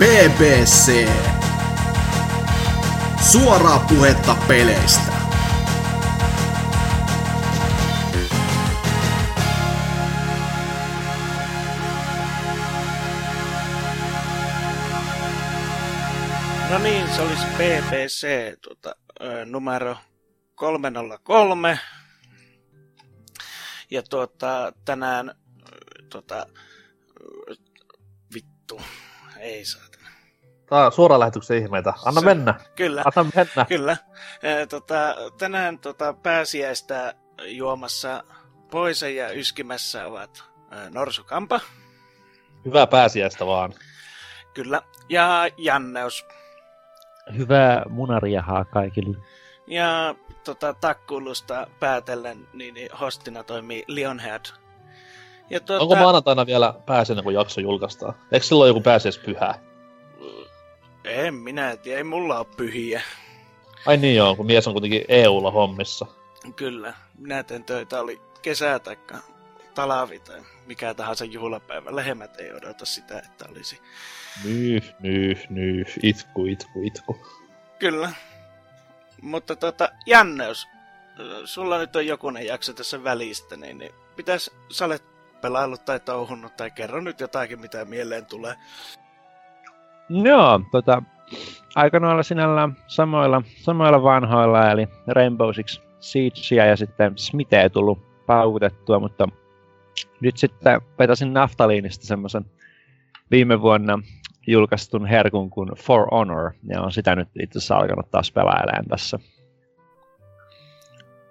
BBC. Suoraa puhetta peleistä. No niin, se olisi BBC tuota, numero 303. Ja tuota, tänään, tuota, vittu, ei saatana. Tää on suora lähetyksen ihmeitä. Anna Se- mennä. Kyllä, Anna mennä. kyllä. Ö, Tota, tänään tota, pääsiäistä juomassa poisen ja yskimässä ovat ö, Norsukampa, Hyvää pääsiäistä vaan. kyllä, ja Janneus. Hyvää munariahaa kaikille. Ja tota, takkuilusta päätellen, niin, niin hostina toimii Lionhead. Ja tuota, Onko maanantaina vielä pääsiäinen, kun jakso julkaistaan? Eikö silloin joku pääsiäispyhä? En minä tiedä, ei mulla ole pyhiä. Ai niin joo, kun mies on kuitenkin EUlla hommissa. Kyllä, minä teen töitä, oli kesä tai talavi tai mikä tahansa juhlapäivä. Lehmät ei odota sitä, että olisi. Nyh, nyh, nyh. Itku, itku, itku. Kyllä. Mutta tota, Janneus, sulla nyt on jokunen jakso tässä välistä, niin, niin pitäis, sä olet pelaillut tai touhunnut tai kerro nyt jotakin, mitä mieleen tulee. Joo, tota, aika noilla sinällään samoilla, samoilla vanhoilla, eli Rainbow Six Siegea ja sitten Smite ei tullut paukutettua, mutta nyt sitten vetäsin Naftaliinista semmoisen viime vuonna julkaistun herkun kuin For Honor, ja on sitä nyt itse asiassa alkanut taas pelailemaan tässä.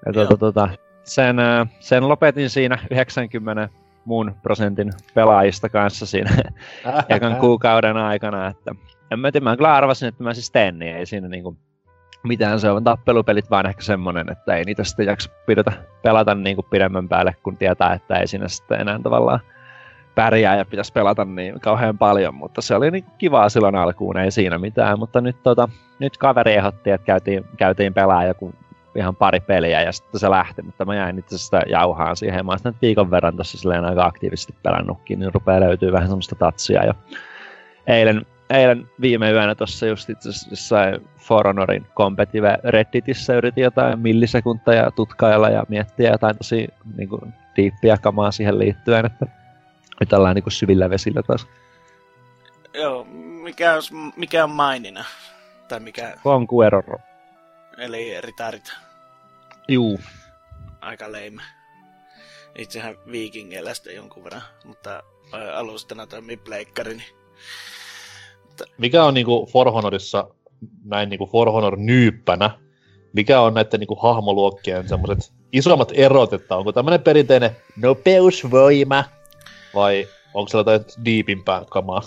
Ja tuota, tuota, sen, ö, sen lopetin siinä 90 muun prosentin pelaajista kanssa siinä ekan kuukauden aikana, että en mä tiedä, mä kyllä arvasin, että mä siis teen, niin ei siinä niinku mitään se on tappelupelit vaan ehkä semmonen, että ei niitä sitten jaksa pidetä, pelata niinku pidemmän päälle, kun tietää, että ei siinä sitten enää tavallaan pärjää ja pitäisi pelata niin kauhean paljon, mutta se oli niin kivaa silloin alkuun, ei siinä mitään, mutta nyt, tota, nyt kaveri ehdotti, että käytiin, käytiin pelaa joku ihan pari peliä ja sitten se lähti, mutta mä jäin itse asiassa jauhaan siihen. Mä oon sitä viikon verran tuossa silleen aika aktiivisesti pelannutkin, niin rupeaa löytyy vähän semmoista tatsia jo. Eilen, eilen viime yönä tuossa just itse asiassa jossain For Honorin competitive Redditissä yritin jotain millisekuntia tutkailla ja miettiä jotain tosi niin kuin, diippiä kamaa siihen liittyen, että nyt ollaan niin kuin syvillä vesillä taas. Joo, mikä on, mikä on mainina? Tai mikä, Conqueror. Eli ritarit, Juu. aika leime. Itsehän viikingeillä sitä jonkun verran, mutta alustana toimii pleikkari, niin Mikä on niinku For Honorissa, näin niinku For Honor nyyppänä, mikä on näiden niinku hahmoluokkien semmoiset isommat erot, että onko tämmöinen perinteinen nopeusvoima, vai onko siellä jotain diipimpää kamaa?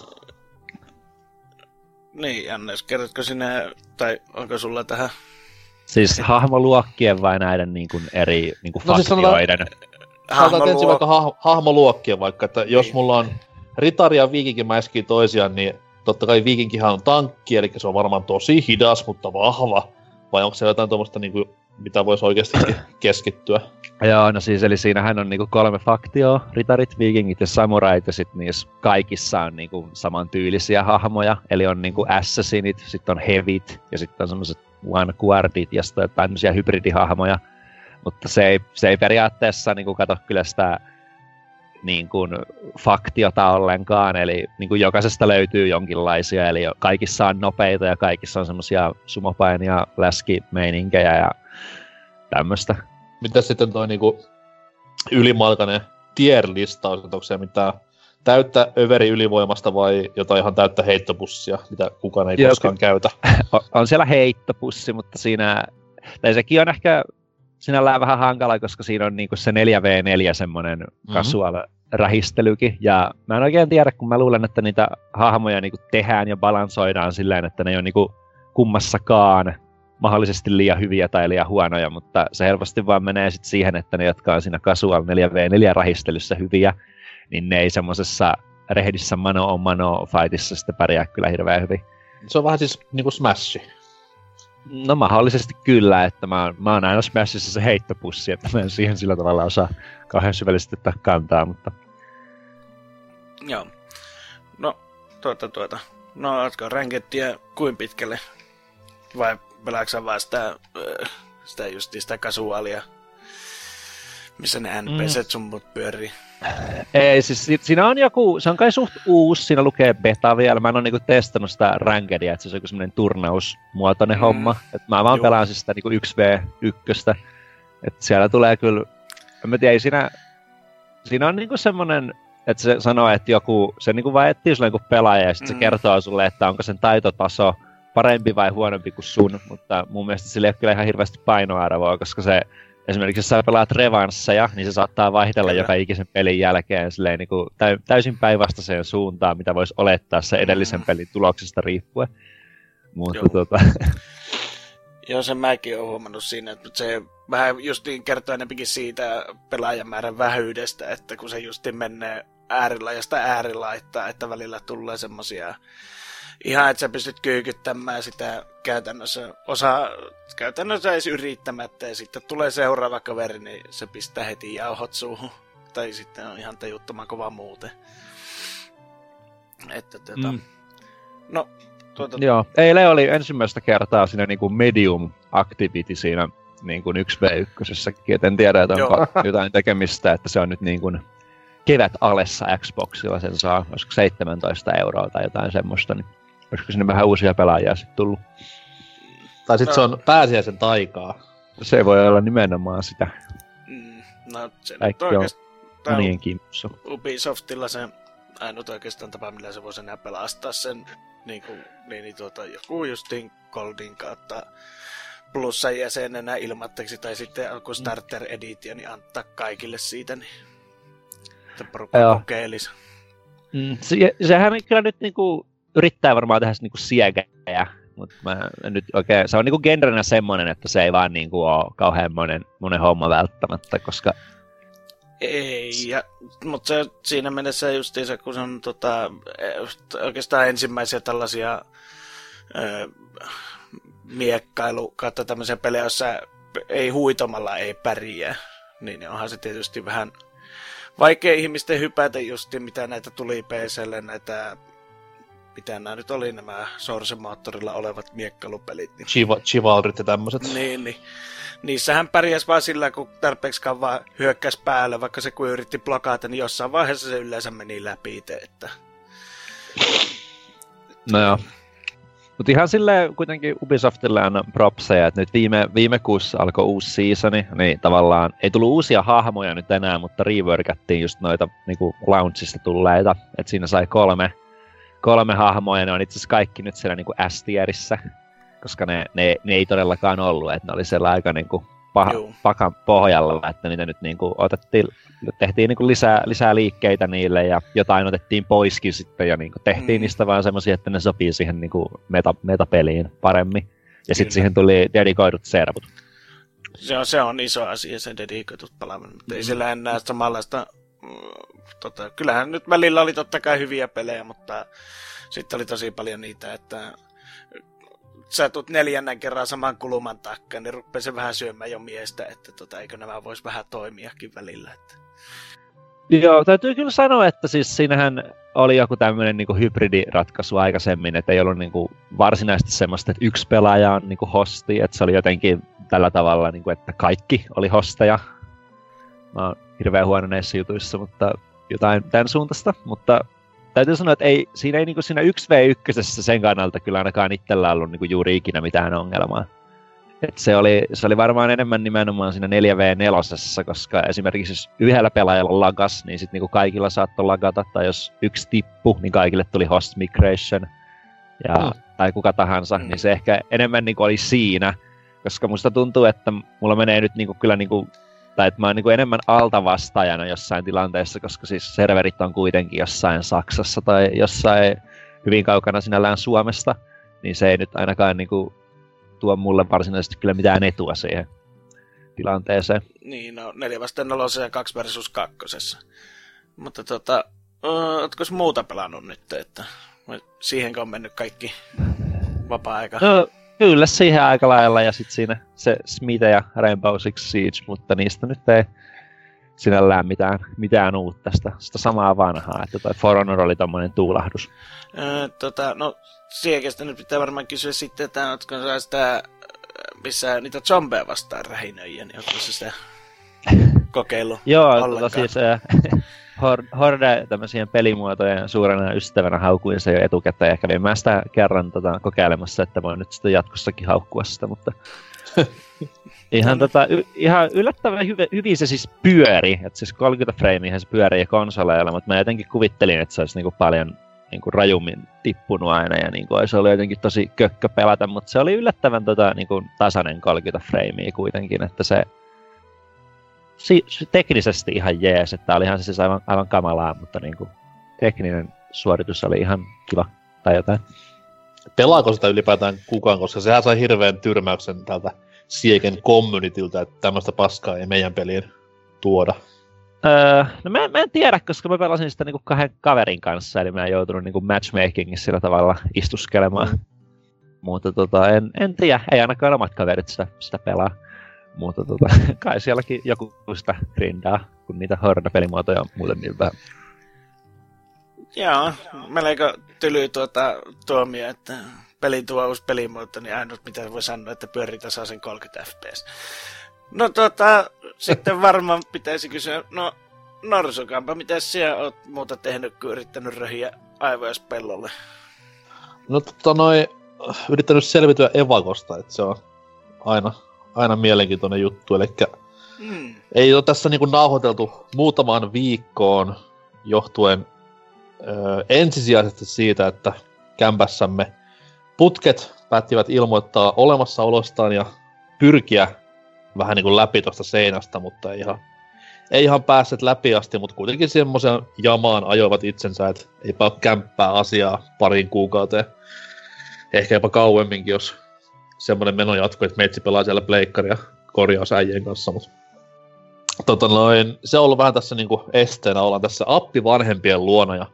Niin, Jannes, kerrotko sinä, tai onko sulla tähän Siis hahmoluokkien vai näiden niin kuin eri niin kuin No siis sanotaan- faktioiden? Sanotaan ensin vaikka hah- hahmoluokkia vaikka, että jos Niin. mulla on ritari ja viikinki mäiskii toisiaan, niin totta kai viikinkihan on tankki, eli se on varmaan tosi hidas, mutta vahva. Vai onko se jotain tuommoista, niin kuin, mitä voisi oikeasti keskittyä? Joo, no siis eli siinähän on niinku kolme faktioa, ritarit, viikingit ja samurait, ja sitten niissä kaikissa on niinku samantyylisiä hahmoja, eli on niinku assassinit, sitten on heavit, ja sitten on semmoiset one guardit, ja sitten tämmöisiä hybridihahmoja, mutta se ei, se ei periaatteessa niinku kato kyllä sitä niin kuin faktiota ollenkaan, eli niin kuin jokaisesta löytyy jonkinlaisia, eli kaikissa on nopeita ja kaikissa on semmoisia sumopainia, läskimeininkiä ja tämmöistä. Mitä sitten toi niinku ylimalkainen tier-listaus, onko se mitään täyttä överi ylivoimasta vai jotain ihan täyttä heittopussia, mitä kukaan ei Joo, koskaan käytä? on, siellä heittopussi, mutta siinä, tai sekin on ehkä sinällään vähän hankala, koska siinä on niinku se 4v4 semmoinen Mhm. casual rähistelykin, ja mä en oikein tiedä, kun mä luulen, että niitä hahmoja niinku tehdään ja balansoidaan silleen, että ne ei ole niinku kummassakaan mahdollisesti liian hyviä tai liian huonoja, mutta se helposti vaan menee sit siihen, että ne, jotka on siinä casual 4v4 rähistelyssä hyviä, niin ne ei semmosessa rehdissä mano on mano fightissa sitten pärjää kyllä hirveän hyvin. Se on vähän siis niinku Smash. No mahdollisesti kyllä, että mä, oon- mä oon aina Smashissa se heittopussi, että mä en siihen sillä tavalla osaa kauhean syvällisesti ottaa kantaa, mutta Joo. No, tuota, tuota. No, ootko rankettia kuin pitkälle? Vai pelaatko vaan sitä, sitä just sitä kasuaalia, missä ne NPCt sun muut pyörii? Ei, siis siinä on joku, se on kai suht uusi, siinä lukee beta vielä. Mä en ole niinku testannut sitä rankedia, että se on joku semmoinen turnausmuotoinen mm. homma. Et mä vaan Juu. pelaan siis sitä niinku 1v1. Et siellä tulee kyllä, en mä tiedä, siinä, siinä on niinku semmoinen, että se sanoo, että joku, se niinku vaan etsii sulle niinku pelaaja ja sitten mm. se kertoo sulle, että onko sen taitotaso parempi vai huonompi kuin sun, mutta mun mielestä sillä ei ole kyllä ihan hirveästi painoarvoa, koska se esimerkiksi jos sä pelaat revansseja, niin se saattaa vaihdella Kyllä. joka ikisen pelin jälkeen silleen, niin kuin täysin päinvastaiseen suuntaan, mitä voisi olettaa se edellisen mm. pelin tuloksesta riippuen. Mutta Joo. tota... Joo, sen mäkin olen huomannut siinä, että se vähän justiin kertoo enemmänkin siitä pelaajamäärän vähyydestä, että kun se justiin menee äärilajasta äärilaittaa, että välillä tulee semmosia ihan, että sä pystyt kyykyttämään sitä käytännössä, osa käytännössä edes yrittämättä, ja sitten tulee seuraava kaveri, niin se pistää heti jauhot suuhun. Tai sitten on ihan tajuttoman kova muuten. Että tuota, mm. No, tuota... Joo, eilen oli ensimmäistä kertaa siinä niin kuin medium activity siinä niin kuin 1v1, et en tiedä, että onko jotain tekemistä, että se on nyt niin kuin kevät alessa Xboxilla, sen saa, olisiko 17 euroa tai jotain semmoista, niin Olisiko sinne vähän uusia pelaajia sitten tullut? Tai sitten no. se on pääsiäisen taikaa. Se voi olla nimenomaan sitä. Mm, no se Kaikki on monien kimppussa. Ubisoftilla se ainut oikeastaan tapa, millä se voisi enää pelastaa sen niin, kuin, niin, niin tuota, joku justin Goldin kautta plussan jäsenenä ilmatteeksi tai sitten alkoi Starter Edition niin antaa kaikille siitä, niin että porukka kokeilisi. Mm, se, sehän kyllä nyt niinku yrittää varmaan tehdä niinku siegejä, mutta mä nyt oikein, se on niinku genrenä semmoinen, että se ei vaan niinku ole kauhean monen, monen homma välttämättä, koska... Ei, ja, mutta se, siinä mennessä se, kun se on tota, oikeastaan ensimmäisiä tällaisia ö, miekkailu kautta tämmöisiä pelejä, joissa ei huitomalla ei pärjää, niin onhan se tietysti vähän vaikea ihmisten hypätä justi, mitä näitä tuli PClle, näitä mitä nämä nyt oli nämä Source-moottorilla olevat miekkailupelit. Niin... Chiva, Chivalrit ja tämmöiset. Niin, niin. Niissähän pärjäs vaan sillä, kun tarpeeksi vaan hyökkäsi päälle, vaikka se kun yritti blokata, niin jossain vaiheessa se yleensä meni läpi itse, että... No joo. Mutta ihan silleen kuitenkin Ubisoftille on propseja, että nyt viime, viime kuussa alkoi uusi seasoni, niin tavallaan ei tullut uusia hahmoja nyt enää, mutta reworkattiin just noita niinku launchista tulleita, että siinä sai kolme kolme hahmoa ja ne on itse asiassa kaikki nyt siellä niinku S-tierissä, koska ne, ne, ne, ei todellakaan ollut, että ne oli siellä aika niinku paha, pakan pohjalla, että niitä nyt niinku otettiin, tehtiin niinku lisää, lisää liikkeitä niille ja jotain otettiin poiskin sitten ja niinku tehtiin mm. niistä vaan semmoisia, että ne sopii siihen niinku meta, metapeliin paremmin. Ja sitten siihen tuli dedikoidut servut. Se on, se on iso asia, se dedikoidut palaaminen, mutta mm. ei sillä enää samanlaista tota, kyllähän nyt välillä oli totta kai hyviä pelejä, mutta sitten oli tosi paljon niitä, että sä tulet neljännen kerran saman kuluman takaa, niin rupeaa vähän syömään jo miestä, että tota, eikö nämä vois vähän toimiakin välillä. Että... Joo, täytyy kyllä sanoa, että siis siinähän oli joku tämmöinen niin hybridiratkaisu aikaisemmin, että ei ollut niin kuin varsinaisesti semmoista, että yksi pelaaja on niin kuin hosti, että se oli jotenkin tällä tavalla, niin kuin, että kaikki oli hosteja. Mä oon hirveän huono näissä jutuissa, mutta jotain tämän suuntaista, mutta täytyy sanoa, että ei, siinä ei niin siinä 1v1 sen kannalta kyllä ainakaan itsellä ollut niin juuri ikinä mitään ongelmaa. Et se, oli, se oli varmaan enemmän nimenomaan siinä 4v4, koska esimerkiksi jos yhdellä pelaajalla lagas, niin sitten niinku kaikilla saattoi lagata, tai jos yksi tippu, niin kaikille tuli host migration, ja, mm. tai kuka tahansa, mm. niin se ehkä enemmän niinku oli siinä, koska musta tuntuu, että mulla menee nyt niinku kyllä niinku tai että mä oon niin kuin enemmän altavastaajana jossain tilanteessa, koska siis serverit on kuitenkin jossain Saksassa tai jossain hyvin kaukana sinällään Suomesta, niin se ei nyt ainakaan niin kuin tuo mulle varsinaisesti kyllä mitään etua siihen tilanteeseen. Niin, no neljä vastaan nolossa ja kaksi versus kakkosessa. Mutta tota, ootko muuta pelannut nyt, että siihen on mennyt kaikki vapaa-aika? No, Kyllä siihen aika lailla ja sitten siinä se Smite ja Rainbow Six Siege, mutta niistä nyt ei sinällään mitään, mitään uutta sitä, sitä samaa vanhaa, että toi For Honor oli tommonen tuulahdus. Öö, tota, no, siekestä nyt pitää varmaan kysyä sitten, että ootko sä sitä, missä niitä zombeja vastaan rähinöiä, niin ootko se sitä kokeillut Joo, tota siis äh, Horde tämmöisiä pelimuotojen suurena ystävänä haukuin se jo etukäteen. Ja kävin mä sitä kerran tota, kokeilemassa, että voin nyt sitä jatkossakin haukkua sitä, mutta ihan, tota, y- ihan yllättävän hyv- hyvin se siis pyöri, että siis 30 freimiä se pyörii konsoleilla, mutta mä jotenkin kuvittelin, että se olisi niinku paljon niinku rajummin tippunut aina ja niinku se oli jotenkin tosi kökkö pelata, mutta se oli yllättävän tota, niinku tasainen 30 freimiä kuitenkin, että se si- teknisesti ihan jees, että olihan se siis aivan, aivan kamalaa, mutta niin kuin, tekninen suoritus oli ihan kiva tai jotain. Pelaako sitä ylipäätään kukaan, koska sehän sai hirveän tyrmäyksen tältä Siegen communityltä, että tämmöistä paskaa ei meidän peliin tuoda. Öö, no mä, mä en tiedä, koska mä pelasin sitä niinku kahden kaverin kanssa, eli mä en joutunut niinku matchmakingissa sillä tavalla istuskelemaan. Mm. Mutta tota, en, en tiedä, ei ainakaan omat kaverit sitä, sitä pelaa. Mutta tota, kai sielläkin joku sitä grindaa, kun niitä Horda-pelimuotoja on muuten niin vähän. Joo, melko tyly tuota tuomio, että pelin tuo uusi pelimuoto, niin ainut mitä voi sanoa, että pyörii tasaisen 30 fps. No tota, sitten varmaan pitäisi kysyä, no Norsukampa, mitä sinä oot muuta tehnyt, kun yrittänyt röhiä aivoja pellolle? No tota noin, yrittänyt selvityä Evakosta, että se on aina aina mielenkiintoinen juttu, eli mm. ei ole tässä niinku nauhoiteltu muutamaan viikkoon johtuen ö, ensisijaisesti siitä, että kämpässämme putket päättivät ilmoittaa olemassaolostaan ja pyrkiä vähän niin kuin läpi tuosta seinästä, mutta ei ihan, ei ihan päässeet läpi asti, mutta kuitenkin semmoisen jamaan ajoivat itsensä, että eipä ole kämppää asiaa parin kuukauteen. Ehkä jopa kauemminkin, jos semmoinen meno jatkuu, että meitsi pelaa siellä pleikkaria korjausäijien kanssa, mutta tota noin, se on ollut vähän tässä niinku esteenä, ollaan tässä appi vanhempien luona ja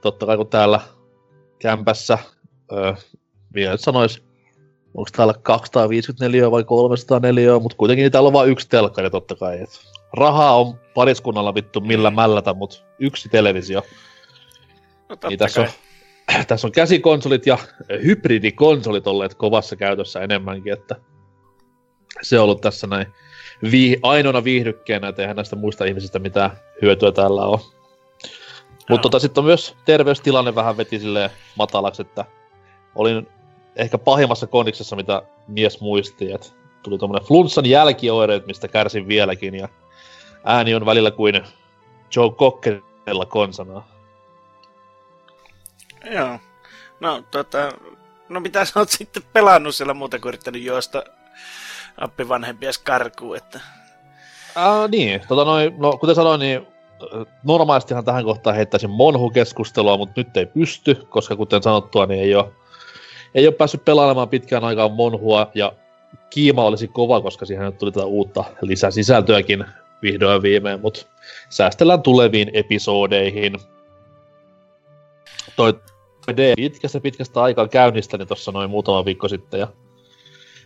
totta kai kun täällä kämpässä, öö, vielä nyt sanois, onko täällä 254 vai 304, mutta kuitenkin täällä on vain yksi telkkari totta kai. Et rahaa on pariskunnalla vittu millä mällätä, mutta yksi televisio. No, niin tässä on tässä on käsikonsolit ja hybridikonsolit olleet kovassa käytössä enemmänkin, että se on ollut tässä näin vii- ainoana viihdykkeenä, että eihän näistä muista ihmisistä mitään hyötyä täällä on. Mutta tota, sitten myös terveystilanne vähän veti silleen matalaksi, että olin ehkä pahimmassa kondiksessa, mitä mies muisti, että tuli tuommoinen flunssan jälkioireet, mistä kärsin vieläkin, ja ääni on välillä kuin Joe Cockerilla konsanaa. Joo. No, tota, no mitä sä oot sitten pelannut siellä muuta kuin yrittänyt juosta appi vanhempia karkuun, että... Äh, niin, tota noin, no kuten sanoin, niin normaalistihan tähän kohtaan heittäisin Monhu-keskustelua, mutta nyt ei pysty, koska kuten sanottua, niin ei ole, ei ole päässyt pelaamaan pitkään aikaan Monhua, ja kiima olisi kova, koska siihen tuli tätä uutta lisäsisältöäkin vihdoin viimein, mutta säästellään tuleviin episodeihin. Toi D pitkästä pitkästä aikaa käynnistäni tuossa noin muutama viikko sitten ja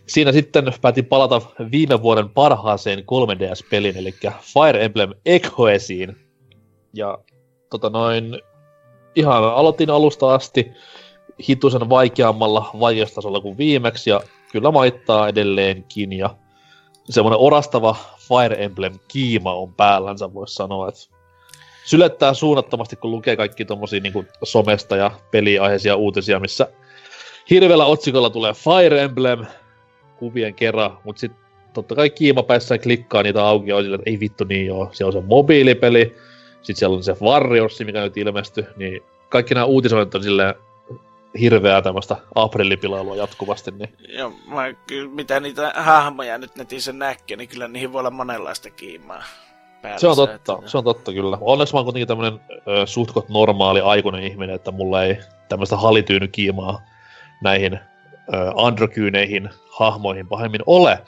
siinä sitten päätin palata viime vuoden parhaaseen 3DS-pelin, eli Fire Emblem Echoesiin. Ja tota noin, ihan aloitin alusta asti hitusen vaikeammalla vaikeustasolla kuin viimeksi, ja kyllä maittaa edelleenkin, ja semmoinen orastava Fire Emblem-kiima on päällänsä, voisi sanoa, että sylettää suunnattomasti, kun lukee kaikki tommosia niin somesta ja peliaiheisia uutisia, missä hirveällä otsikolla tulee Fire Emblem kuvien kerran, mutta sitten totta kai kiimapäissä klikkaa niitä auki ja on että ei vittu niin joo, siellä on se mobiilipeli, sitten siellä on se Warriors, mikä nyt ilmestyi, niin kaikki nämä uutisoinnit on silleen hirveää tämmöistä aprillipilailua jatkuvasti. Niin. Joo, mä, mitä niitä hahmoja nyt netissä näkee, niin kyllä niihin voi olla monenlaista kiimaa päällä. Se on totta, että... se on totta kyllä. Onneksi mä oon kuitenkin tämmönen ö, suhtkot normaali aikuinen ihminen, että mulla ei tämmöistä halityynykiimaa näihin ö, androkyyneihin hahmoihin pahemmin ole.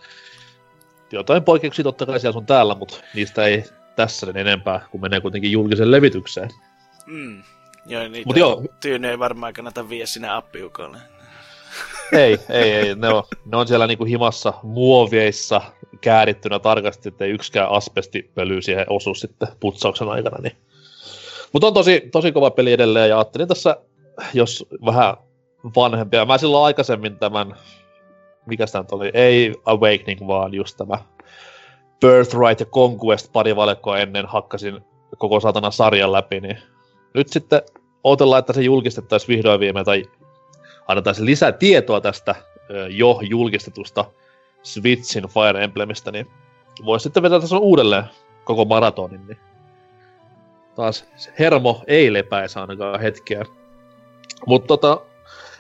Jotain poikkeuksia totta kai siellä sun täällä, mutta niistä ei tässä niin enempää, kun menee kuitenkin julkisen levitykseen. Mm. Joo, niitä Mut joo. tyyny ei varmaan kannata vie sinne appiukolle. Ei, ei, ei. Ne on, ne on siellä niinku himassa muovieissa käärittynä tarkasti, ettei yksikään asbestipöly siihen osu sitten putsauksen aikana. Niin. Mutta on tosi, tosi kova peli edelleen ja ajattelin tässä, jos vähän vanhempia. Mä silloin aikaisemmin tämän, mikä sitä oli, ei Awakening, vaan just tämä Birthright ja Conquest pari valekkoa ennen hakkasin koko satana sarjan läpi, niin nyt sitten odotellaan, että se julkistettaisiin vihdoin viimein tai annetaan lisää tietoa tästä jo julkistetusta Switchin Fire Emblemistä, niin voisi sitten vetää tässä uudelleen koko maratonin, niin taas hermo ei lepäisi ainakaan hetkeä. Mutta tota,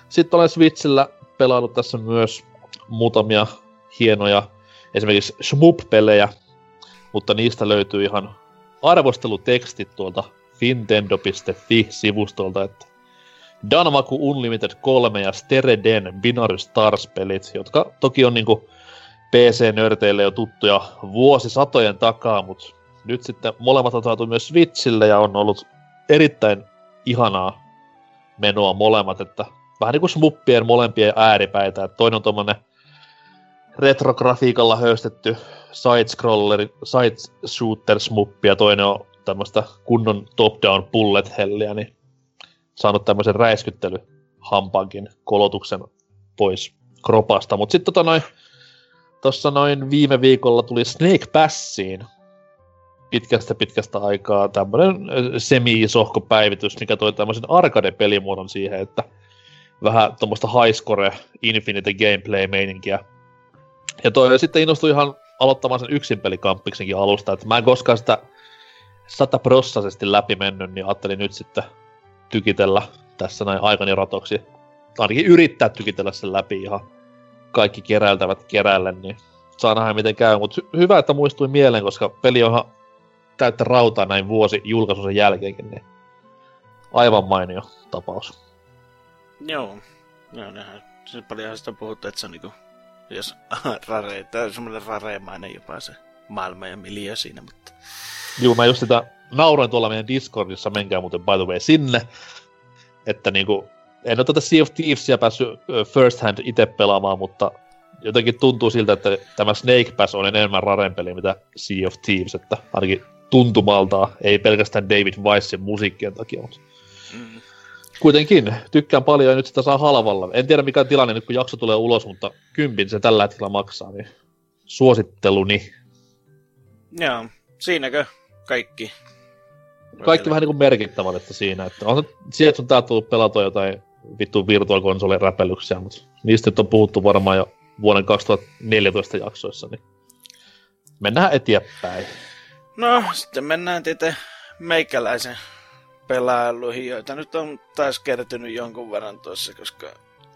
sitten olen Switchillä pelannut tässä myös muutamia hienoja esimerkiksi Shmup-pelejä, mutta niistä löytyy ihan arvostelutekstit tuolta fintendo.fi-sivustolta, että Danmaku Unlimited 3 ja Stereden Binary Stars-pelit, jotka toki on niinku PC-nörteille jo tuttuja vuosisatojen takaa, mutta nyt sitten molemmat on saatu myös Switchille ja on ollut erittäin ihanaa menoa molemmat, että vähän niin kuin smuppien molempien ääripäitä, että toinen on tuommoinen retrografiikalla höystetty side-scroller, side-shooter smuppi ja toinen on tämmöistä kunnon top-down bullet helliä, niin saanut tämmöisen räiskyttelyhampankin kolotuksen pois kropasta. Mutta sitten tota noin, tossa noin viime viikolla tuli Snake Passiin pitkästä pitkästä aikaa tämmönen semi-isohko päivitys, mikä toi tämmöisen arcade-pelimuodon siihen, että vähän tuommoista highscore infinite gameplay-meininkiä. Ja toi sitten innostui ihan aloittamaan sen yksin pelikampiksenkin alusta, että mä en koskaan sitä sataprossaisesti läpi mennyt, niin ajattelin nyt sitten tykitellä tässä näin aikani ratoksi. Ainakin yrittää tykitellä sen läpi ihan kaikki keräiltävät keräille, niin saa nähdä miten käy. Mutta hy- hyvä, että muistui mieleen, koska peli on ihan täyttä rautaa näin vuosi julkaisunsa jälkeenkin, niin aivan mainio tapaus. Joo, joo nehän, se paljon sitä puhuttu, että se on niinku, jos rare, tai semmoinen rareemainen jopa se maailma ja miljö siinä, mutta... Joo, mä just sitä nauroin tuolla meidän Discordissa, menkää muuten by the way sinne, että niinku, en ole tätä Sea of Thievesia päässyt first hand itse pelaamaan, mutta jotenkin tuntuu siltä, että tämä Snake Pass on enemmän raren peli mitä Sea of Thieves, että ainakin tuntumalta, ei pelkästään David Weissin musiikkien takia, mutta mm. kuitenkin tykkään paljon ja nyt sitä saa halvalla. En tiedä mikä tilanne nyt kun jakso tulee ulos, mutta kympin se tällä hetkellä maksaa, niin suositteluni. Joo, siinäkö kaikki? Kaikki vähän niin kuin merkittävät siinä, että on sieltä sun täältä tullut pelata jotain vittu virtual console räpelyksiä, mutta niistä nyt on puhuttu varmaan jo vuoden 2014 jaksoissa, niin mennään eteenpäin. No, sitten mennään tietenkin meikäläisen pelailuihin, joita nyt on taas kertynyt jonkun verran tuossa, koska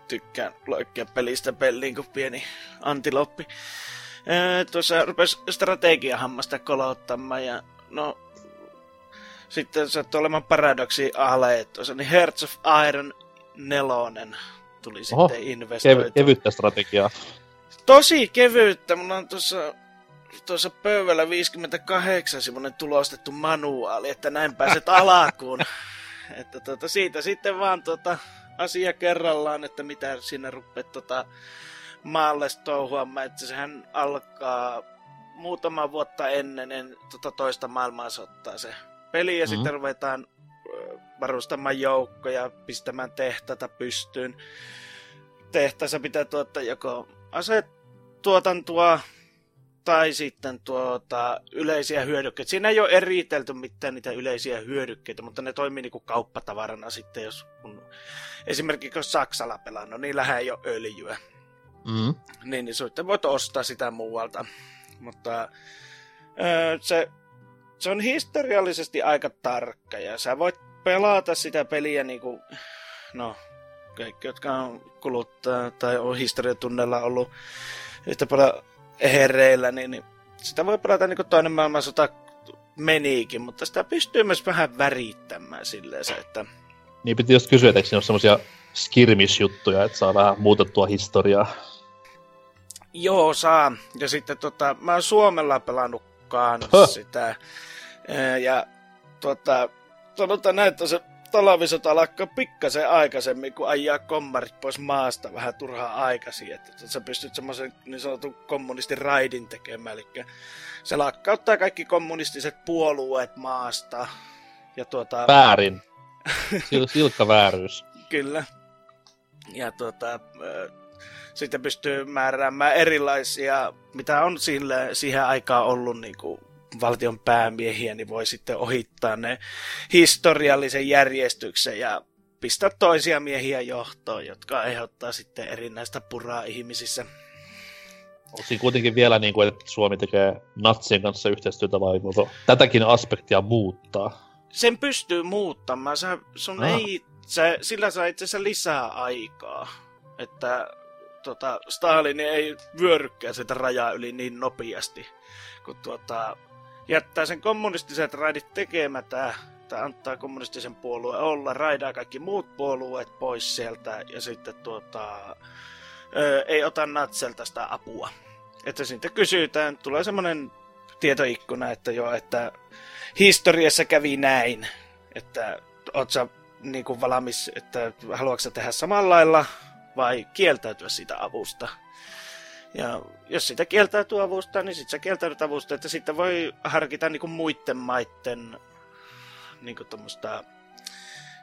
tykkään loikkia pelistä peliin kuin pieni antiloppi. Ee, tuossa rupesi strategiahammasta kolottamaan ja no sitten sattui olemaan paradoksi ale tuossa, niin Hearts of Iron nelonen tuli Oho, sitten investoitu. kevyttä strategiaa. Tosi kevyttä. Mulla on tuossa tuossa pöydällä 58 semmonen tulostettu manuaali, että näin pääset alakuun. että tuota, siitä sitten vaan tuota, asia kerrallaan, että mitä sinne rupeat tuota, maalle touhuamaan, että sehän alkaa muutama vuotta ennen en, tuota, toista maailmansotaa se peli, ja mm-hmm. sitten ruvetaan varustamaan joukkoja, pistämään tehtaita pystyyn. Tehtaissa pitää tuottaa joko asetuotantoa tai sitten tuota, yleisiä hyödykkeitä. Siinä ei ole eritelty mitään niitä yleisiä hyödykkeitä, mutta ne toimii niin kuin kauppatavarana sitten, jos kun, esimerkiksi jos Saksalla pelaa, no niillähän ei ole öljyä. Mm. Niin, niin sitten voit ostaa sitä muualta. Mutta öö, se, se on historiallisesti aika tarkka ja sä voit pelata sitä peliä niin kuin, no, kaikki, jotka on kuluttaa tai on historiatunnella ollut yhtä paljon herreillä, niin, niin sitä voi pelata niin kuin toinen maailmansota meniikin, mutta sitä pystyy myös vähän värittämään silleen se, että... Niin piti just kysyä, että eikö siinä ole semmosia skirmish-juttuja, että saa vähän muutettua historiaa? Joo, saa. Ja sitten tota, mä oon Suomella pelannut kans sitä. Ja tota, sanotaan näin, että se talvisota lakkaa pikkasen aikaisemmin, kun ajaa kommarit pois maasta vähän turhaa aikaisin, että sä pystyt semmoisen niin sanotun kommunistin raidin tekemään, eli se lakkauttaa kaikki kommunistiset puolueet maasta. Ja tuota... Väärin. Sil- silkka vääryys. Kyllä. Ja tuota, sitten pystyy määräämään erilaisia, mitä on sille, siihen aikaan ollut niin kuin valtion päämiehiä, niin voi sitten ohittaa ne historiallisen järjestyksen ja pistää toisia miehiä johtoon, jotka aiheuttaa sitten erinäistä puraa ihmisissä. Onko siinä kuitenkin vielä niin kuin, että Suomi tekee natsien kanssa yhteistyötä vai voiko tätäkin aspektia muuttaa? Sen pystyy muuttamaan. Sä, sun ah. ei, sä, sillä saa itse asiassa lisää aikaa. Että tota, Stalin ei vyörykkää sitä rajaa yli niin nopeasti, kun tuota, jättää sen kommunistiset raidit tekemättä, tai antaa kommunistisen puolueen olla, raidaa kaikki muut puolueet pois sieltä, ja sitten tuota, ö, ei ota natselta sitä apua. Että sitten kysytään, tulee semmoinen tietoikkuna, että joo, että historiassa kävi näin, että oot sä niin kuin valmis, että haluatko tehdä samalla lailla vai kieltäytyä siitä avusta. Ja jos sitä kieltäytyy avusta, niin sitten sä kieltäydyt avusta, että sitten voi harkita niinku muiden maiden niinku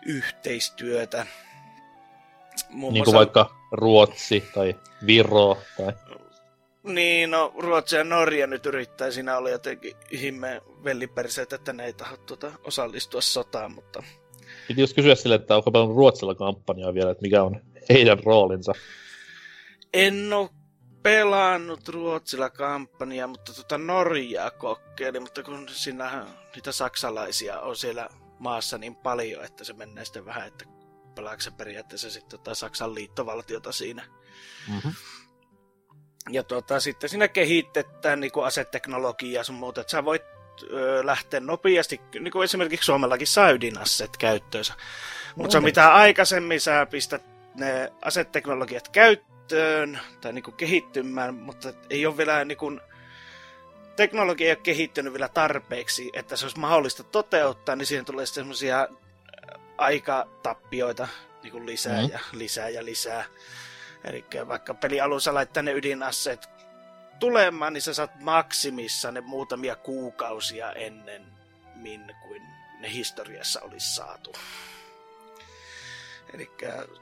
yhteistyötä. Muun niin kuin muassa... vaikka Ruotsi tai Viro tai... Niin, no Ruotsi ja Norja nyt yrittää. Siinä oli jotenkin himme velliperseet, että ne ei taho tuota osallistua sotaan, mutta... Piti jos kysyä sille, että onko paljon Ruotsilla kampanjaa vielä, että mikä on heidän roolinsa? En ole pelannut Ruotsilla kampanjaa, mutta tota Norjaa kokeili, mutta kun siinä niitä saksalaisia on siellä maassa niin paljon, että se menee sitten vähän, että pelaako periaatteessa sitten tota Saksan liittovaltiota siinä. Mm-hmm. Ja tota, sitten siinä kehitetään niin kuin aseteknologiaa sun muuta, että sä voit ö, lähteä nopeasti, niin kuin esimerkiksi Suomellakin saa ydinasset käyttöönsä. Mutta mitä aikaisemmin sä pistät ne aseteknologiat käyttöön tai niin kuin kehittymään, mutta ei ole vielä niin kuin, teknologia ei ole kehittynyt vielä tarpeeksi, että se olisi mahdollista toteuttaa, niin siihen tulee semmoisia aikatappioita niin kuin lisää mm. ja lisää ja lisää. Eli vaikka pelialussa laittaa ne ydinasseet tulemaan, niin sä saat maksimissa ne muutamia kuukausia ennen min kuin ne historiassa olisi saatu. Eli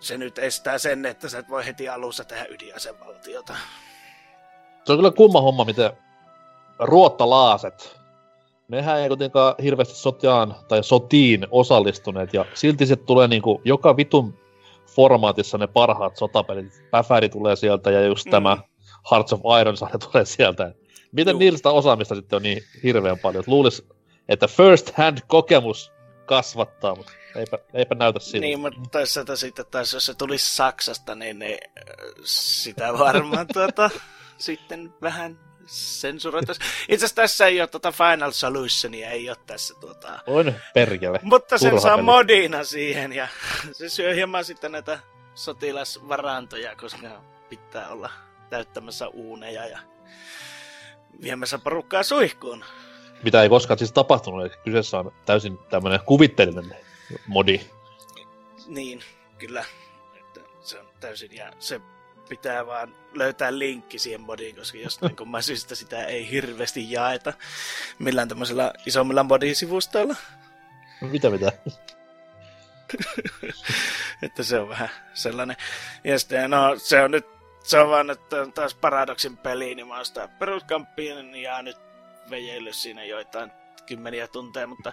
se nyt estää sen, että sä et voi heti alussa tehdä ydinasevaltiota. Se on kyllä kumma homma, miten ruottalaaset, nehän ei kuitenkaan hirveästi sotiaan tai sotiin osallistuneet, ja silti se tulee niinku joka vitun formaatissa ne parhaat sotapelit. Päfäri tulee sieltä, ja just mm. tämä Hearts of Iron tulee sieltä. Miten Juh. niistä osaamista sitten on niin hirveän paljon? Luulisi, että first hand kokemus kasvattaa, mutta eipä, eipä näytä siltä. Niin, mutta toisaalta sitten taas, jos se tulisi Saksasta, niin ne, sitä varmaan tuota, sitten vähän sensuroitaisi. Itse asiassa tässä ei ole tuota Final Solutionia, ei ole tässä tuota... On perkele. Mutta sen saa peli. modina siihen ja se syö hieman sitten näitä sotilasvarantoja, koska pitää olla täyttämässä uuneja ja viemässä porukkaa suihkuun mitä ei koskaan siis tapahtunut, eli kyseessä on täysin tämmöinen kuvitteellinen modi. Niin, kyllä. Että se on täysin, ja se pitää vaan löytää linkki siihen modiin, koska jostain kumman syystä sitä ei hirveästi jaeta millään tämmöisellä isommilla modisivustoilla. Mitä mitä? että se on vähän sellainen. Ja sitten, no se on nyt, se on vaan, että taas Paradoxin peli, niin mä oon sitä peruskampiin ja nyt vejeillyt siinä joitain kymmeniä tunteja, mutta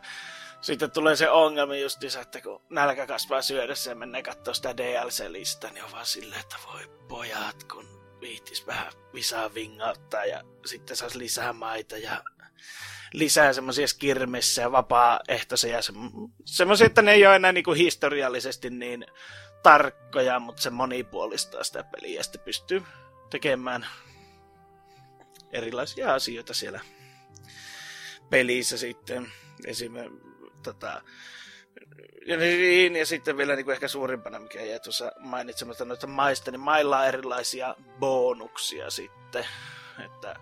sitten tulee se ongelma just että kun nälkä kasvaa syödessä ja mennään katsoa sitä DLC-listaa, niin on vaan silleen, että voi pojat, kun viittis vähän visaa vingauttaa ja sitten saisi lisää maita ja lisää semmoisia skirmissä ja vapaaehtoisia semmoisia, että ne ei ole enää niinku historiallisesti niin tarkkoja, mutta se monipuolistaa sitä peliä ja sitten pystyy tekemään erilaisia asioita siellä pelissä sitten. Esimerkiksi tota, ja, niin, ja sitten vielä niin kuin ehkä suurimpana, mikä jäi tuossa mainitsematta noista maista, niin mailla on erilaisia bonuksia sitten. Että,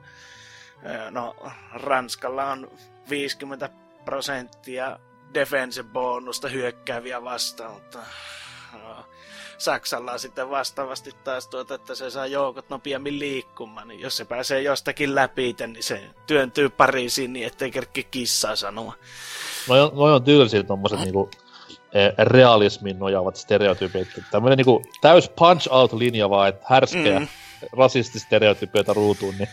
no, Ranskalla on 50 prosenttia defense bonusta hyökkääviä vastaan, mutta Saksalla on sitten vastaavasti taas tuota, että se saa joukot nopeammin liikkumaan, niin jos se pääsee jostakin läpi, niin se työntyy Pariisiin niin ettei kerkki kissaa sanoa. Noi on, noi on tyylisiä tommoset niinku e, realismin nojaavat stereotypit. Tämmönen niinku täys punch-out-linja vaan, että härskejä mm. rasististereotypioita ruutuun, niin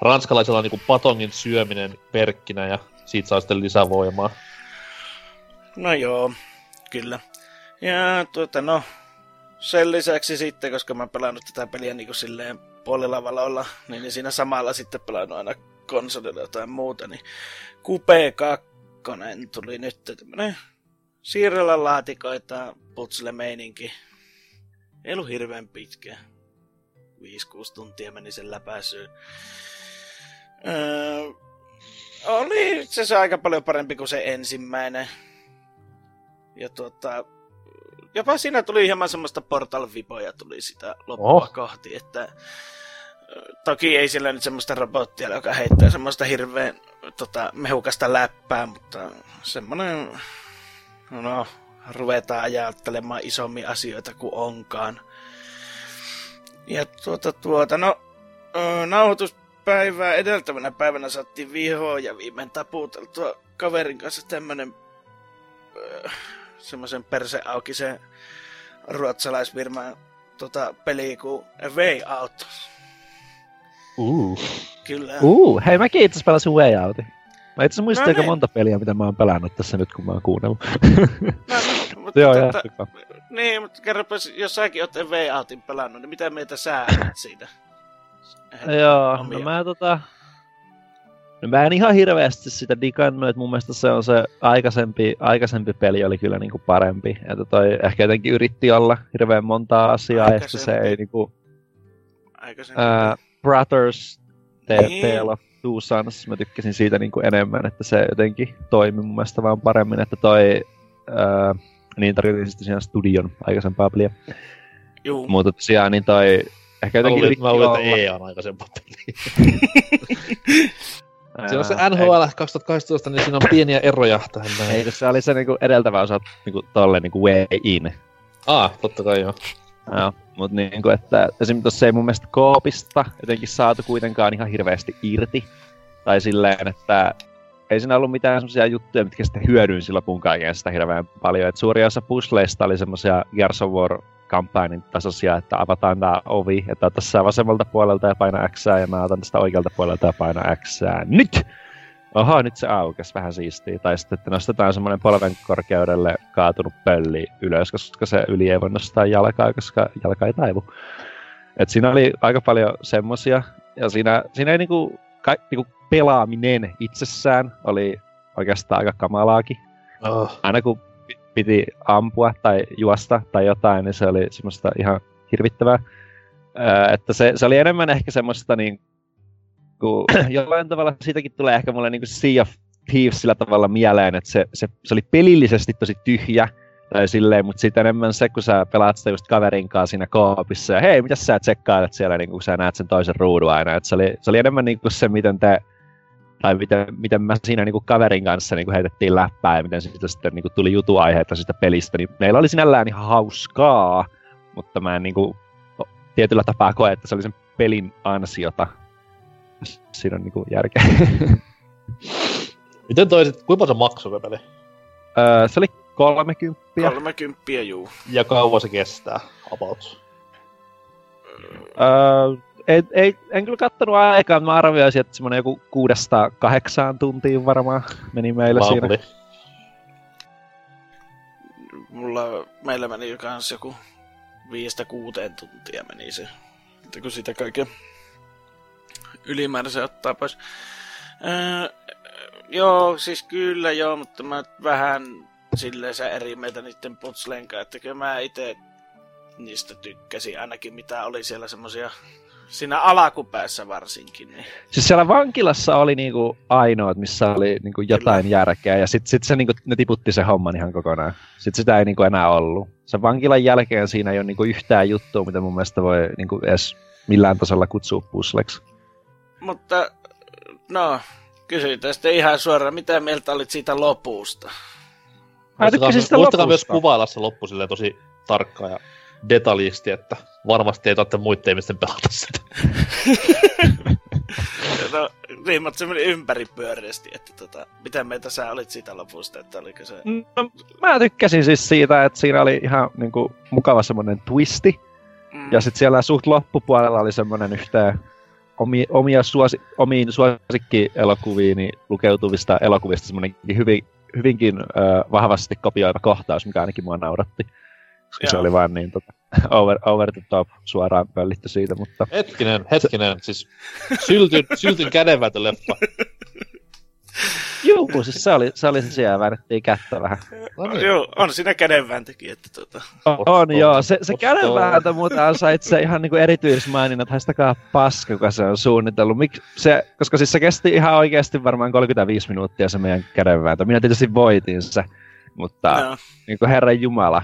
ranskalaisella on niinku patongin syöminen perkkinä ja siitä saa sitten lisävoimaa. No joo, kyllä. Ja tuota no, sen lisäksi sitten, koska mä oon pelannut tätä peliä niin kuin silleen puolilavalla niin, niin siinä samalla sitten pelannut aina konsolilla jotain muuta, niin Coupe 2 tuli nyt tämmönen siirrellä laatikoita putsle meininki. Ei ollut hirveän pitkä. 5-6 tuntia meni sen läpäisyyn. Öö, oli se aika paljon parempi kuin se ensimmäinen. Ja tuota, jopa siinä tuli hieman semmoista portal-vipoja tuli sitä loppua oh. kohti, että toki ei sillä nyt semmoista robottia, joka heittää semmoista hirveän tota, mehukasta läppää, mutta semmoinen, no, ruvetaan ajattelemaan isommin asioita kuin onkaan. Ja tuota, tuota, no, nauhoituspäivää edeltävänä päivänä saattiin vihoa ja viimein taputeltua kaverin kanssa tämmönen semmoisen perse auki se ruotsalaisvirman tota, peli kuin A Way Out. Uh. Kyllä. Uh, hei mäkin itse pelasin Way Outin. Mä itse muistin no aika niin. monta peliä, mitä mä oon pelannut tässä nyt, kun mä oon kuunnellut. No, no, mutta Joo, tota, Niin, mutta kerropas, jos säkin oot Way Outin pelannut, niin mitä mieltä sä siitä? Joo, no mä tota... No mä en ihan hirveästi sitä digannut, että mun mielestä se on se aikaisempi, aikaisempi peli oli kyllä niinku parempi. Että toi ehkä jotenkin yritti olla hirveän monta asiaa, ja se ei niinku... Aikaisempi. Uh, Brothers, Te- niin. Tale of Two Sons, mä tykkäsin siitä niinku enemmän, että se jotenkin toimi mun mielestä vaan paremmin, että toi... Uh, niin tarkoitin sitten siinä studion aikaisempaa peliä. Juu. Mutta tosiaan niin toi ehkä jotenkin... Mä luulin että EA on aikaisempaa peliä. Se on se NHL 2018, niin siinä on pieniä eroja tähän näin. Ei, se oli se niinku edeltävä osa niinku tolle niinku way in. Ah, totta kai joo. Joo, mutta niinku, että esimerkiksi tossa ei mun mielestä koopista jotenkin saatu kuitenkaan ihan hirveästi irti. Tai silleen, että ei siinä ollut mitään semmoisia juttuja, mitkä sitten hyödyin silloin punkaan sitä hirveän paljon. Et suuri osa puzzleista oli semmoisia Gears of War kampanjan tasoisia, että avataan tämä ovi, että tässä vasemmalta puolelta ja paina X, ja mä otan tästä oikealta puolelta ja paina X. Nyt! Oho, nyt se aukes, vähän siistiä. Tai sitten, että nostetaan semmoinen polven korkeudelle kaatunut pölli ylös, koska se yli ei voi nostaa jalkaa, koska jalka ei taivu. Et siinä oli aika paljon semmosia, ja siinä, siinä ei niinku, ka, niinku pelaaminen itsessään oli oikeastaan aika kamalaakin. Oh. Aina kun piti ampua tai juosta tai jotain, niin se oli semmoista ihan hirvittävää. Öö, että se, se oli enemmän ehkä semmoista niin kuin, jollain tavalla siitäkin tulee ehkä mulle niin kuin Sea of Thieves sillä tavalla mieleen, että se, se, se oli pelillisesti tosi tyhjä, tai silleen, mutta sitten enemmän se, kun sä pelaat sitä just kaverin kanssa siinä koopissa, ja hei, mitä sä tsekkailet siellä, niin kun sä näet sen toisen ruudun aina, että se oli, se oli enemmän niin kuin se, miten te tai miten, miten mä siinä niin kuin kaverin kanssa niin kuin heitettiin läppää ja miten siitä sitten niin kuin tuli jutuaiheita siitä pelistä, niin meillä oli sinällään ihan hauskaa, mutta mä en niin kuin, tietyllä tapaa koe, että se oli sen pelin ansiota. Siinä on niin kuin järkeä. Miten toisit, kuinka se maksoi peli? Öö, se oli 30. 30, juu. Ja kauan se kestää, about? Öö, ei, ei, en kyllä kattonut aikaa, mä arvioisin, että semmonen joku kuudesta kahdeksaan tuntiin varmaan meni meillä Lovely. siinä. Mulla, meillä meni kans joku viistä kuuteen tuntia meni se. Että kun sitä kaiken ylimääräisen ottaa pois. Öö, joo, siis kyllä joo, mutta mä vähän silleen se eri mieltä niiden putslenkaan, että kyllä mä itse niistä tykkäsin ainakin mitä oli siellä semmosia Siinä alakupäässä varsinkin. Niin. Siis siellä vankilassa oli niinku ainoat, missä oli niinku jotain Kyllä. järkeä, ja sitten sit se niinku, ne tiputti se homman ihan kokonaan. Sitten sitä ei niinku enää ollut. Se vankilan jälkeen siinä ei ole niinku yhtään juttua, mitä mun mielestä voi niinku edes millään tasolla kutsua pusleksi. Mutta, no, kysytään sitten ihan suoraan, mitä mieltä olit siitä lopusta? Mä tykkäsin sitä Muistakaa myös lopusta. kuvailla se loppu silleen tosi tarkkaan ja detaljisti, että varmasti ei tarvitse muiden ihmisten pelata sitä. No, riimat se meni ympäripyöreästi, että tota, mitä meitä sä olit siitä lopusta, että oliko se... No, mä tykkäsin siis siitä, että siinä oli ihan niinku, mukava semmonen twisti. Mm, Ja sitten siellä suht loppupuolella oli semmonen yhteen omi, omia suosi, omiin suosikkielokuviin niin lukeutuvista elokuvista semmonen hyvin, hyvinkin ö, vahvasti kopioiva kohtaus, mikä ainakin mua nauratti. Koska se oli vaan niin tota, over, over the top suoraan pöllitty siitä, mutta Hetkinen, hetkinen, siis syltyn, syltyn kädenvääntö leffa. Juu, siis se oli, se oli se siellä, väännettiin kättä vähän. No niin. Joo, on siinä kädenvääntökin, että tota... On, on joo, se, se Osto. kädenvääntö muuten ansaitsee ihan niinku erityismaininnat, haistakaa paska, kuka se on suunnitellut. Mik, se, koska siis se kesti ihan oikeasti varmaan 35 minuuttia se meidän kädenvääntö. Minä tietysti voitin se, mutta No, niinku herran jumala.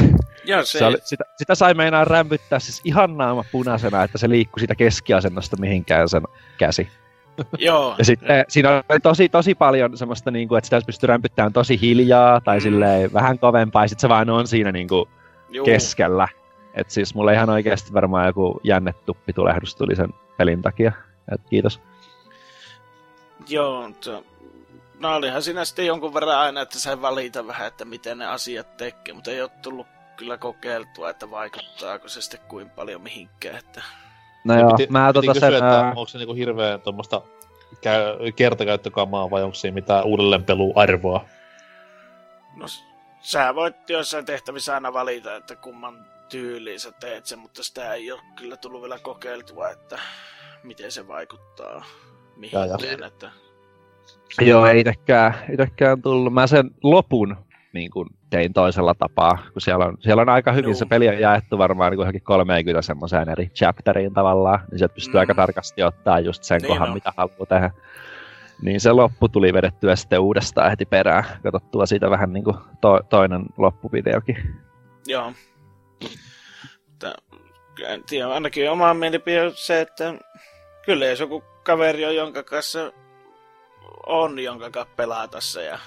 joo, se, Se oli, sitä, sitä sai meinaa rämpyttää siis ihan naama punaisena, että se liikkui siitä keskiasennosta mihinkään sen käsi. joo, Ja sitten siinä oli tosi, tosi paljon semmoista, niin kuin, että sitä pystynyt rämpyttämään tosi hiljaa tai Mm. silleen vähän kovempaa, ja sitten se vaan on siinä niin kuin, juu, keskellä. Et siis mulle ihan oikeasti varmaan joku jännetuppitulehdus tuli sen pelin takia. Et kiitos. joo, to, no olihan siinä sitten jonkun verran aina, että sai valita vähän, että miten ne asiat tekee, mutta ei ole tullut kyllä kokeiltua, että vaikuttaako se sitten kuin paljon mihinkään, että... No joo, piti, mä piti tota kysyä, sen... että ää, onko se niinku hirveän tuommoista käy, kertakäyttökamaa vai onko siinä mitään uudelleenpeluarvoa? No, sä voit joissain tehtävissä aina valita, että kumman tyyliin sä teet sen, mutta sitä ei ole kyllä tullut vielä kokeiltua, että miten se vaikuttaa mihinkään, että... Joo, ei itekään, itekään tullut. Mä sen lopun niin kun tein toisella tapaa, kun siellä on, siellä on aika hyvin Joo. se peli on jaettu varmaan niin johonkin 30 semmoiseen eri chapteriin tavallaan, niin sieltä pystyy Mm. aika tarkasti ottaa just sen Niin kohan, on. mitä haluaa tehdä. Niin se loppu tuli vedettyä sitten uudestaan heti perään, katsottua siitä vähän niin kuin to, toinen loppuvideokin. Joo. Mutta, en tiedä, ainakin oma mielipide on se, että kyllä jos joku kaveri on, jonka kanssa on, jonka kanssa se ja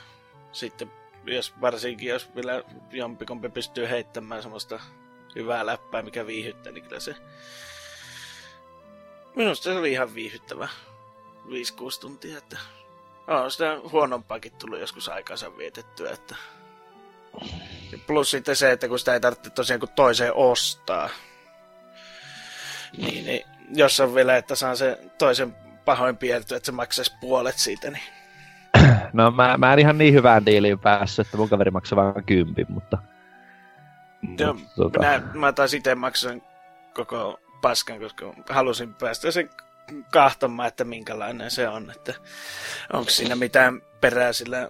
sitten jos varsinkin jos vielä jompikompi pystyy heittämään semmoista hyvää läppää, mikä viihyttää, niin kyllä se minusta se oli ihan viihyttävä 5-6 tuntia, että on sitä huonompaakin tullut joskus aikansa vietettyä, että Plus sitten se, että kun sitä ei tarvitse tosiaan kuin toiseen ostaa. Niin, niin jos on vielä, että saan se toisen pahoin piirtyä, että se maksaisi puolet siitä, niin No mä, mä en ihan niin hyvään diiliin päässyt, että mun kaveri maksaa vain kympin, mutta... Joo, mutta tota, minä, mä taas itse maksan koko paskan, koska halusin päästä sen kahtomaan, että minkälainen se on, että onko siinä mitään perää sillä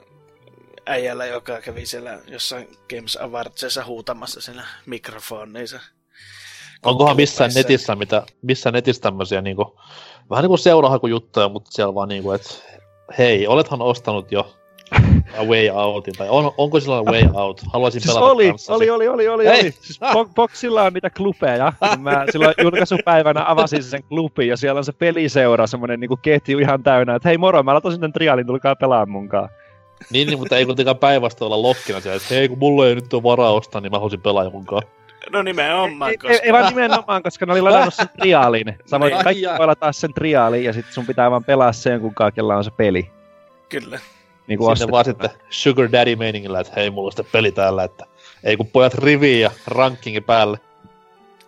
äijällä, joka kävi siellä jossain Games Awardsissa huutamassa siinä mikrofoniinsa. Onkohan missään netissä, mitä, missään netissä tämmöisiä niinku, vähän niinku seurahakujuttuja, mutta siellä vaan niinku, että hei, olethan ostanut jo A Way Outin, tai on, onko sillä Way Out? Haluaisin Siis pelata oli, kanssasi. oli, oli, oli, oli, Ei. oli. Siis Bo- Boxilla on niitä klubeja. Mä silloin julkaisupäivänä avasin sen klubin ja siellä on se peliseura, semmonen niinku ketju ihan täynnä, että hei moro, mä latasin tän trialin, tulkaa pelaa munkaan. Niin, niin, mutta ei kuitenkaan päinvastoin olla lokkina siellä, että hei, kun mulla ei nyt ole varaa ostaa, niin mä haluaisin pelaa jonkun kanssa. No nimenomaan, koska... ei, ei, vaan nimenomaan, koska ne oli ladannut sen triaalin. Sä voit, Ai kaikki voi lataa sen triaalin ja sitten sun pitää vaan pelaa sen, kun kaikilla on se peli. Kyllä. Niin kuin Sinne vaan sitten Sugar Daddy meiningillä, että hei, mulla on sitten peli täällä, että ei kun pojat riviin ja rankingi päälle.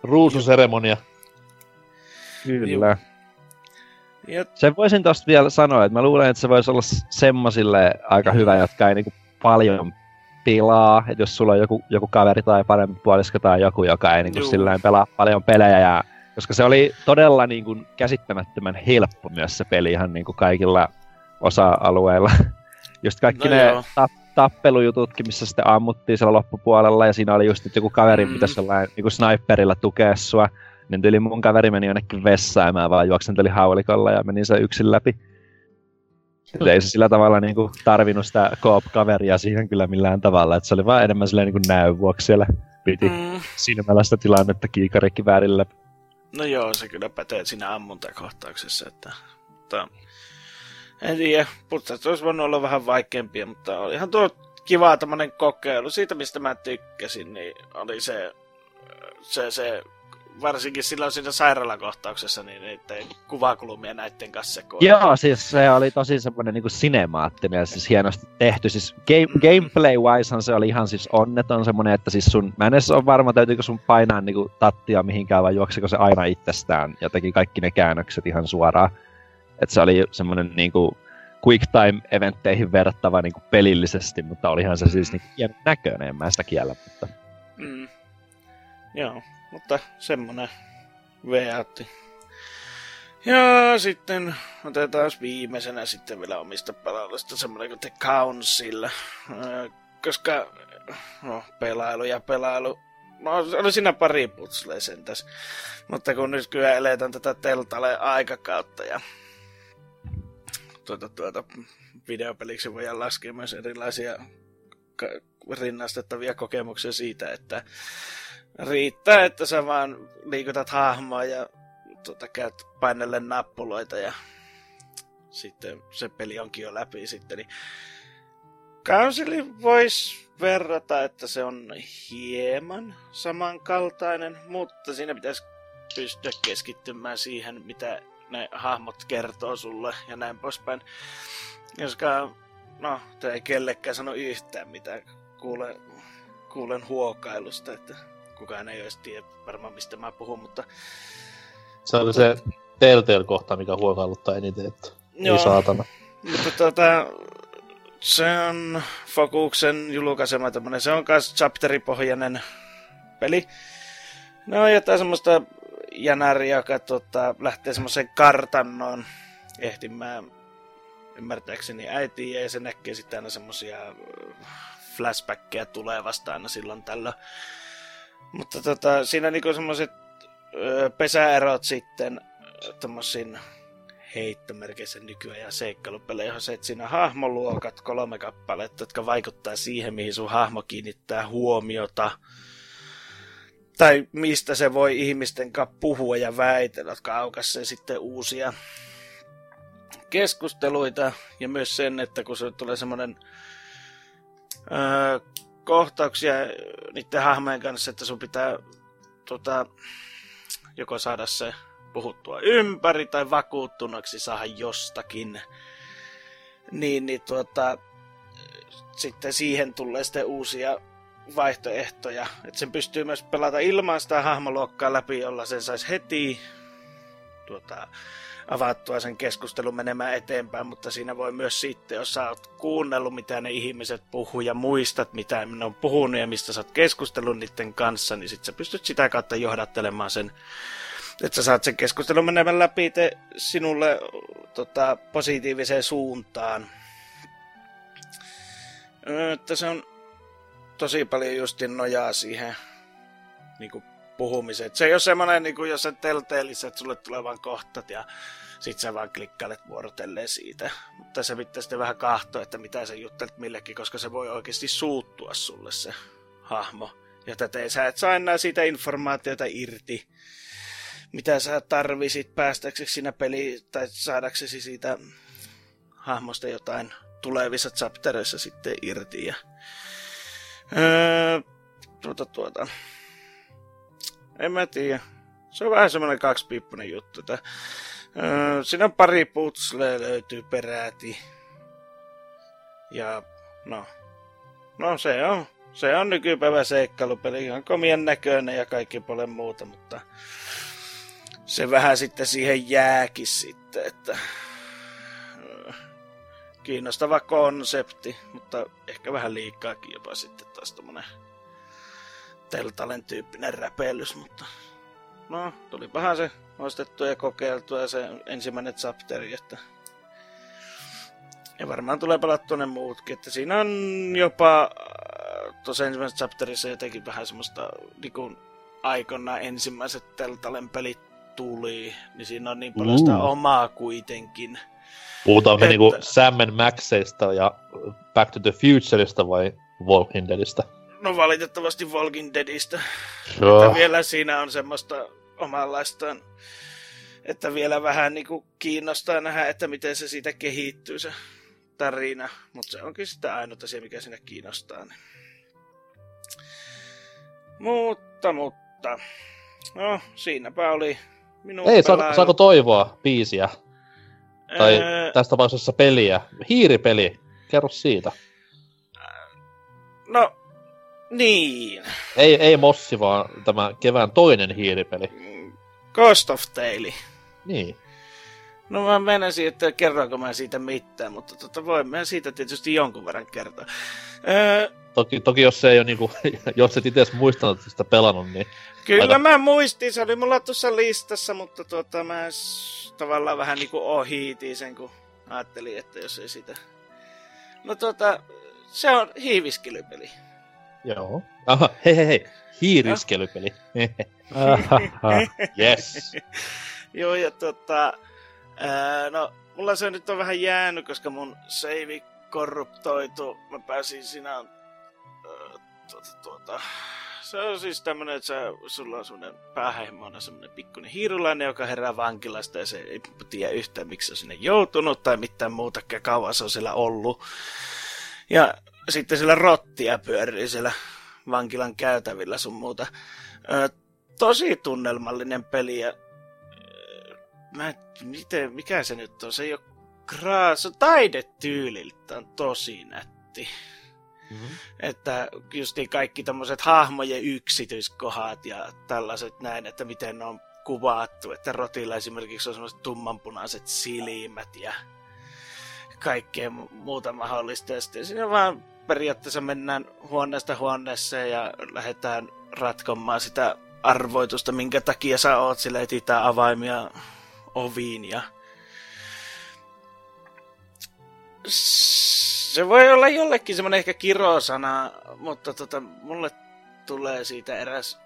Ruususeremonia. Kyllä. Ja, Sen voisin tosta vielä sanoa, että mä luulen, että se voisi olla s- semmosille aika hyvä, jotka ei niinku paljon pilaa. Että jos sulla on joku, joku kaveri tai parempi puolisko tai joku, joka ei Juu. sillä pelaa paljon pelejä. Ja, koska se oli todella niinku käsittämättömän helppo myös se peli ihan niinku kaikilla osa-alueilla. Just kaikki No ne joo. tap, tappelujututkin, missä sitten ammuttiin siellä loppupuolella. Ja siinä oli just, että joku kaveri Mm. pitäisi jollain niinku sniperilla tukea sua. Niin tyyli mun kaveri meni jonnekin vessaan ja mä vaan juoksentelin haulikolla ja menin se yksin läpi. Et ei se sillä tavalla niinku tarvinnut sitä koop-kaveria siihen kyllä millään tavalla, että se oli vaan enemmän silleen niinku näyn vuoksi siellä piti mm. silmällä sitä tilannetta kiikarikiväärillä. no joo, se kyllä pätee siinä ammuntakohtauksessa, että... Mutta, en tiedä, putsat olisi voinut olla vähän vaikeampia, mutta olihan tuo kiva tämmönen kokeilu. Siitä, mistä mä tykkäsin, niin oli se, se, se varsinkin silloin siinä sairaalakohtauksessa, niin niiden kuvakulmia näiden kanssa sekoilla. Joo, siis se oli tosi semmoinen niin sinemaattinen ja siis hienosti tehty. Siis game, mm. gameplay-wisehan se oli ihan siis onneton semmoinen, että siis sun, mä en edes ole varma, täytyykö sun painaa niin kuin tattia mihinkään vai juoksiko se aina itsestään ja teki kaikki ne käännökset ihan suoraan. Että se oli semmoinen niin kuin quick time-eventteihin verrattava niin kuin pelillisesti, mutta olihan se siis niin näköinen, en mä sitä kiellä. Mutta... Mm. Joo, mutta semmonen veatti. Ja sitten otetaan viimeisenä sitten vielä omista palveluista semmoinen kuin The Council. Koska no, pelailu ja pelailu No, oli siinä pari putsle sentäs. Mutta kun nyt kyllä eletään tätä teltale aikakautta ja tuota, tuota, videopeliksi voidaan laskea myös erilaisia rinnastettavia kokemuksia siitä, että riittää, että sä vaan liikutat hahmoa ja tuota, käyt painelle nappuloita ja sitten se peli onkin jo läpi sitten. Niin voisi verrata, että se on hieman samankaltainen, mutta siinä pitäisi pystyä keskittymään siihen, mitä ne hahmot kertoo sulle ja näin poispäin. Koska, no, tämä ei kellekään sano yhtään mitä kuulen, kuulen huokailusta, että kukaan ei edes tiedä varmaan mistä mä puhun, mutta... Se oli se Telltale-kohta, mikä huokailuttaa eniten, että Joo, ei saatana. Mutta tota, se on Fokuksen julkaisema tämmönen, se on myös chapteripohjainen peli. No tää semmoista jänäri, joka tota, lähtee semmoiseen kartannoon ehtimään ymmärtääkseni äitiin ja se näkee sitten aina semmosia flashbackkejä tulee vasta aina silloin tällä. Mutta tota, siinä niinku semmoiset pesäerot sitten tommosin heittomerkeissä nykyään seikkailupelejä, johon se, että siinä hahmoluokat, kolme kappaletta, jotka vaikuttaa siihen, mihin sun hahmo kiinnittää huomiota. Tai mistä se voi ihmisten kanssa puhua ja väitellä, jotka aukaisee sitten uusia keskusteluita. Ja myös sen, että kun se tulee semmoinen öö, kohtauksia niiden hahmojen kanssa, että sun pitää tota, joko saada se puhuttua ympäri tai vakuuttuneeksi saada jostakin. Niin, niin tuota, sitten siihen tulee sitten uusia vaihtoehtoja. Että sen pystyy myös pelata ilman sitä hahmoluokkaa läpi, jolla sen saisi heti tuota, avattua sen keskustelun menemään eteenpäin, mutta siinä voi myös sitten, jos sä oot kuunnellut, mitä ne ihmiset puhuu ja muistat, mitä ne on puhunut ja mistä sä oot keskustellut niiden kanssa, niin sitten sä pystyt sitä kautta johdattelemaan sen, että sä saat sen keskustelun menemään läpi te sinulle tota, positiiviseen suuntaan. Että se on tosi paljon justin nojaa siihen niin kuin puhumiseen. Se ei ole semmoinen, niin kuin jos sä telteelissä, että sulle tulee vaan kohtat ja sit sä vaan klikkailet vuorotelleen siitä. Mutta se pitää sitten vähän kahtoa, että mitä sä juttelet millekin, koska se voi oikeasti suuttua sulle se hahmo. Ja täten sä et saa enää siitä informaatiota irti, mitä sä tarvisit päästäksesi siinä peliin, tai saadaksesi siitä hahmosta jotain tulevissa chapterissa sitten irti. Ja, öö, tuota, tuota. En mä tiedä. Se on vähän semmoinen kaksipiippunen juttu. Että Siinä on pari putsle löytyy peräti. Ja no, no se on, se on nykypäivä seikkailupeli, ihan komien näköinen ja kaikki paljon muuta, mutta se vähän sitten siihen jääkin sitten, että kiinnostava konsepti, mutta ehkä vähän liikaakin jopa sitten taas tommonen Teltalen tyyppinen räpellys, mutta no, tulipahan se ostettua ja kokeiltua ja se ensimmäinen chapteri, että ja varmaan tulee pelattua ne muutkin, että siinä on jopa äh, tuossa ensimmäisessä chapterissa jotenkin vähän semmoista niin aikoinaan ensimmäiset Teltalen pelit tuli, niin siinä on niin paljon sitä omaa kuitenkin. Puhutaan me niinku Sam Maxeista ja Back to the Futureista vai Walking Deadistä? No valitettavasti Walking Deadistä. Että vielä siinä on semmoista omanlaistaan. Että vielä vähän niin kuin kiinnostaa nähdä, että miten se siitä kehittyy se tarina, mutta se onkin sitten ainut asia, mikä sinä kiinnostaa. Niin. Mutta, mutta, no siinäpä oli minun Ei, saako, saako toivoa biisiä? Tai öö... tässä tapauksessa peliä. Hiiripeli. Kerro siitä. No, niin. Ei, ei Mossi, vaan tämä kevään toinen hiiripeli. Ghost of Tale. Niin. No mä menisin, että kerroinko mä siitä mitään, mutta tota, voin mä siitä tietysti jonkun verran kertoa. Öö, toki, toki jos se ei ole niinku, jos et itse muistanut sitä pelannut, niin... Kyllä aika... mä muistin, se oli mulla tuossa listassa, mutta tuota, mä tavallaan vähän niinku ohiitin sen, kun ajattelin, että jos ei sitä... No tuota, se on hiiviskelypeli. Joo. Aha, hei hei hei. Hiiriskelypeli. yes. Joo, ja tota... Ää, no, mulla se nyt on vähän jäänyt, koska mun save korruptoitu. Mä pääsin siinä... Ää, tuota, tuota, se on siis tämmönen, että sä, sulla on semmonen päähahmona semmonen pikkuinen hiirulainen, joka herää vankilasta ja se ei tiedä yhtään, miksi se on sinne joutunut tai mitään muutakaan kauan se on siellä ollut. Ja sitten siellä rottia pyörii siellä vankilan käytävillä sun muuta. Ö, tosi tunnelmallinen peli ja mä en, miten, mikä se nyt on? Se ei ole kraas, taidetyyliltä on tosi nätti. Mm-hmm. Että justiin kaikki tämmöiset hahmojen yksityiskohat ja tällaiset näin, että miten ne on kuvattu. Että Rotilla esimerkiksi on semmoiset tummanpunaiset silmät ja kaikkea muuta mahdollista. Ja sitten siinä vaan periaatteessa mennään huoneesta huoneeseen ja lähdetään ratkomaan sitä arvoitusta, minkä takia sä oot sillä etitään avaimia oviin ja se voi olla jollekin semmoinen ehkä kirosana, mutta tota, mulle tulee siitä eräs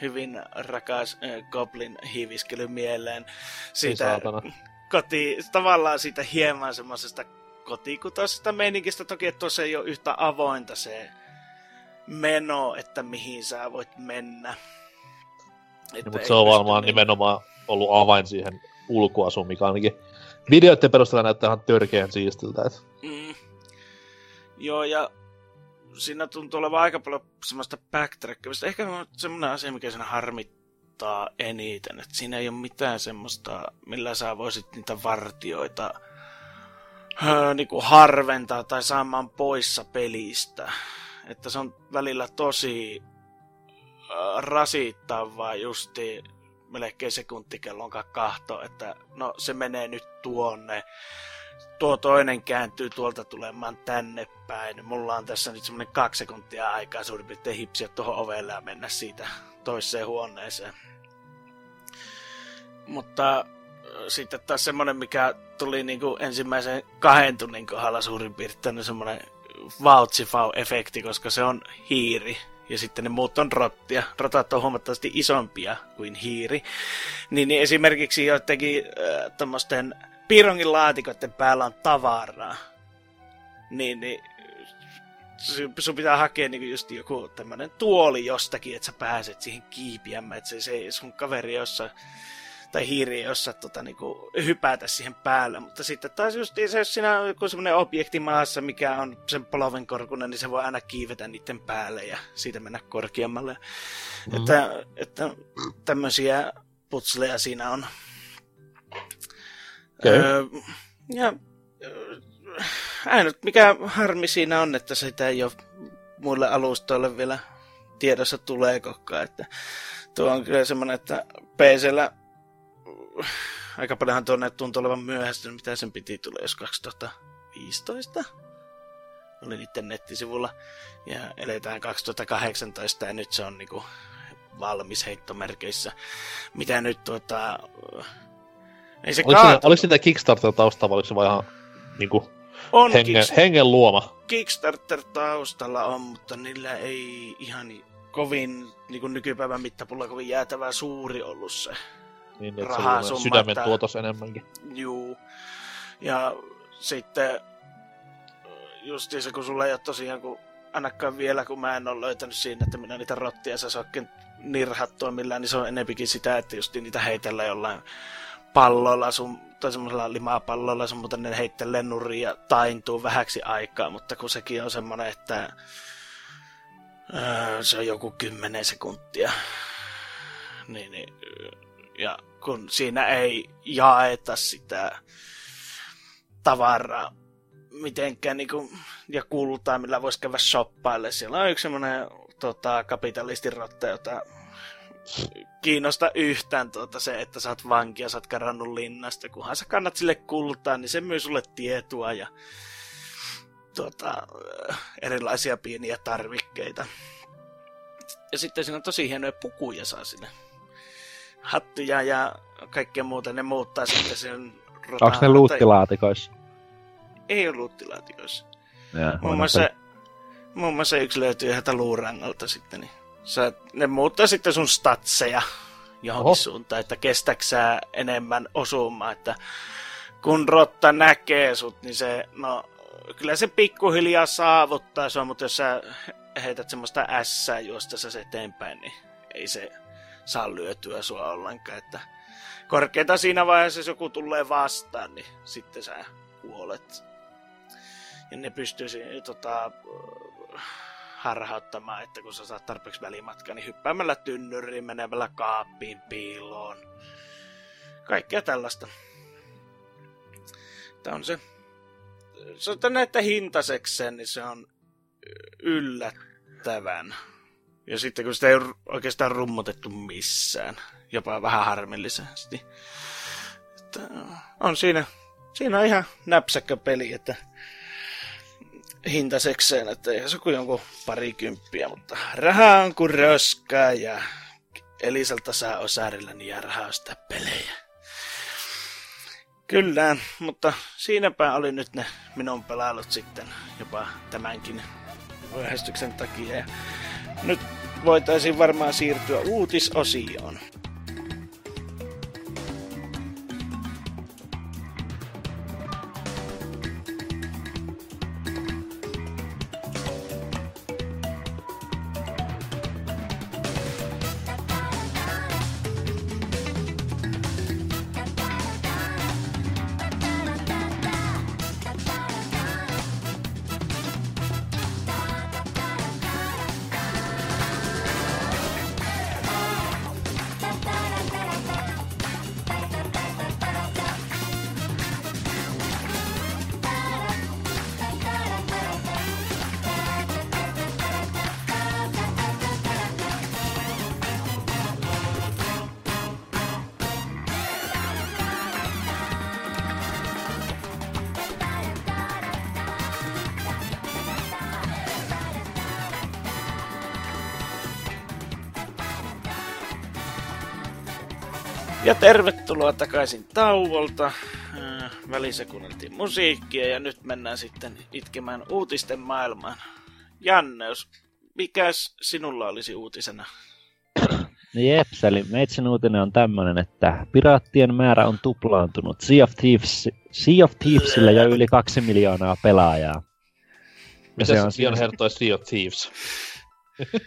hyvin rakas äh, Goblin hiiviskely mieleen. Siitä koti, tavallaan siitä hieman semmoisesta kotikutoisesta meininkistä. Toki, että tuossa ei ole yhtä avointa se meno, että mihin sä voit mennä. Että mutta se on varmaan niin... nimenomaan ollut avain siihen ulkoasuun, mikä ainakin videoiden perusteella näyttää ihan törkeän siistiltä. Että... Mm. Joo, ja siinä tuntuu olevan aika paljon semmoista backtrackimista. Ehkä semmoinen asia, mikä siinä harmittaa eniten, että siinä ei ole mitään semmoista, millä sä voisit niitä vartioita öö, niinku harventaa tai saamaan poissa pelistä. Että se on välillä tosi öö, rasittavaa justi melkein sekuntikellon kahto, että no se menee nyt tuonne, tuo toinen kääntyy tuolta tulemaan tänne päin. Mulla on tässä nyt semmonen kaksi sekuntia aikaa suurin piirtein hipsiä tuohon ovelle ja mennä siitä toiseen huoneeseen. Mutta sitten taas semmonen, mikä tuli niinku ensimmäisen kahden tunnin kohdalla suurin piirtein niin semmonen vautsifau-efekti, koska se on hiiri. Ja sitten ne muut on rottia. Rotat on huomattavasti isompia kuin hiiri. Niin, niin esimerkiksi joidenkin äh, tuommoisten piirongin laatikoiden päällä on tavaraa. Niin, niin sun pitää hakea niin just joku tämmönen tuoli jostakin, että sä pääset siihen kiipiämään, että se, se sun kaveri jossa tai hiiri jossa tota, niinku, hypätä siihen päälle. Mutta sitten taas just se, jos siinä on joku semmoinen objekti maassa, mikä on sen polven korkunen, niin se voi aina kiivetä niiden päälle ja siitä mennä korkeammalle. Mm-hmm. Että, että tämmöisiä putsleja siinä on. Okay. Öö, ja ainut mikä harmi siinä on, että sitä ei ole muille alustoille vielä tiedossa tulee koko että tuo on kyllä semmoinen, että PCllä aika paljonhan tuonne tuntuu olevan myöhästynyt, mitä sen piti tulla, jos 2015? Oli niiden nettisivulla. Ja eletään 2018 ja nyt se on niinku valmis heittomerkeissä. Mitä nyt tuota... Ei se oliko, se, oliko sitä Kickstarter taustalla, oliko se vaan ihan niinku on hengen, Kickstarter, hengen luoma? Kickstarter taustalla on, mutta niillä ei ihan kovin niin kuin nykypäivän mittapulla kovin jäätävää suuri ollut se niin, että se on sydämen tuotos enemmänkin. Juu. Ja sitten se, kun sulla ei ole tosiaan, kun ainakaan vielä, kun mä en ole löytänyt siinä, että minä niitä rottia saa oikein nirhattua millään, niin se on enempikin sitä, että just niitä heitellä jollain pallolla sun tai semmoisella limapallolla, muuten ne heittelee nurin ja taintuu vähäksi aikaa, mutta kun sekin on semmoinen, että öö, se on joku kymmenen sekuntia. Niin, niin, ja kun siinä ei jaeta sitä tavaraa mitenkään niin kuin, ja kultaa, millä voisi käydä shoppaille. Siellä on yksi semmoinen tota, kapitalistirotta, jota kiinnosta yhtään tuota se, että sä oot vanki ja sä oot karannut linnasta. Kunhan sä kannat sille kultaa, niin se myy sulle tietoa ja tuota, erilaisia pieniä tarvikkeita. Ja sitten siinä on tosi hienoja pukuja saa sinne. Hattuja ja kaikkea muuta, ne muuttaa sitten sen Onko ne luuttilaatikoissa? Ei ole luuttilaatikoissa. muun, muassa, muun muassa yksi löytyy yhdeltä luurangolta sitten, niin Sä, ne muuttaa sitten sun statseja johonkin Oho. suuntaan, että kestäksää enemmän osumaa, että kun rotta näkee sut, niin se, no, kyllä se pikkuhiljaa saavuttaa sua, mutta jos sä heität semmoista ässää juostessa eteenpäin, niin ei se saa lyötyä sua ollenkaan, että korkeita siinä vaiheessa, jos joku tulee vastaan, niin sitten sä kuolet. Ja ne pystyy tota, harhauttamaan, että kun sä saat tarpeeksi välimatkaa, niin hyppäämällä tynnyriin, menevällä kaappiin, piiloon. Kaikkea tällaista. Tämä on se. On näette hintaisekseen, niin se on yllättävän. Ja sitten kun sitä ei oikeastaan rummutettu missään, jopa vähän harmillisesti. Että on siinä, siinä on ihan näpsäkkä peli, että hintaisekseen, että ei se kuin jonkun parikymppiä, mutta rahaa on kuin röskää ja Elisalta saa osarilla niin rahaa ostaa pelejä. Kyllä, mutta siinäpä oli nyt ne minun pelailut sitten jopa tämänkin myöhästyksen takia. Ja nyt voitaisiin varmaan siirtyä uutisosioon. Ja tervetuloa takaisin tauolta. Äh, välissä kuunneltiin musiikkia ja nyt mennään sitten itkemään uutisten maailmaan. Janneus, mikäs sinulla olisi uutisena? No jeps, eli meitsin uutinen on tämmönen, että piraattien määrä on tuplaantunut. Sea of, Thieves, sea of Thievesillä jo yli kaksi miljoonaa pelaajaa. Mitä se on Sion Hertoi Sea of Thieves?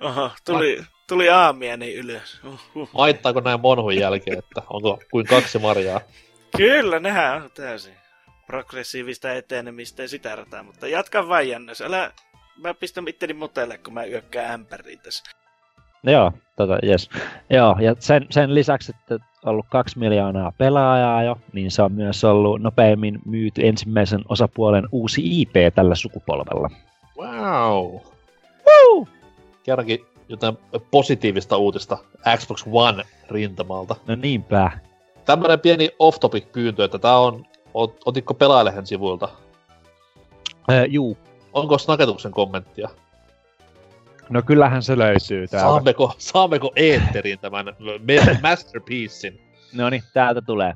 Oho, tuli, Tuli aamieni ylös. Uhuh. Haittaako näin monhun jälkeen, että onko kuin kaksi marjaa? Kyllä, nehän on täysin progressiivista etenemistä ja sitä rataa, mutta jatka vain Jannes. Älä, mä pistän itteni mutelle, kun mä yökkään ämpäriin tässä. Joo, tota, yes. Joo, ja sen, sen lisäksi, että on ollut kaksi miljoonaa pelaajaa jo, niin se on myös ollut nopeimmin myyty ensimmäisen osapuolen uusi IP tällä sukupolvella. Wow! Woo! Kerrankin jotain positiivista uutista Xbox One rintamalta. No niinpä. Tämmönen pieni off-topic pyyntö, että tää on, ot, otitko pelailehen sivuilta? Äh, juu. Onko Snaketuksen kommenttia? No kyllähän se löytyy täältä. Saammeko, saammeko eetteriin tämän masterpiecein? No niin, täältä tulee.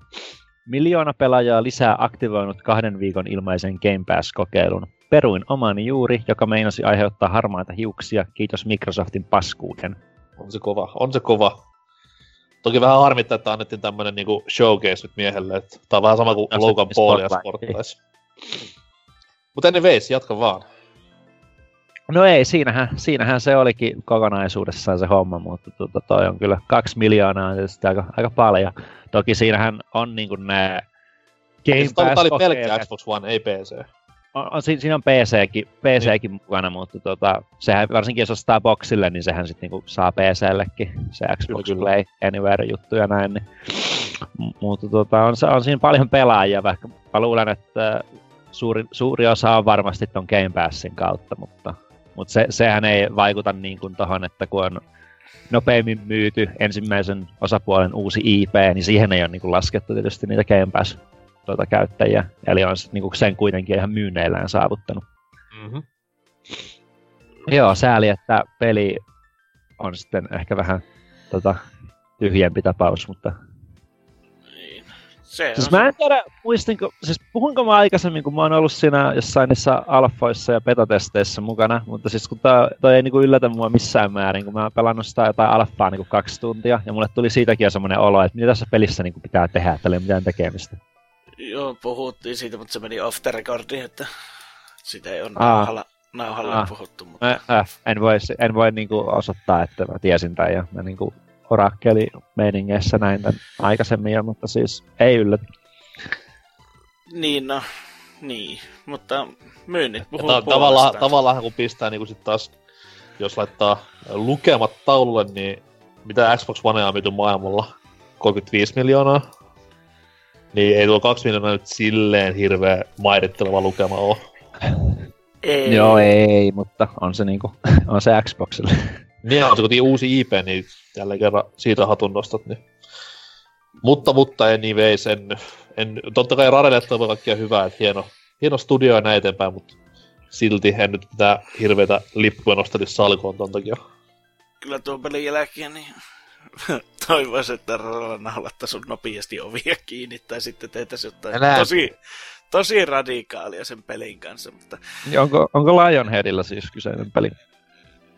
Miljoona pelaajaa lisää aktivoinut kahden viikon ilmaisen Game Pass-kokeilun. Peruin omani juuri, joka meinasi aiheuttaa harmaita hiuksia, kiitos Microsoftin paskuuden. On se kova, on se kova. Toki vähän harmittaa, että annettiin tämmönen niinku showcase nyt miehelle, että tää on vähän sama kuin no, Logan Paul ja Sportlais. Mutta anyways, jatka vaan. No ei, siinähän, siinähän se olikin kokonaisuudessaan se homma, mutta tuota, toi on kyllä kaksi miljoonaa tietysti aika, aika paljon. Toki siinähän on niinku ne Game Pass Tämä oli pelkkä Xbox One, ei PC. On, on, siinä on PCkin, PCkin niin. mukana, mutta tota, sehän varsinkin jos ostaa boxille, niin sehän sitten niinku saa PCllekin se Xbox kyllä, Play Anywhere-juttu ja näin. Niin. Mutta tota, on, on siinä paljon pelaajia, vaikka mä luulen, että suuri, suuri osa on varmasti ton Game Passin kautta, mutta mutta se, sehän ei vaikuta niin kuin tohon, että kun on nopeimmin myyty ensimmäisen osapuolen uusi IP, niin siihen ei ole niin kuin laskettu tietysti niitä Game Pass tuota, käyttäjiä. Eli on niin kuin sen kuitenkin ihan myynneillään saavuttanut. Mm-hmm. Joo, sääli, että peli on sitten ehkä vähän tota, tyhjempi tapaus, mutta se siis mä en tiedä, muistinko, siis puhunko mä aikaisemmin, kun mä oon ollut siinä jossain niissä alfoissa ja betatesteissä mukana, mutta siis kun toi, toi ei niinku yllätä mua missään määrin, kun mä oon pelannut sitä jotain alfaa niinku kaksi tuntia, ja mulle tuli siitäkin jo semmoinen olo, että mitä tässä pelissä niinku pitää tehdä, että ei ole mitään tekemistä. Joo, puhuttiin siitä, mutta se meni off the recordiin, että sitä ei ole nauhalla, nauhalla puhuttu. Mutta... Äh, en voi, en voi niinku osoittaa, että mä tiesin tai ja mä niinku orakkeli meiningeissä näin tämän aikaisemmin jo, mutta siis ei yllätä. Niin, no, niin, mutta myynnit puhuu ta- tavallaan, tavallaan kun pistää niin sit taas, jos laittaa lukemat taululle, niin mitä Xbox One on myyty maailmalla? 35 miljoonaa? Niin ei tuo 2 miljoonaa nyt silleen hirveä mairitteleva lukema ole. Ei. Joo, ei, mutta on se niinku, on se Xboxille. Niin on se kuitenkin uusi IP, niin jälleen kerran siitä hatun nostat. Niin. Mutta, mutta en niin veis, en, en, totta kai Rarelle toivon kaikkia hyvää, että hieno, hieno studio ja näin eteenpäin, mutta silti en nyt pitää hirveitä lippuja nostelisi salkoon ton takia. Kyllä tuon pelin jälkeen niin toivoisin, että Rarelle naulattaisi nopeasti ovia kiinni tai sitten tehtäisiin jotain tosi, tosi radikaalia sen pelin kanssa. Mutta... Ja onko, onko Lionheadilla siis kyseinen peli?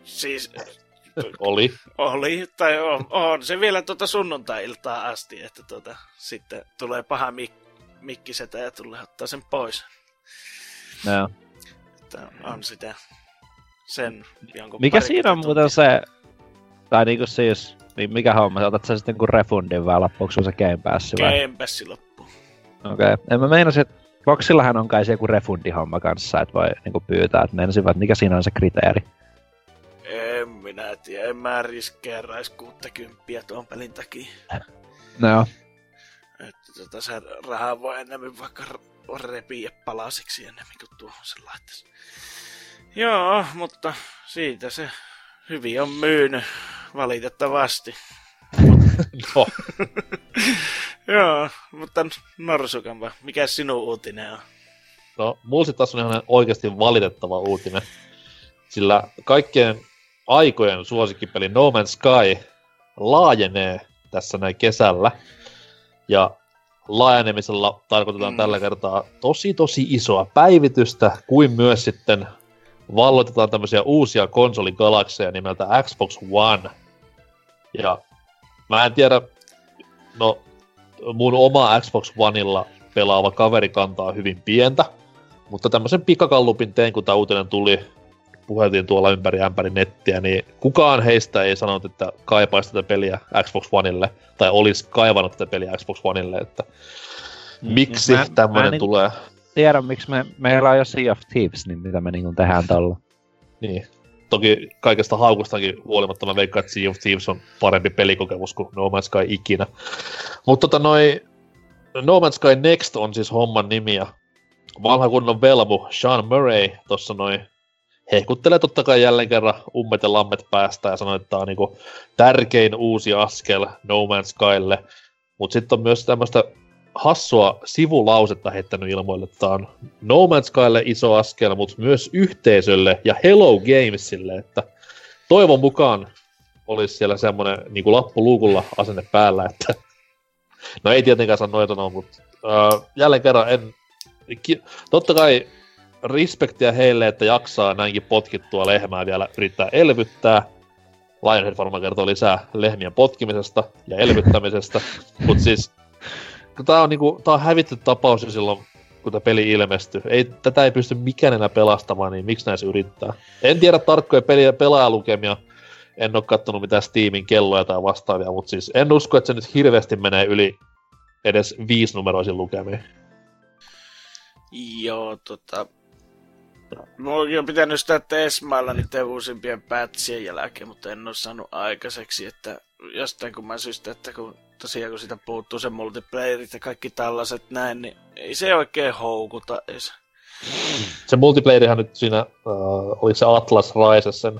Siis oli. Oli, tai on, on se vielä tuota sunnuntai-iltaa asti, että tuota, sitten tulee paha mik- mikkisetä ja tulee ottaa sen pois. No. Että on sitä sen jonkun Mikä siinä on muuten se, tai niinku siis, niin mikä homma, otat sä sitten kun refundin vai loppuuko se Game Pass vai? Game Pass loppu. Okei, okay. en mä meinasin, että Boxillahan on kai se joku refundihomma kanssa, että voi niinku pyytää, että meinasin että mikä siinä on se kriteeri. En minä tiedä, en mä riskeerais 60 tuon pelin takia. No. Että tota, se rahaa voi enemmän vaikka repiä palasiksi enemmän kuin tuohon se laittaisi. Joo, mutta siitä se hyvin on myynyt, valitettavasti. no. Joo, mutta Norsukanpa, mikä sinun uutinen on? No, mulla taas on ihan oikeasti valitettava uutinen. Sillä kaikkien aikojen suosikkipeli No Man's Sky laajenee tässä näin kesällä. Ja laajenemisella tarkoitetaan mm. tällä kertaa tosi tosi isoa päivitystä, kuin myös sitten valloitetaan tämmöisiä uusia konsoligalakseja nimeltä Xbox One. Ja mä en tiedä, no mun oma Xbox Oneilla pelaava kaveri kantaa hyvin pientä, mutta tämmöisen pikakallupin tein, kun tämä uutinen tuli, puheltiin tuolla ympäri ämpäri nettiä, niin kukaan heistä ei sanonut, että kaipaisi tätä peliä Xbox Oneille, tai olisi kaivannut tätä peliä Xbox Oneille, että mm, miksi mm, tämmöinen niinku tulee. Tiedän, miksi me, meillä on jo Sea of Thieves, niin mitä me niin tehdään tuolla. Niin. Toki kaikesta haukustakin huolimatta mä veikkaan, että Sea of Thieves on parempi pelikokemus kuin No Man's Sky ikinä. Mutta tota noi, No Man's Sky Next on siis homman nimi ja vanha kunnon velmu Sean Murray tuossa noin hehkuttelee totta kai jälleen kerran ummet ja lammet päästä ja sanoo, että tämä on niinku tärkein uusi askel No Man's Skylle. Mutta sitten on myös tämmöistä hassua sivulausetta heittänyt ilmoille, tämä on No Man's Skylle iso askel, mutta myös yhteisölle ja Hello Gamesille, että toivon mukaan olisi siellä semmoinen niin kuin lappu luukulla asenne päällä, että no ei tietenkään saa noita sanoa, mutta uh, jälleen kerran en, ki, totta kai respektiä heille, että jaksaa näinkin potkittua lehmää vielä yrittää elvyttää. Lionhead varmaan kertoo lisää lehmien potkimisesta ja elvyttämisestä, mutta siis tää on, niinku, tää on hävitty tapaus jo silloin kun tämä peli ilmestyy. Ei, tätä ei pysty mikään enää pelastamaan, niin miksi näissä yrittää? En tiedä tarkkoja peliä pelaajalukemia, en ole kattonut mitään Steamin kelloja tai vastaavia, mutta siis en usko, että se nyt hirveästi menee yli edes viisinumeroisin lukemiin. Joo, tota... Mulla on pitänyt sitä tesmailla niiden uusimpien pätsien jälkeen, mutta en ole saanut aikaiseksi, että jostain kun mä syystä, että kun tosiaan kun sitä puuttuu se multiplayerit ja kaikki tällaiset näin, niin ei se oikein houkuta edes. Se multiplayerihan nyt siinä, uh, oli se Atlas Rise sen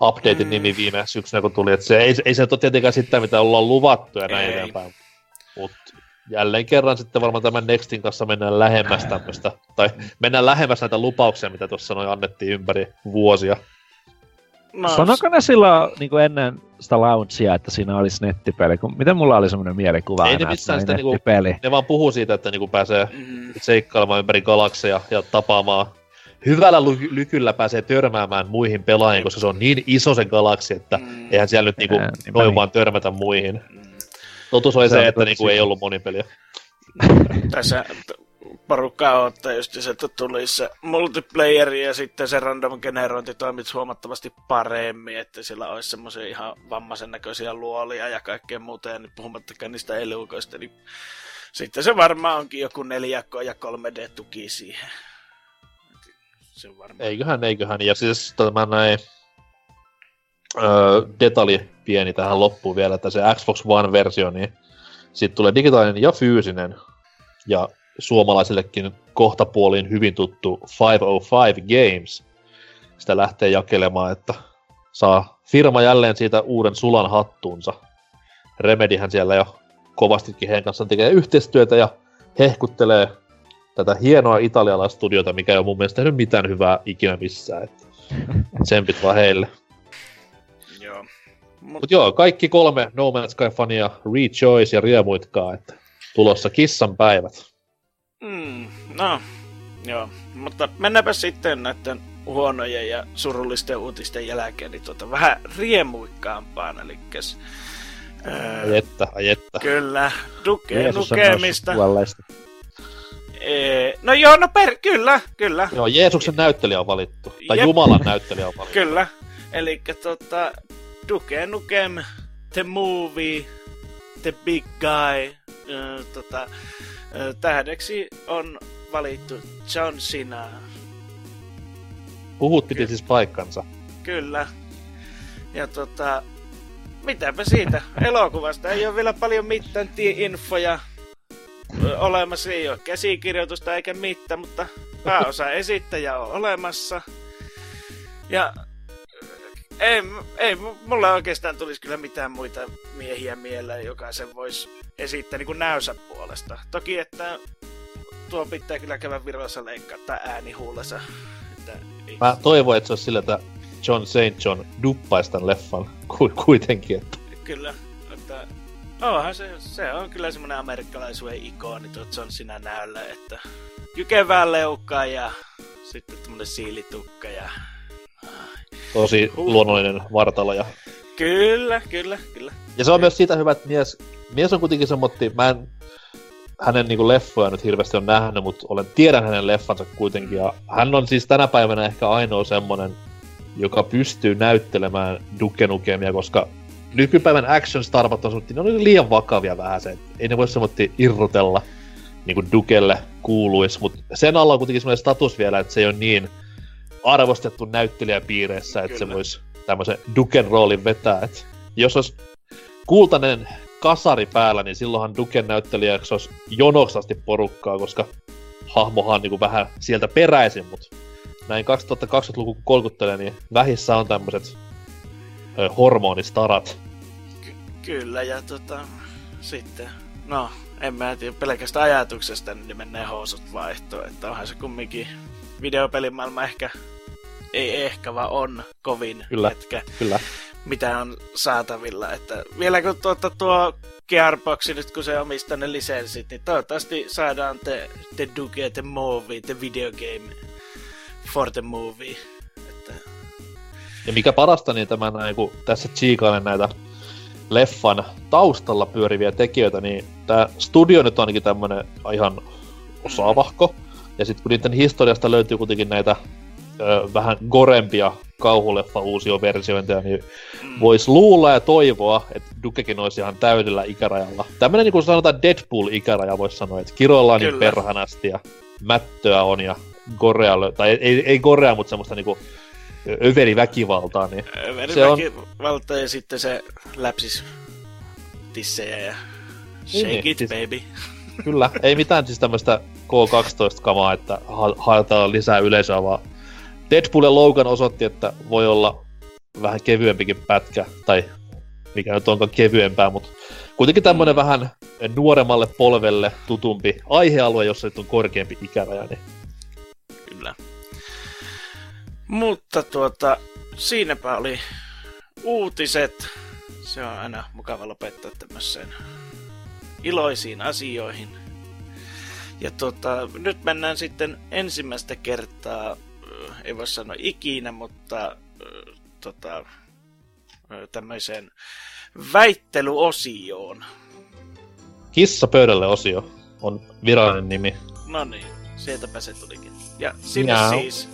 updatein mm. nimi viime syksynä, kun tuli, että se ei, ei se ole tietenkään sitä, mitä ollaan luvattu ja näin ei. eteenpäin. Mutta jälleen kerran sitten varmaan tämän Nextin kanssa mennään lähemmäs tämmöistä, tai mennään lähemmäs näitä lupauksia, mitä tuossa noin annettiin ympäri vuosia. No, Sanoiko ne silloin niin kuin ennen sitä launchia, että siinä olisi nettipeli? Kun, miten mulla oli semmoinen mielikuva Ei ne missään sitä niinku, ne vaan puhuu siitä, että niinku pääsee mm. seikkailemaan ympäri galakseja ja tapaamaan. Hyvällä ly- lykyllä pääsee törmäämään muihin pelaajiin, koska se on niin iso se galaksi, että mm. eihän siellä nyt niinku noin niin. vaan törmätä muihin. Mm. Totuus oli se, se että niinku ei ollut monipeliä. Tässä porukkaa ottaa just se, että tulisi se multiplayer ja sitten se random generointi toimit huomattavasti paremmin, että sillä olisi semmoisia ihan vammaisen näköisiä luolia ja kaikkea muuta, ja nyt puhumattakaan niistä elukoista, niin sitten se varmaan onkin joku 4K ja 3D-tuki siihen. Se varmaan. Eiköhän, eiköhän. Ja siis tämä näin öö, detalji pieni tähän loppuun vielä, että se Xbox One-versio, niin sitten tulee digitaalinen ja fyysinen. Ja suomalaisillekin kohtapuoliin hyvin tuttu 505 Games sitä lähtee jakelemaan, että saa firma jälleen siitä uuden sulan hattuunsa. Remedihän siellä jo kovastikin heidän kanssaan tekee yhteistyötä ja hehkuttelee tätä hienoa italialaistudiota, mikä ei ole mun mielestä tehnyt mitään hyvää ikinä missään. Että tsempit vaan heille. Joo. Mut... Mut joo, kaikki kolme No Man's Sky-fania rejoice ja riemuitkaa, että tulossa kissan päivät. Mm, no, joo. Mutta mennäänpä sitten näiden huonojen ja surullisten uutisten jälkeen niin tuota, vähän riemuikkaampaan, eli Öö, ajetta, ajetta. Kyllä, Duke Nukemista. Ee, no joo, no per, kyllä, kyllä. Joo, Jeesuksen näyttelijä on valittu. Tai Jep. Jumalan näyttelijä on valittu. Kyllä. Eli tota, Duke Nukem, The Movie, The Big Guy, äh, tota, Tähdeksi on valittu John Cena. Puhut piti siis paikkansa. Kyllä. Ja tota, mitäpä siitä elokuvasta. Ei ole vielä paljon mitään infoja olemassa. Ei ole käsikirjoitusta eikä mitään, mutta pääosa esittäjä on olemassa. Ja ei, ei mulla oikeastaan tulisi kyllä mitään muita miehiä mieleen, joka sen voisi esittää niin kuin näysä puolesta. Toki, että tuo pitää kyllä käydä Virossa leikkaa ääni huulessa. Että ei... Mä toivon, että se olisi sillä, että John St. John duppaisi tämän leffan kuitenkin. Että... Kyllä, että onhan se, se on kyllä semmoinen amerikkalaisuuden ikoni tuo John sinä näyllä, että jykevää leukaa ja sitten tämmönen siilitukka ja... Tosi luonnollinen vartalo ja... Kyllä, kyllä, kyllä. Ja se on myös siitä hyvä, että mies mies on kuitenkin semmotti, mä en hänen niinku leffoja nyt hirveästi on nähnyt, mutta olen, tiedän hänen leffansa kuitenkin. Ja hän on siis tänä päivänä ehkä ainoa semmonen, joka pystyy näyttelemään Duke Nukemia, koska nykypäivän action starvat on ne on liian vakavia vähän se, ei ne voi semmoitti irrotella niin kuin Dukelle kuuluisi, mutta sen alla on kuitenkin semmoinen status vielä, että se ei ole niin arvostettu näyttelijäpiireissä, että Kyllä. se voisi tämmöisen Duken roolin vetää. Et jos olisi kultainen kasari päällä, niin silloinhan Duken näyttelijäksi olisi jonoksasti porukkaa, koska hahmohan on niin kuin vähän sieltä peräisin, mutta näin 2020-luku kun kolkuttelee, niin vähissä on tämmöiset hormonistarat. Ky- kyllä, ja tota, sitten, no, en mä tiedä, pelkästä ajatuksesta niin menee housut vaihtoon, että onhan se kumminkin videopelimaailma ehkä, ei ehkä, vaan on kovin kyllä, hetkä. Kyllä mitä on saatavilla. Että vielä kun tuota, tuo Gearbox nyt kun se omistaa ne lisenssit, niin toivottavasti saadaan te, te Duke, te Movie, te Video Game for the Movie. Että... Ja mikä parasta, niin tämä näin, kun tässä tsiikailen näitä leffan taustalla pyöriviä tekijöitä, niin tämä studio nyt on ainakin tämmönen ihan osaavahko. Ja sitten kun niiden historiasta löytyy kuitenkin näitä ö, vähän gorempia kauhuleffa uusioversiointeja, niin mm. voisi luulla ja toivoa, että Dukekin olisi ihan täydellä ikärajalla. Tämmöinen niin kuin sanotaan Deadpool-ikäraja voisi sanoa, että kiroillaan niin perhanasti ja mättöä on ja gorea, tai ei, ei, gorea, mutta semmoista niinku överiväkivaltaa. Niin överiväkivaltaa on... ja sitten se läpsis tissejä ja shake niin, it siis, baby. Kyllä, ei mitään siis tämmöistä K12-kamaa, että ha- haetaan lisää yleisöä, vaan Deadpool Logan osoitti, että voi olla vähän kevyempikin pätkä, tai mikä nyt onkaan kevyempää, mutta kuitenkin tämmöinen mm. vähän nuoremmalle polvelle tutumpi aihealue, jossa nyt on korkeampi ikäraja, niin kyllä. Mutta tuota, siinäpä oli uutiset. Se on aina mukava lopettaa tämmöiseen iloisiin asioihin. Ja tuota, nyt mennään sitten ensimmäistä kertaa, ei voi sanoa ikinä, mutta tota, tämmöiseen väittelyosioon. Kissa pöydälle osio on virallinen nimi. No niin, sieltäpä se tulikin. Ja sinne Miau. siis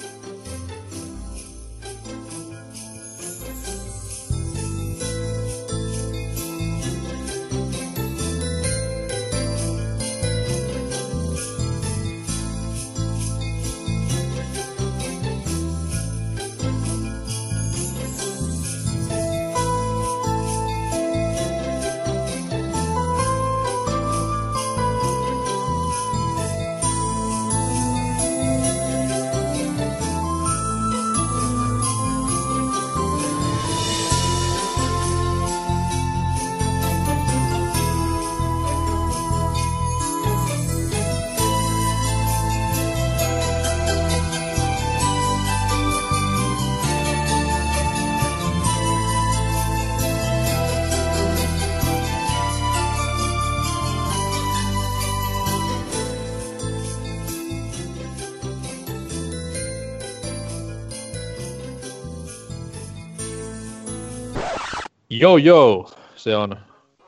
Joo joo, se on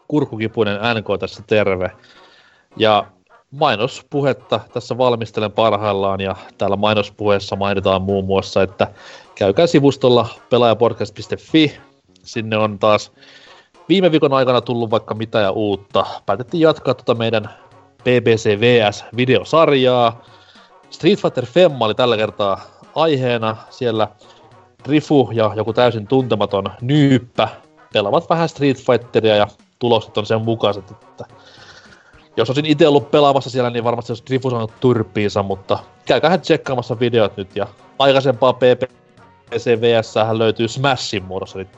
kurkukipuinen NK tässä terve. Ja mainospuhetta tässä valmistelen parhaillaan ja täällä mainospuheessa mainitaan muun muassa, että käykää sivustolla pelaajapodcast.fi. Sinne on taas viime viikon aikana tullut vaikka mitä ja uutta. Päätettiin jatkaa tuota meidän BBC VS-videosarjaa. Street Fighter Femma oli tällä kertaa aiheena. Siellä Rifu ja joku täysin tuntematon nyyppä pelaavat vähän Street Fighteria ja tulokset on sen mukaiset, että jos olisin itse ollut pelaamassa siellä, niin varmasti olisi Drifu saanut turpiinsa, mutta käykää tsekkaamassa videot nyt ja aikaisempaa PPC VS löytyy Smashin muodossa nyt.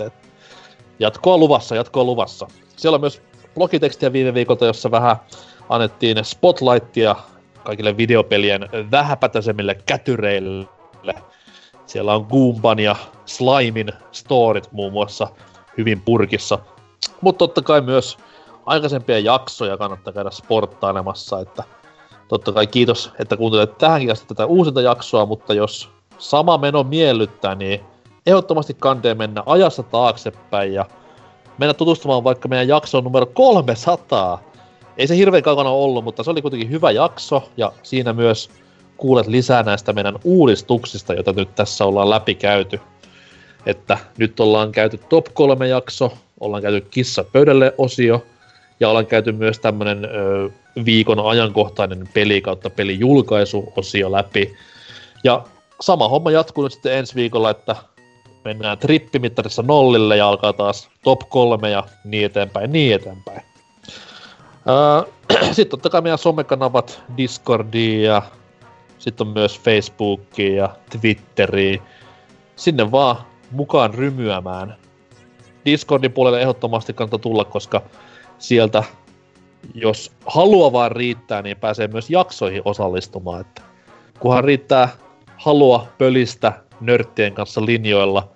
Jatkoa luvassa, jatkoa luvassa. Siellä on myös blogitekstiä viime viikolta, jossa vähän annettiin spotlightia kaikille videopelien vähäpätäisemmille kätyreille. Siellä on Goomban ja Slimin storit muun muassa hyvin purkissa. Mutta totta kai myös aikaisempia jaksoja kannattaa käydä sporttailemassa, että totta kai kiitos, että kuuntelet tähänkin asti tätä uusinta jaksoa, mutta jos sama meno miellyttää, niin ehdottomasti kandee mennä ajassa taaksepäin ja mennä tutustumaan vaikka meidän jaksoon numero 300. Ei se hirveän kaukana ollut, mutta se oli kuitenkin hyvä jakso ja siinä myös kuulet lisää näistä meidän uudistuksista, joita nyt tässä ollaan läpikäyty että nyt ollaan käyty top 3 jakso, ollaan käyty kissa pöydälle osio, ja ollaan käyty myös tämmönen ö, viikon ajankohtainen peli kautta pelijulkaisu osio läpi. Ja sama homma jatkuu nyt sitten ensi viikolla, että mennään trippimittarissa nollille ja alkaa taas top 3 ja niin eteenpäin, niin eteenpäin. sitten totta kai meidän somekanavat Discordiin ja sitten on myös Facebookiin ja Twitteriin. Sinne vaan mukaan rymyämään. Discordin puolelle ehdottomasti kannattaa tulla, koska sieltä, jos halua vaan riittää, niin pääsee myös jaksoihin osallistumaan. Että kunhan riittää halua pölistä nörttien kanssa linjoilla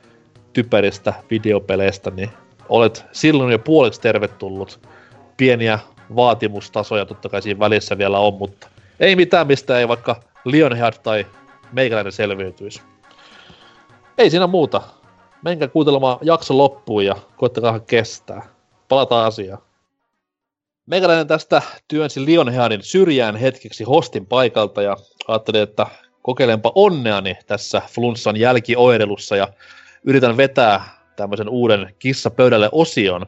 typeristä videopeleistä, niin olet silloin jo puoleksi tervetullut. Pieniä vaatimustasoja totta kai siinä välissä vielä on, mutta ei mitään, mistä ei vaikka Lionhead tai meikäläinen selviytyisi. Ei siinä muuta menkää kuuntelemaan jakso loppuun ja koittakaa kestää. Palataan asiaan. Meikäläinen tästä työnsi Lionheadin syrjään hetkeksi hostin paikalta ja ajattelin, että kokeilenpa onneani tässä flunssan jälkioirelussa ja yritän vetää tämmöisen uuden kissa pöydälle osion.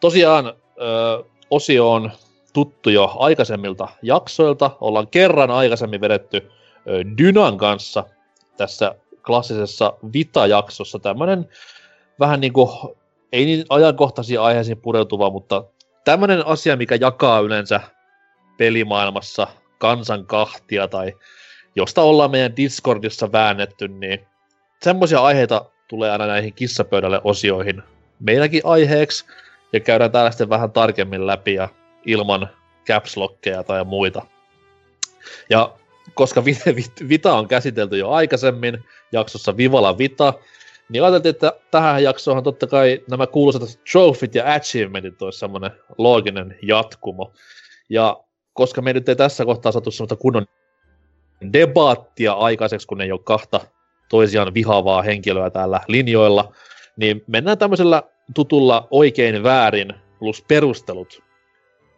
Tosiaan ö, osio on tuttu jo aikaisemmilta jaksoilta. Ollaan kerran aikaisemmin vedetty ö, Dynan kanssa tässä klassisessa Vita-jaksossa tämmöinen vähän niin kuin, ei niin ajankohtaisia aiheisiin pureutuva, mutta tämmöinen asia, mikä jakaa yleensä pelimaailmassa kansan kahtia tai josta ollaan meidän Discordissa väännetty, niin semmoisia aiheita tulee aina näihin kissapöydälle osioihin meilläkin aiheeksi, ja käydään täällä sitten vähän tarkemmin läpi ja ilman caps tai muita. Ja koska Vita on käsitelty jo aikaisemmin jaksossa Vivala Vita, niin ajateltiin, että tähän jaksoon totta kai nämä kuuluisat trophyt ja achievementit olisi semmoinen looginen jatkumo. Ja koska me nyt ei tässä kohtaa saatu semmoista kunnon debaattia aikaiseksi, kun ei ole kahta toisiaan vihaavaa henkilöä täällä linjoilla, niin mennään tämmöisellä tutulla oikein väärin plus perustelut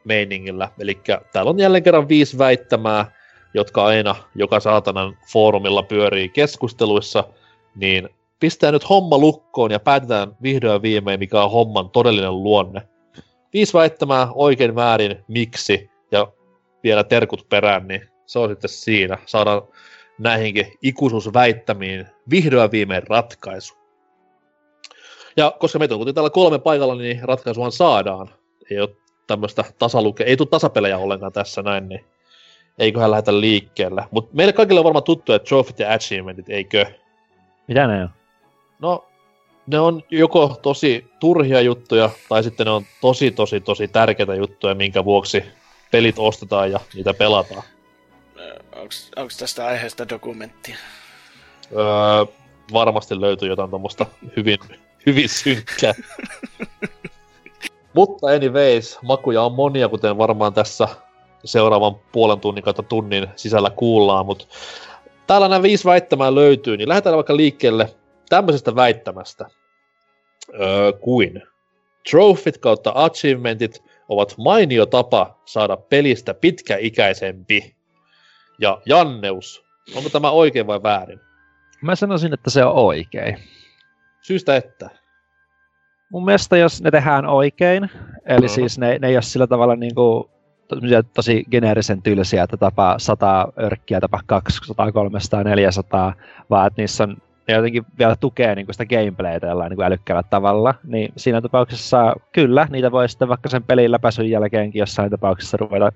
meiningillä. Eli täällä on jälleen kerran viisi väittämää, jotka aina joka saatanan foorumilla pyörii keskusteluissa, niin pistää nyt homma lukkoon ja päätetään vihdoin viimein, mikä on homman todellinen luonne. Viisi väittämää oikein väärin, miksi, ja vielä terkut perään, niin se on sitten siinä. Saadaan näihinkin ikuisuusväittämiin vihdoin viimein ratkaisu. Ja koska meitä on täällä kolme paikalla, niin ratkaisuhan saadaan. Ei ole tämmöistä tasaluke, ei tule tasapelejä ollenkaan tässä näin, niin eiköhän lähdetä liikkeelle. Mutta meille kaikille on varmaan tuttu, että trophyt ja achievementit, eikö? Mitä ne on? No, ne on joko tosi turhia juttuja, tai sitten ne on tosi, tosi, tosi tärkeitä juttuja, minkä vuoksi pelit ostetaan ja niitä pelataan. Onko tästä aiheesta dokumenttia? Öö, varmasti löytyy jotain tuommoista hyvin, hyvin synkkää. Mutta anyways, makuja on monia, kuten varmaan tässä seuraavan puolen tunnin kautta tunnin sisällä kuullaan, mutta täällä nämä viisi väittämää löytyy, niin lähdetään vaikka liikkeelle tämmöisestä väittämästä öö, kuin Trophyt kautta achievementit ovat mainio tapa saada pelistä pitkäikäisempi. Ja Janneus, onko tämä oikein vai väärin? Mä sanoisin, että se on oikein. Syystä että? Mun mielestä jos ne tehdään oikein, eli uh-huh. siis ne, ne ei ole sillä tavalla niin kuin, tosi geneerisen tylsiä, että tapaa 100 örkkiä, tapaa 200, 300, 400, vaan että niissä on ne jotenkin vielä tukee niin kuin sitä gameplaytä jollain niin kuin älykkäällä tavalla, niin siinä tapauksessa kyllä, niitä voi sitten vaikka sen pelin läpäisyn jälkeenkin jossain tapauksessa ruveta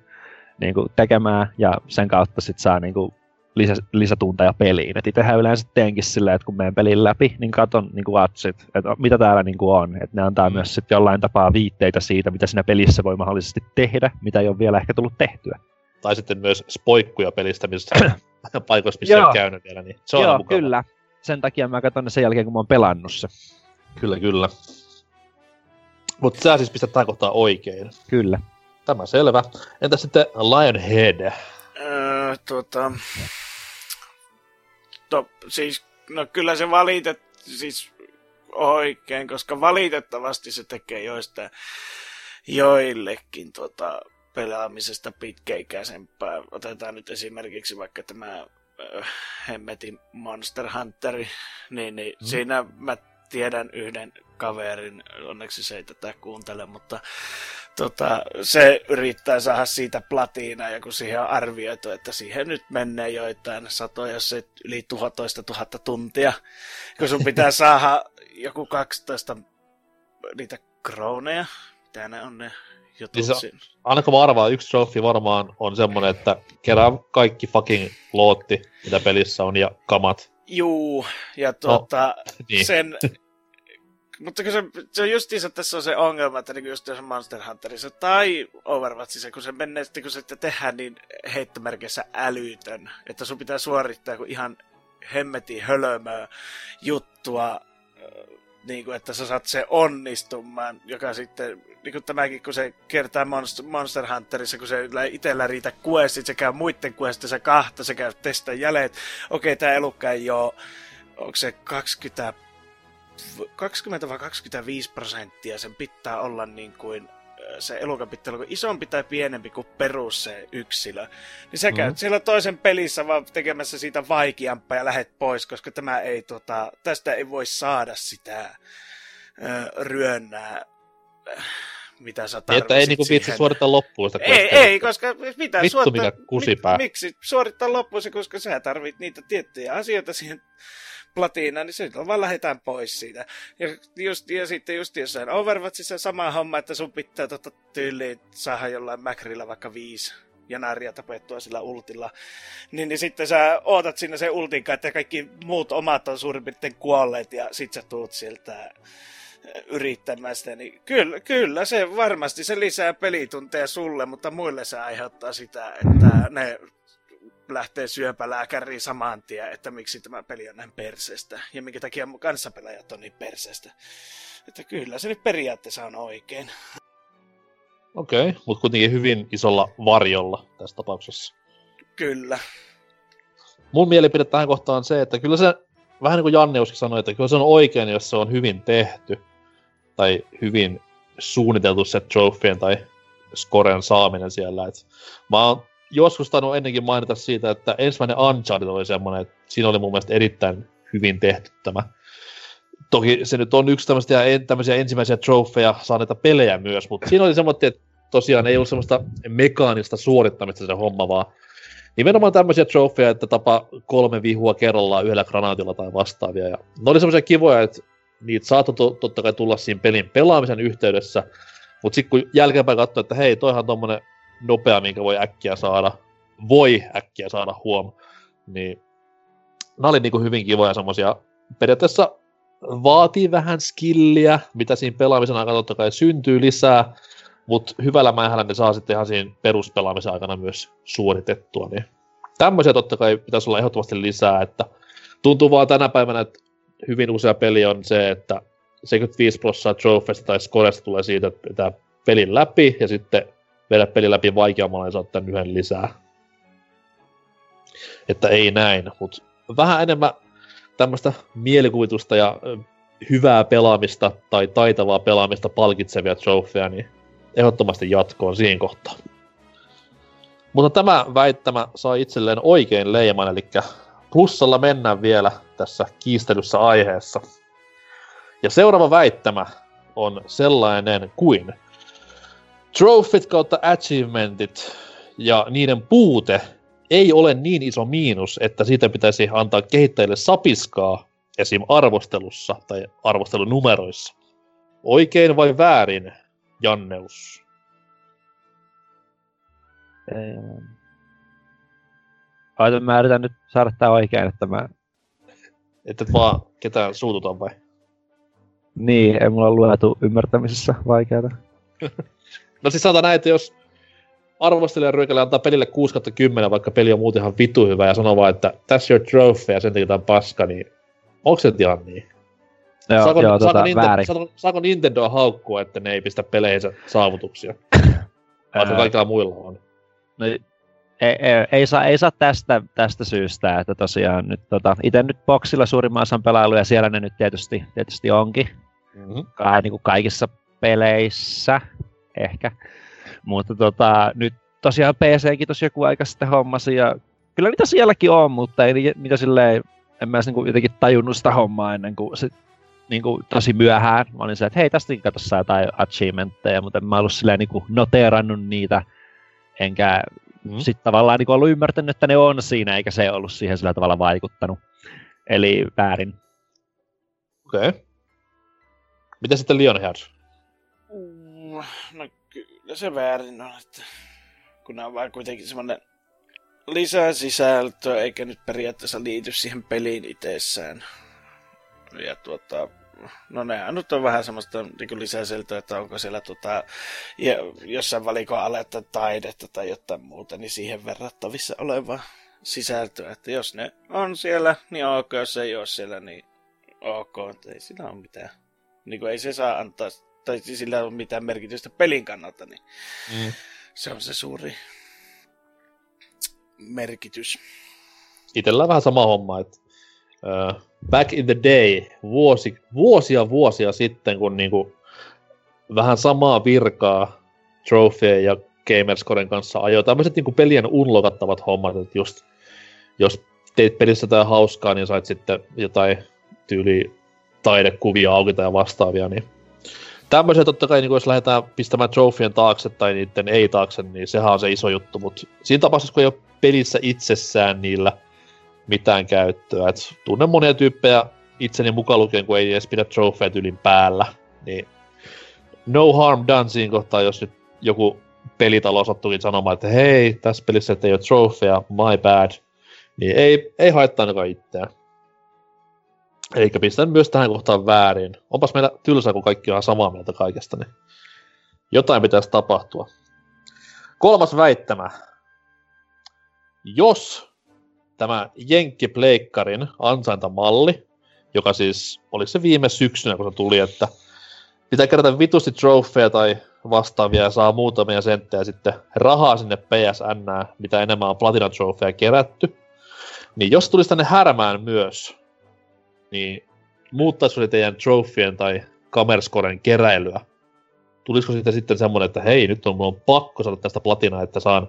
niin kuin tekemään, ja sen kautta sitten saa niin kuin lisä, lisätunteja peliin. Et itsehän yleensä teenkin silleen, että kun menen pelin läpi, niin katon niin watsit, että mitä täällä niin kuin on. Että ne antaa mm. myös sitten jollain tapaa viitteitä siitä, mitä siinä pelissä voi mahdollisesti tehdä, mitä ei ole vielä ehkä tullut tehtyä. Tai sitten myös spoikkuja pelistä, missä paikoissa, missä on käynyt vielä. Niin se on Joo, kyllä sen takia mä katson ne sen jälkeen, kun mä oon pelannut se. Kyllä, kyllä. Mutta sä siis pistät tämän kohtaa oikein. Kyllä. Tämä selvä. Entä sitten Lionhead? Öö, tota... To, siis, no kyllä se valitet, siis oikein, koska valitettavasti se tekee joista joillekin tota, pelaamisesta pitkäikäisempää. Otetaan nyt esimerkiksi vaikka tämä äh, hemmetin Monster Hunteri, niin, niin mm. siinä mä tiedän yhden kaverin, onneksi se ei tätä kuuntele, mutta tota, se yrittää saada siitä platiina, ja kun siihen on arvioitu, että siihen nyt menee joitain satoja, se yli 11 000 tuntia, kun sun pitää saada joku 12 niitä kroneja, mitä ne on ne jutut niin se, ainakaan mä arvaan, yksi trophy varmaan on semmonen, että kerää kaikki fucking lootti, mitä pelissä on, ja kamat. Juu, ja tuota, no, niin. sen... Mutta kun se, se on justiinsa tässä on se ongelma, että niin just Monster Hunterissa tai Overwatchissa, kun se menee sitten, kun se tehdään niin heittomerkissä älytön, että sun pitää suorittaa kuin ihan hemmetin hölmöä juttua niin kuin, että sä saat se onnistumaan, joka sitten, niin kuin tämäkin, kun se kertaa Monster, Monster Hunterissa, kun se itsellä riitä questit, se käy muiden questissa kahta, se käy testaa jäljet. Okei, tämä elukka ei ole, onko se 20, 20 vai 25 prosenttia, sen pitää olla niin kuin se elukapittelu isompi tai pienempi kuin perus se yksilö, niin sä käyt Mm-hmm. siellä toisen pelissä vaan tekemässä siitä vaikeampaa ja lähet pois, koska tämä ei, tota, tästä ei voi saada sitä ö, ryönnää, mitä sä Niin, tarvitset että ei niinku viitsi suorittaa loppuun sitä Ei, ei, koska mitä Vittu, suorittaa, mikä kusipää. Mik, miksi suorittaa loppuun se, koska sä tarvit niitä tiettyjä asioita siihen platinaan, niin silloin vaan lähdetään pois siitä. Ja, just, ja sitten just jossain Overwatchissa sama homma, että sun pitää tota tyyliin saada jollain Mäkrillä vaikka viisi janaria tapettua sillä ultilla. Niin, niin sitten sä ootat sinne sen ultin että kaikki muut omat on suurin piirtein kuolleet ja sit sä tuut sieltä yrittämään sitä, niin kyllä, kyllä se varmasti se lisää pelitunteja sulle, mutta muille se aiheuttaa sitä, että ne lähtee syöpälääkäriin saman tien, että miksi tämä peli on näin perseestä ja minkä takia kanssapelaajat on niin perseestä. Että kyllä se nyt periaatteessa on oikein. Okei, okay, mutta kuitenkin hyvin isolla varjolla tässä tapauksessa. Kyllä. Mun mielipide tähän kohtaan on se, että kyllä se, vähän niin kuin Janne joskus sanoi, että kyllä se on oikein, jos se on hyvin tehty. Tai hyvin suunniteltu se trofeen tai scoren saaminen siellä. Et mä oon joskus tainnut ennenkin mainita siitä, että ensimmäinen Uncharted oli semmoinen, että siinä oli mun mielestä erittäin hyvin tehty tämä. Toki se nyt on yksi tämmöisiä, tämmöisiä ensimmäisiä trofeja saaneita pelejä myös, mutta siinä oli semmoinen, että tosiaan ei ollut semmoista mekaanista suorittamista se homma, vaan nimenomaan tämmöisiä trofeja, että tapa kolme vihua kerrallaan yhdellä granaatilla tai vastaavia. Ja ne oli semmoisia kivoja, että niitä saattoi to- totta kai tulla siinä pelin pelaamisen yhteydessä, mutta sitten kun jälkeenpäin katsoi, että hei, toihan on tommonen nopea, minkä voi äkkiä saada, voi äkkiä saada huom, niin nämä oli niinku hyvin kivoja semmoisia, periaatteessa vaatii vähän skilliä, mitä siinä pelaamisen aikana totta kai syntyy lisää, mutta hyvällä mähällä ne saa sitten ihan siinä peruspelaamisen aikana myös suoritettua, niin tämmöisiä totta kai pitäisi olla ehdottomasti lisää, että tuntuu vaan tänä päivänä, että hyvin usea peli on se, että 75 prosenttia trofeista tai scoresta tulee siitä, että pitää pelin läpi ja sitten vedä pelin läpi vaikeammalla ja saat yhden lisää. Että ei näin, mutta vähän enemmän tämmöistä mielikuvitusta ja hyvää pelaamista tai taitavaa pelaamista palkitsevia trofeja, niin ehdottomasti jatkoon siinä kohtaa. Mutta tämä väittämä sai itselleen oikein leiman, eli plussalla mennään vielä tässä kiistelyssä aiheessa. Ja seuraava väittämä on sellainen kuin Trophyt kautta achievementit ja niiden puute ei ole niin iso miinus, että siitä pitäisi antaa kehittäjille sapiskaa esim. arvostelussa tai arvostelunumeroissa. Oikein vai väärin, Janneus? Aita, mä yritän nyt saada tää oikein, että mä... Että et vaan ketään suututaan vai? Niin, ei mulla luetu ymmärtämisessä vaikeata. No siis sanotaan näin, että jos arvostelijan ryökälle antaa pelille 6 10, vaikka peli on muuten ihan vitu hyvä ja sanoo vaan, että that's your trophy ja sen takia tää on paska, niin onko se ihan niin? Joo, saako, joo saako, tota, Nintendo, väärin. saako, saako Nintendo haukkua, että ne ei pistä peleihinsä saavutuksia? Vaikka kaikilla muilla on. No, ei, ei, ei, saa, ei saa tästä, tästä syystä, että tosiaan nyt tota, itse nyt boksilla suurimman osan pelailuja siellä ne nyt tietysti, tietysti onkin. Mm-hmm. Kai, niin kuin kaikissa peleissä ehkä. Mutta tota, nyt tosiaan PCkin tosi joku aika sitten hommasi ja kyllä niitä sielläkin on, mutta ei ni- niitä silleen, en mä edes niinku jotenkin tajunnut sitä hommaa ennen kuin se niinku tosi myöhään. Mä olin se, että hei tästäkin katso saa jotain achievementteja, mutta en mä ollut silleen niinku noteerannut niitä, enkä Mm. sitten tavallaan niinku ollut ymmärtänyt, että ne on siinä, eikä se ollut siihen sillä tavalla vaikuttanut. Eli väärin. Okei. Okay. Miten sitten Lionhead? No kyllä se väärin on, että kun nämä on vaan kuitenkin semmoinen lisää sisältöä, eikä nyt periaatteessa liity siihen peliin itsessään. Ja tuota, no nehän nyt on vähän semmoista niin lisäseltöä, että onko siellä tuota, jossain valikon aletta taidetta tai jotain muuta, niin siihen verrattavissa olevaa sisältöä. Että jos ne on siellä, niin ok, jos ei ole siellä, niin ok, ei sillä ole mitään. Niin kuin ei se saa antaa, tai siis sillä ole mitään merkitystä pelin kannalta, niin Mm. se on se suuri merkitys. Itellä on vähän sama homma, että uh, back in the day, vuosi, vuosia vuosia sitten, kun niinku vähän samaa virkaa Trophy ja Gamerscoren kanssa ajoi tämmöiset niin pelien unlokattavat hommat, että just jos teit pelissä jotain hauskaa, niin sait sitten jotain tyyli taidekuvia auki tai vastaavia, niin tämmöisiä totta kai, niin jos lähdetään pistämään trofien taakse tai niiden ei taakse, niin sehän on se iso juttu, mutta siinä tapauksessa, kun ei ole pelissä itsessään niillä mitään käyttöä, et tunnen monia tyyppejä itseni mukaan lukien, kun ei edes pidä trofeet ylin päällä, niin no harm done siinä kohtaa, jos nyt joku pelitalo sattuikin sanomaan, että hei, tässä pelissä ei ole trofeja, my bad, niin ei, ei haittaa ainakaan itseään. Eikä pistä myös tähän kohtaan väärin. Onpas meillä tylsää, kun kaikki on samaa mieltä kaikesta, niin jotain pitäisi tapahtua. Kolmas väittämä. Jos tämä Jenkki Pleikkarin ansaintamalli, joka siis oli se viime syksynä, kun se tuli, että pitää kerätä vitusti trofeja tai vastaavia ja saa muutamia senttejä sitten rahaa sinne PSN, mitä enemmän on Trophyja kerätty. Niin jos tulisi tänne härmään myös, niin muuttaisiko se teidän trofien tai kamerscoren keräilyä? Tulisiko siitä sitten semmoinen, että hei, nyt on, on pakko saada tästä platinaa, että saan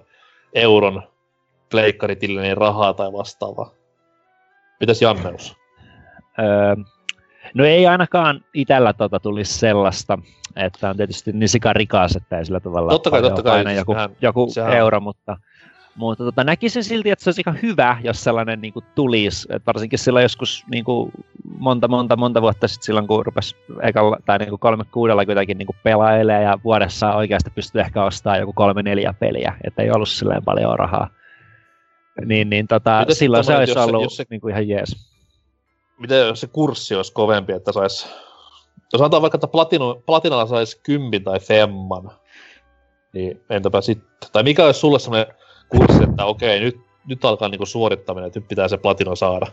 euron pleikkaritilleni rahaa tai vastaavaa? Mitäs Janneus? Öö, no ei ainakaan itellä tota tulisi sellaista, että on tietysti niin rikas, että ei sillä tavalla totta kai, totta kai, siis joku, sehän, joku sehän... euro, mutta mutta tota, näkisin silti, että se olisi ihan hyvä, jos sellainen niin kuin, tulisi. Et varsinkin silloin joskus niin kuin, monta, monta, monta vuotta sitten silloin, kun rupesi ekalla, tai niin kuin kolme kuudella kuitenkin niin kuin pelailemaan ja vuodessa oikeasti pystyi ehkä ostamaan joku kolme neljä peliä, että ei ollut silleen paljon rahaa. Niin, niin tota, silloin se olisi ollut jos se, niin kuin ihan jees. Miten jos se kurssi olisi kovempi, että saisi... Jos antaa vaikka, että platino, platinalla saisi kympin tai femman, niin entäpä sitten? Tai mikä olisi sulle semmoinen kurssi, että okei, nyt, nyt alkaa niinku suorittaminen, että nyt pitää se platino saada?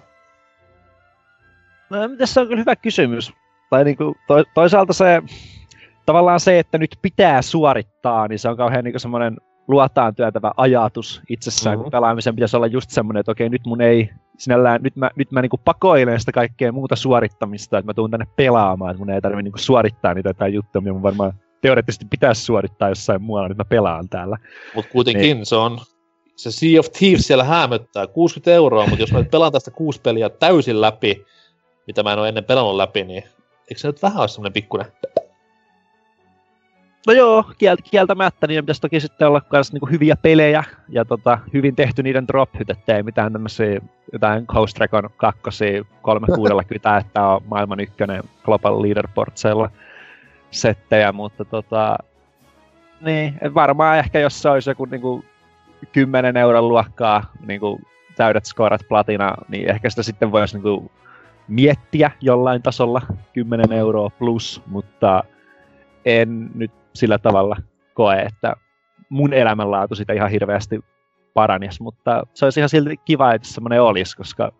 No, tässä on kyllä hyvä kysymys. Tai niinku, to, toisaalta se, tavallaan se, että nyt pitää suorittaa, niin se on kauhean niinku semmoinen luotaan työntävä ajatus itsessään, mm-hmm. kun pelaamisen pitäisi olla just semmoinen, että okei, nyt mun ei sinällään, nyt mä, nyt mä niinku pakoilen sitä kaikkea muuta suorittamista, että mä tuun tänne pelaamaan, että mun ei tarvitse niinku suorittaa niitä jotain juttuja, mitä mun varmaan teoreettisesti pitäisi suorittaa jossain muualla, nyt mä pelaan täällä. Mutta kuitenkin niin. se on se Sea of Thieves siellä hämöttää 60 euroa, mutta jos mä nyt pelaan tästä kuusi peliä täysin läpi, mitä mä en ole ennen pelannut läpi, niin eikö se nyt vähän ole semmonen pikkuinen No joo, kielt, kieltämättä, niin pitäisi toki sitten olla myös niinku hyviä pelejä ja tota, hyvin tehty niiden drop ettei mitään tämmöisiä jotain Ghost Recon 2 360, että on maailman ykkönen Global Leaderboardseilla settejä, mutta tota, niin, varmaan ehkä jos se olisi joku niinku 10 euron luokkaa niin kuin täydet skorat platina, niin ehkä sitä sitten voisi niin kuin miettiä jollain tasolla 10 euroa plus, mutta en nyt sillä tavalla koe, että mun elämänlaatu sitä ihan hirveästi paranisi, mutta se olisi ihan silti kiva, että semmoinen olisi, koska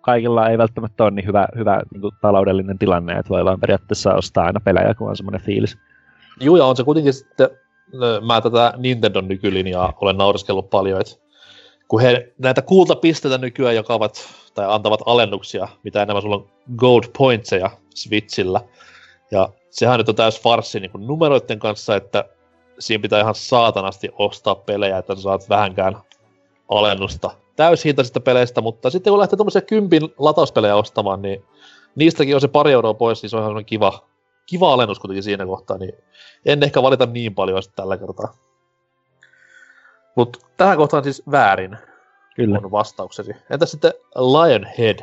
kaikilla ei välttämättä ole niin hyvä, hyvä niin kuin taloudellinen tilanne, että voi vaan periaatteessa ostaa aina pelejä, kun on semmoinen fiilis. Joo, ja on se kuitenkin sitten mä tätä Nintendo nykylinjaa olen nauriskellut paljon, että kun he näitä kultapisteitä nykyään jakavat tai antavat alennuksia, mitä enemmän sulla on gold pointseja Switchillä. Ja sehän nyt on täys farssi niin numeroiden kanssa, että siinä pitää ihan saatanasti ostaa pelejä, että sä saat vähänkään alennusta täyshintaisista peleistä, mutta sitten kun lähtee tuommoisia kympin latauspelejä ostamaan, niin niistäkin on se pari euroa pois, niin se on ihan kiva, kiva alennus kuitenkin siinä kohtaa, niin en ehkä valita niin paljon tällä kertaa. Mutta tähän kohtaan siis väärin Kyllä. on vastauksesi. Entä sitten Lionhead?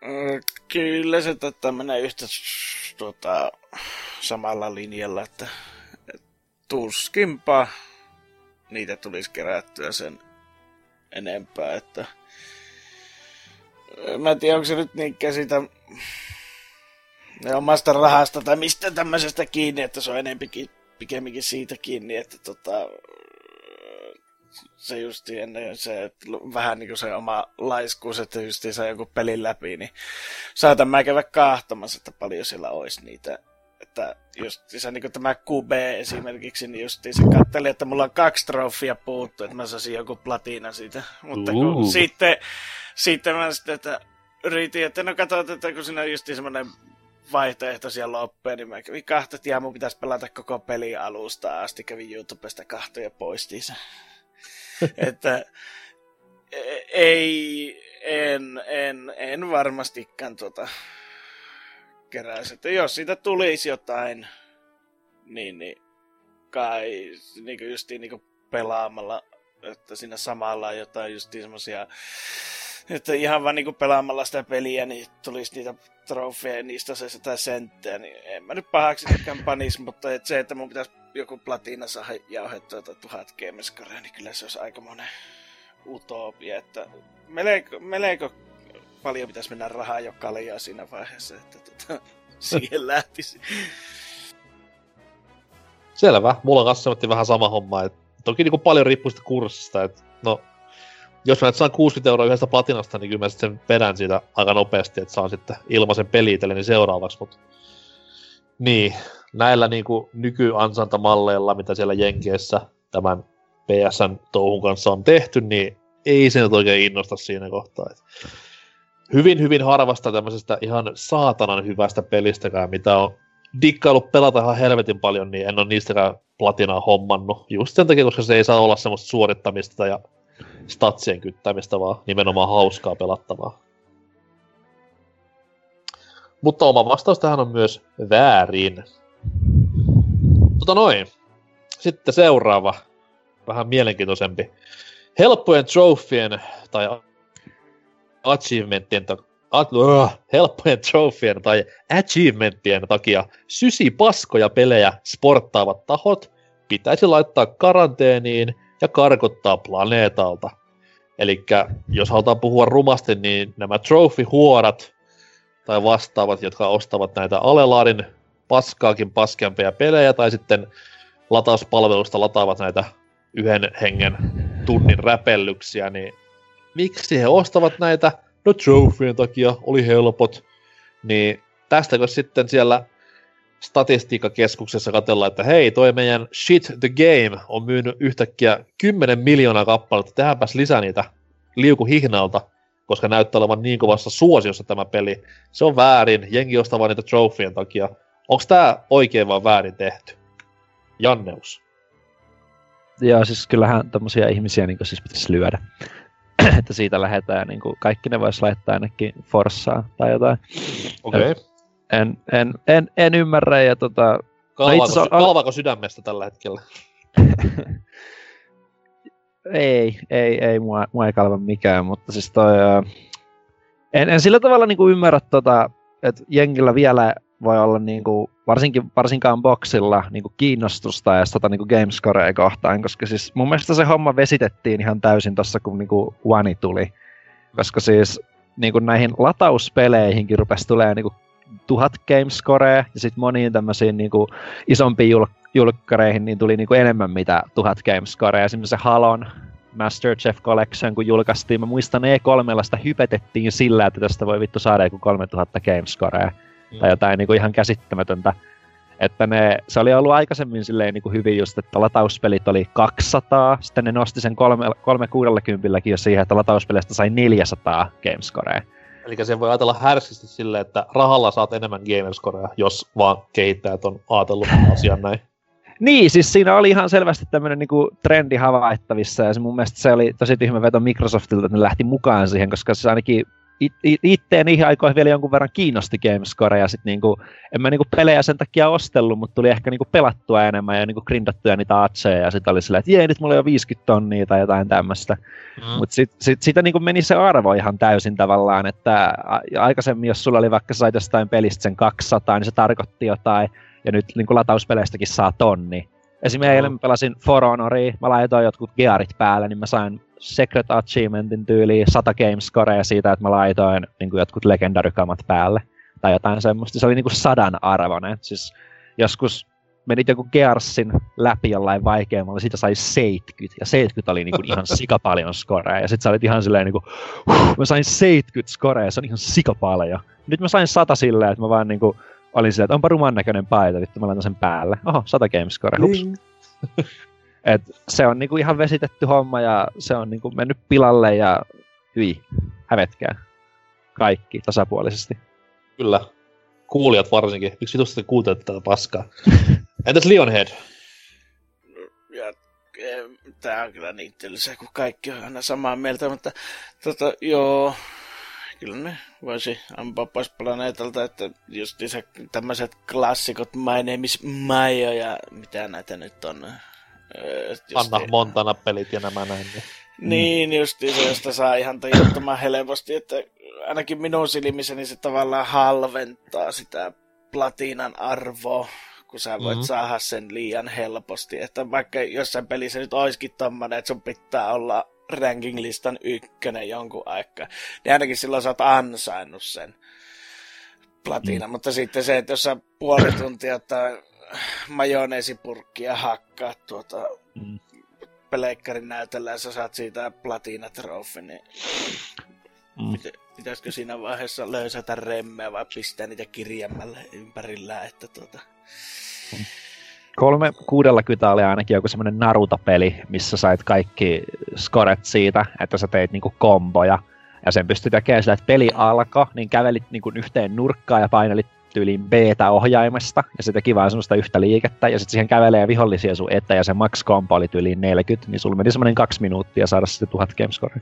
Mm, kyllä se tota, menee yhtä tota, samalla linjalla, että tuskinpa niitä tulisi kerättyä sen enempää, että mä en tiedä, onko se nyt niin käsitä omasta rahasta tai mistä tämmöisestä kiinni, että se on enempikin, pikemminkin siitä kiinni, että tota, se justi ennen se, että vähän niin kuin se oma laiskuus, että justi saa joku pelin läpi, niin saatan mä käydä kahtamassa, että paljon siellä olisi niitä. Että just se, niin kuin tämä QB esimerkiksi, niin just se katteli, että mulla on kaksi trofia puuttu, että mä saisin joku platina siitä. Mutta kun uh. sitten, sitten mä sitten, että yritin, että no katsotaan, että kun siinä on just semmoinen vaihtoehtoisia loppuja, niin mä kävin kahta, että mun pitäisi pelata koko peli alusta asti, kävin YouTubesta kahta ja poistin sen. että e, ei, en, en, en varmastikaan tuota keräisi. Että jos siitä tulisi jotain, niin, niin kai niin justiin niin pelaamalla, että siinä samalla jotain justiin semmosia että ihan vaan niinku pelaamalla sitä peliä, niin tulisi niitä trofeja niistä se sitä senttejä, niin en mä nyt pahaksi panis, mutta et se, että mun pitäisi joku platina saada jauhettua tuota tuhat gameskaria, niin kyllä se olisi aika monen utopia, että melko, melko paljon pitäisi mennä rahaa jo kaljaa siinä vaiheessa, että tota, siihen lähtisi. Selvä. Mulla on kanssa vähän sama homma. Et toki niin paljon riippuu sitä kurssista. Et, no, jos mä nyt saan 60 euroa yhdestä platinasta, niin kyllä mä sen vedän siitä aika nopeasti, että saan sitten ilmaisen peli seuraavaksi. Mut, niin, näillä niin kuin nykyansantamalleilla, mitä siellä Jenkeissä tämän PSN touhun kanssa on tehty, niin ei se nyt oikein innosta siinä kohtaa. Et hyvin, hyvin harvasta tämmöisestä ihan saatanan hyvästä pelistäkään, mitä on dikkailut pelata ihan helvetin paljon, niin en ole niistäkään platinaa hommannut. Just sen takia, koska se ei saa olla semmoista suorittamista ja statsien kyttämistä, vaan nimenomaan hauskaa pelattavaa. Mutta oma vastaus tähän on myös väärin. Tota noin. Sitten seuraava, vähän mielenkiintoisempi. Helppojen trofien tai achievementtien uh, helppojen trofien tai achievementtien takia sysi paskoja pelejä sporttaavat tahot pitäisi laittaa karanteeniin ja karkottaa planeetalta. Eli jos halutaan puhua rumasti, niin nämä trophy-huorat tai vastaavat, jotka ostavat näitä alelaadin paskaakin paskempia pelejä, tai sitten latauspalvelusta lataavat näitä yhden hengen tunnin räpellyksiä, niin miksi he ostavat näitä? No trophien takia oli helpot. Niin tästäkö sitten siellä statistiikkakeskuksessa katsellaan, että hei, toi meidän Shit the Game on myynyt yhtäkkiä 10 miljoonaa kappaletta, tehdäänpäs lisää niitä liukuhihnalta, koska näyttää olevan niin kovassa suosiossa tämä peli. Se on väärin, jengi ostaa vain niitä trofien takia. Onko tämä oikein vai väärin tehty? Janneus. Joo, siis kyllähän tämmöisiä ihmisiä niin siis pitäisi lyödä. että siitä lähdetään, niin kuin, kaikki ne vois laittaa ainakin Forssaa tai jotain. Okei. Okay en, en, en, en ymmärrä. Ja tota, kalvaako, no kalvaako sydämestä tällä hetkellä? ei, ei, ei, mua, mua ei kalva mikään, mutta siis toi, en, en sillä tavalla niin kuin ymmärrä, tota, että jengillä vielä voi olla niin kuin, varsinkin, varsinkaan boksilla niin kuin kiinnostusta ja tota, niin kuin Gamescorea kohtaan, koska siis mun mielestä se homma vesitettiin ihan täysin tuossa, kun niin kuin One tuli. Koska siis niin kuin näihin latauspeleihinkin rupesi tulee niin kuin tuhat gamescorea, ja sitten moniin tämmöisiin niin kuin, isompiin jul- julkkareihin niin tuli niin kuin, enemmän mitä tuhat gamescorea. Esimerkiksi se Halon Master Chef Collection, kun julkaistiin, mä muistan E3 sitä hypetettiin sillä, että tästä voi vittu saada joku 3000 gamescorea. Mm. Tai jotain niin kuin, ihan käsittämätöntä. Että ne, se oli ollut aikaisemmin silleen niin kuin hyvin just, että latauspelit oli 200, sitten ne nosti sen 360 jo siihen, että latauspeleistä sai 400 gamescorea. Eli se voi ajatella härskisti silleen, että rahalla saat enemmän gamerscorea, jos vaan kehittäjät on ajatellut asian näin. Niin, siis siinä oli ihan selvästi tämmöinen niinku trendi havaittavissa, ja se mun mielestä se oli tosi tyhmä veto Microsoftilta, että ne lähti mukaan siihen, koska se ainakin it, it, itteen niihin aikoihin vielä jonkun verran kiinnosti Gamescore, ja sit niinku, en mä niinku pelejä sen takia ostellut, mutta tuli ehkä niinku pelattua enemmän ja niinku grindattuja niitä atseja, ja sitten oli silleen, että jee, nyt mulla on jo 50 tonnia tai jotain tämmöistä. Mm. Mutta sitten sit, siitä niinku meni se arvo ihan täysin tavallaan, että aikaisemmin, jos sulla oli vaikka sait jostain pelistä sen 200, niin se tarkoitti jotain, ja nyt niinku latauspeleistäkin saa tonni. Esimerkiksi eilen pelasin For Honoria, mä laitoin jotkut gearit päälle, niin mä sain Secret Achievementin tyyliin 100 gamescorea siitä, että mä laitoin niin kuin jotkut legendarykamat päälle. Tai jotain semmoista. Se oli niin kuin sadan arvoinen. Siis joskus menit joku Gearsin läpi jollain vaikeammalla, siitä sai 70, ja 70 oli niin kuin ihan sika paljon scorea, ja sit sä olit ihan silleen niin kuin, huh, mä sain 70 scorea, se on ihan sika paljon. Nyt mä sain 100 silleen, että mä vaan niin kuin, olin silleen, että onpa ruman näköinen paita, vittu mä laitan sen päälle. Oho, 100 gamescorea, hups. Et se on niinku ihan vesitetty homma ja se on niinku mennyt pilalle ja hyi, hävetkää. Kaikki tasapuolisesti. Kyllä. kuulijat varsinkin. Miksi vitusti kuuntelette tätä paskaa? Entäs Lionhead? Ja, tää on kyllä niin tylsä, kun kaikki on aina samaa mieltä, mutta tota, joo, kyllä ne voisi ampua pois planeetalta, että just se tämmöiset klassikot My Name is Mayo ja mitä näitä nyt on. Anna Montana-pelit ja nämä näin. Niin, niin just se, josta saa ihan tajuttoman helposti, että ainakin minun silmissäni se tavallaan halventaa sitä platinan arvoa, kun sä voit mm-hmm. saada sen liian helposti. Että vaikka jossain pelissä nyt olisikin tommonen, että sun pitää olla ranking-listan ykkönen jonkun aikaa, niin ainakin silloin sä oot ansainnut sen platina. Mm. Mutta sitten se, että jos sä puoli tuntia tai majoneesipurkkia hakkaa tuota mm. peleikkarin näytellä ja sä saat siitä platina trophy, niin mm. pitäisikö siinä vaiheessa löysätä remmeä vai pistää niitä kirjemmälle ympärillä, että tuota... Mm. Kolme kuudellakymmentä oli ainakin joku semmoinen Naruto-peli, missä sait kaikki scoret siitä, että sä teit niinku komboja. Ja sen pystyi tekemään sillä, että peli alkoi, niin kävelit niinku yhteen nurkkaan ja painelit tyyliin B-ohjaimesta, ja se teki vaan semmoista yhtä liikettä, ja sitten siihen kävelee vihollisia sun eteen, ja se max combo oli tyyliin 40, niin sulla meni semmoinen kaksi minuuttia saada sitten tuhat gamescore.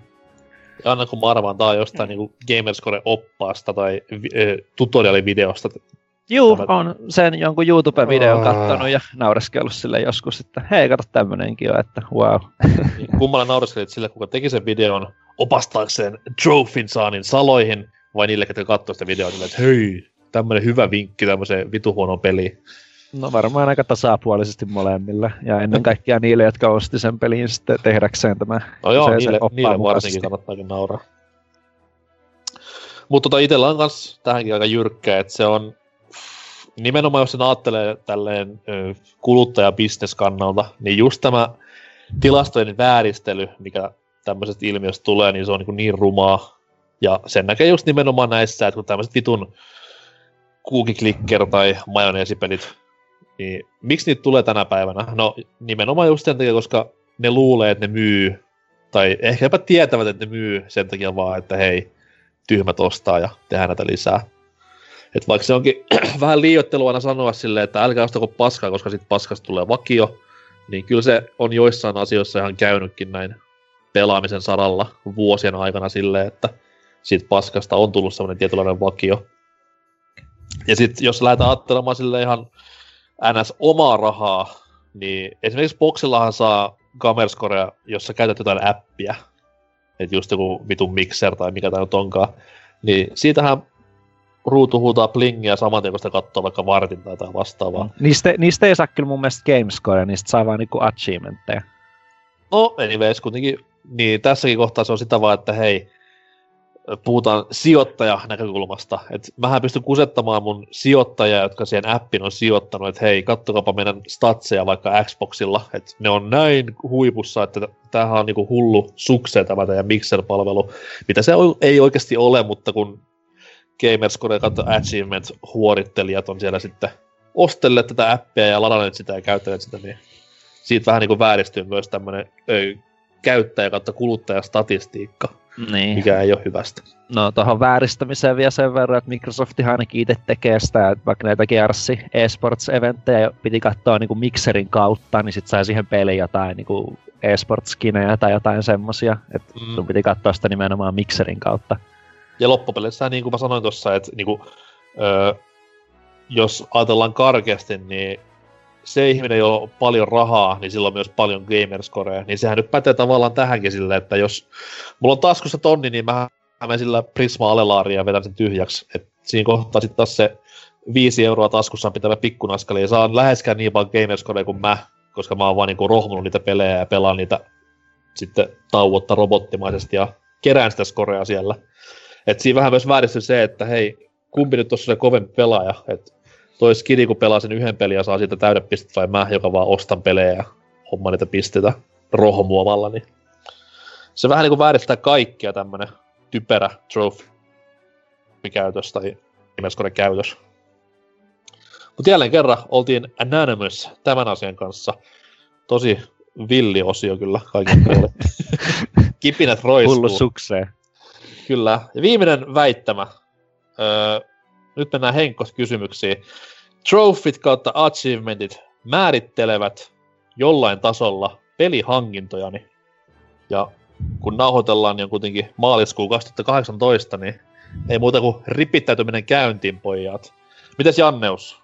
Ja aina kun mä arvaan, tää on jostain mm. niin Gamerscore-oppaasta tai äh, tutorialivideosta Juu, on sen jonkun YouTube-videon oh. kattonut ja naureskellut sille joskus, että hei, kato tämmönenkin jo, että wow. Niin, kummalla naureskelit sille, kuka teki sen videon opastaakseen Trophyn saanin saloihin, vai niille, jotka katsoi sitä videoa, että hei, tämmönen hyvä vinkki tämmöiseen vituhuonoon peliin. No varmaan aika tasapuolisesti molemmille. Ja ennen kaikkea niille, jotka osti sen pelin sitten tehdäkseen tämä No joo, niille, niille varsinkin kannattaakin nauraa. Mutta tota itellä on kans tähänkin aika jyrkkä, että se on nimenomaan jos sen ajattelee tälleen kuluttajabisnes kannalta, niin just tämä tilastojen vääristely, mikä tämmöisestä ilmiöstä tulee, niin se on niin, niin rumaa. Ja sen näkee just nimenomaan näissä, että kun tämmöiset vitun cookie clicker tai majoneesipelit, niin miksi niitä tulee tänä päivänä? No nimenomaan just sen takia, koska ne luulee, että ne myy, tai ehkä jopa tietävät, että ne myy sen takia vaan, että hei, tyhmät ostaa ja tehdään näitä lisää. Et vaikka se onkin vähän liioittelua sanoa silleen, että älkää ostako paskaa, koska sitten paskasta tulee vakio, niin kyllä se on joissain asioissa ihan käynytkin näin pelaamisen saralla vuosien aikana silleen, että siitä paskasta on tullut semmoinen tietynlainen vakio. Ja sitten jos lähdetään ajattelemaan sille ihan ns. omaa rahaa, niin esimerkiksi Boxillahan saa Gamerscorea, jos sä käytät jotain appia, että just joku vitun mixer tai mikä tämä nyt onkaan, niin siitähän ruutu huutaa blingiä saman tien, kun sitä katsoo vaikka vartin tai jotain vastaavaa. Niistä, niistä ei saa kyllä mun mielestä Gamescore, niistä saa vaan niinku achievementteja. No, anyways, kuitenkin, niin tässäkin kohtaa se on sitä vaan, että hei, puhutaan sijoittaja näkökulmasta. että mähän pystyn kusettamaan mun sijoittajia, jotka siihen appin on sijoittanut, että hei, kattokaapa meidän statseja vaikka Xboxilla, että ne on näin huipussa, että tämähän on niinku hullu sukseen tämä teidän Mixer-palvelu, mitä se ei oikeasti ole, mutta kun Gamerscore kautta Achievement huorittelijat on siellä sitten ostelleet tätä appia ja ladanneet sitä ja käyttäneet sitä, niin siitä vähän niin kuin vääristyy myös tämmöinen käyttäjä kautta kuluttajastatistiikka, niin. mikä ei ole hyvästä. No tuohon vääristämiseen vielä sen verran, että Microsoft ainakin itse tekee sitä, että vaikka näitä Gearsi eSports-eventtejä piti katsoa niin kuin Mixerin kautta, niin sitten sai siihen peliin jotain niin kuin eSports-skinejä tai jotain semmosia, että mm. piti katsoa sitä nimenomaan Mixerin kautta. Ja loppupeleissä, niin kuin mä sanoin tuossa, että niin kuin, öö, jos ajatellaan karkeasti, niin se ihminen, jolla on paljon rahaa, niin sillä on myös paljon gamerscorea, niin sehän nyt pätee tavallaan tähänkin sille, että jos mulla on taskussa tonni, niin mä menen sillä Prisma Alelaaria ja vedän sen tyhjäksi. Et siinä kohtaa sitten taas se viisi euroa taskussaan pitävä pikkunaskali, ja saan läheskään niin paljon gamerscorea kuin mä, koska mä oon vaan niinku rohmunut niitä pelejä ja pelaan niitä sitten tauotta robottimaisesti ja kerään sitä scorea siellä. Et siinä vähän myös vääristyy se, että hei, kumpi nyt tuossa se kovempi pelaaja, että toi skidi, kun pelaa sen yhden pelin ja saa siitä täydet pistet, vai mä, joka vaan ostan pelejä ja homma niitä pisteitä rohomuovalla, niin se vähän niin kuin vääristää kaikkia tämmönen typerä trophy käytös tai nimeskonen käytös. Mutta jälleen kerran oltiin anonymous tämän asian kanssa. Tosi villi osio kyllä kaiken puolin. Kipinät roiskuu. Hullu sukseen. Kyllä. Ja viimeinen väittämä. Öö, nyt mennään Henkkos kysymyksiin. Trofit kautta achievementit määrittelevät jollain tasolla pelihankintojani. Ja kun nauhoitellaan, niin on kuitenkin maaliskuu 2018, niin ei muuta kuin ripittäytyminen käyntiin, pojat. Mites Janneus?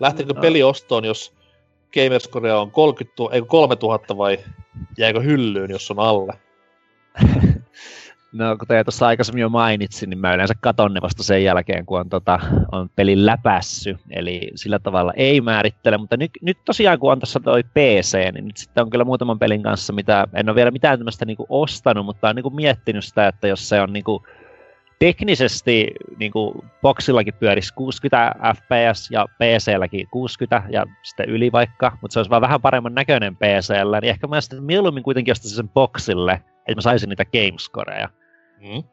Lähtikö no. peli ostoon, jos Gamerscore on 30, ei 3000 vai jääkö hyllyyn, jos on alle? No, kuten tuossa aikaisemmin jo mainitsin, niin mä yleensä katon ne vasta sen jälkeen, kun on, tota, on pelin läpässy. Eli sillä tavalla ei määrittele, mutta nyt, nyt tosiaan kun on tässä toi PC, niin nyt sitten on kyllä muutaman pelin kanssa, mitä en ole vielä mitään tämmöistä niinku ostanut, mutta on niinku miettinyt sitä, että jos se on niinku teknisesti niin kuin boxillakin pyörisi 60 fps ja PC-lläkin 60 ja sitten yli vaikka, mutta se olisi vaan vähän paremman näköinen PC-llä, niin ehkä mä sitten mieluummin kuitenkin ostaisin sen boxille, että mä saisin niitä gamescoreja. Mm.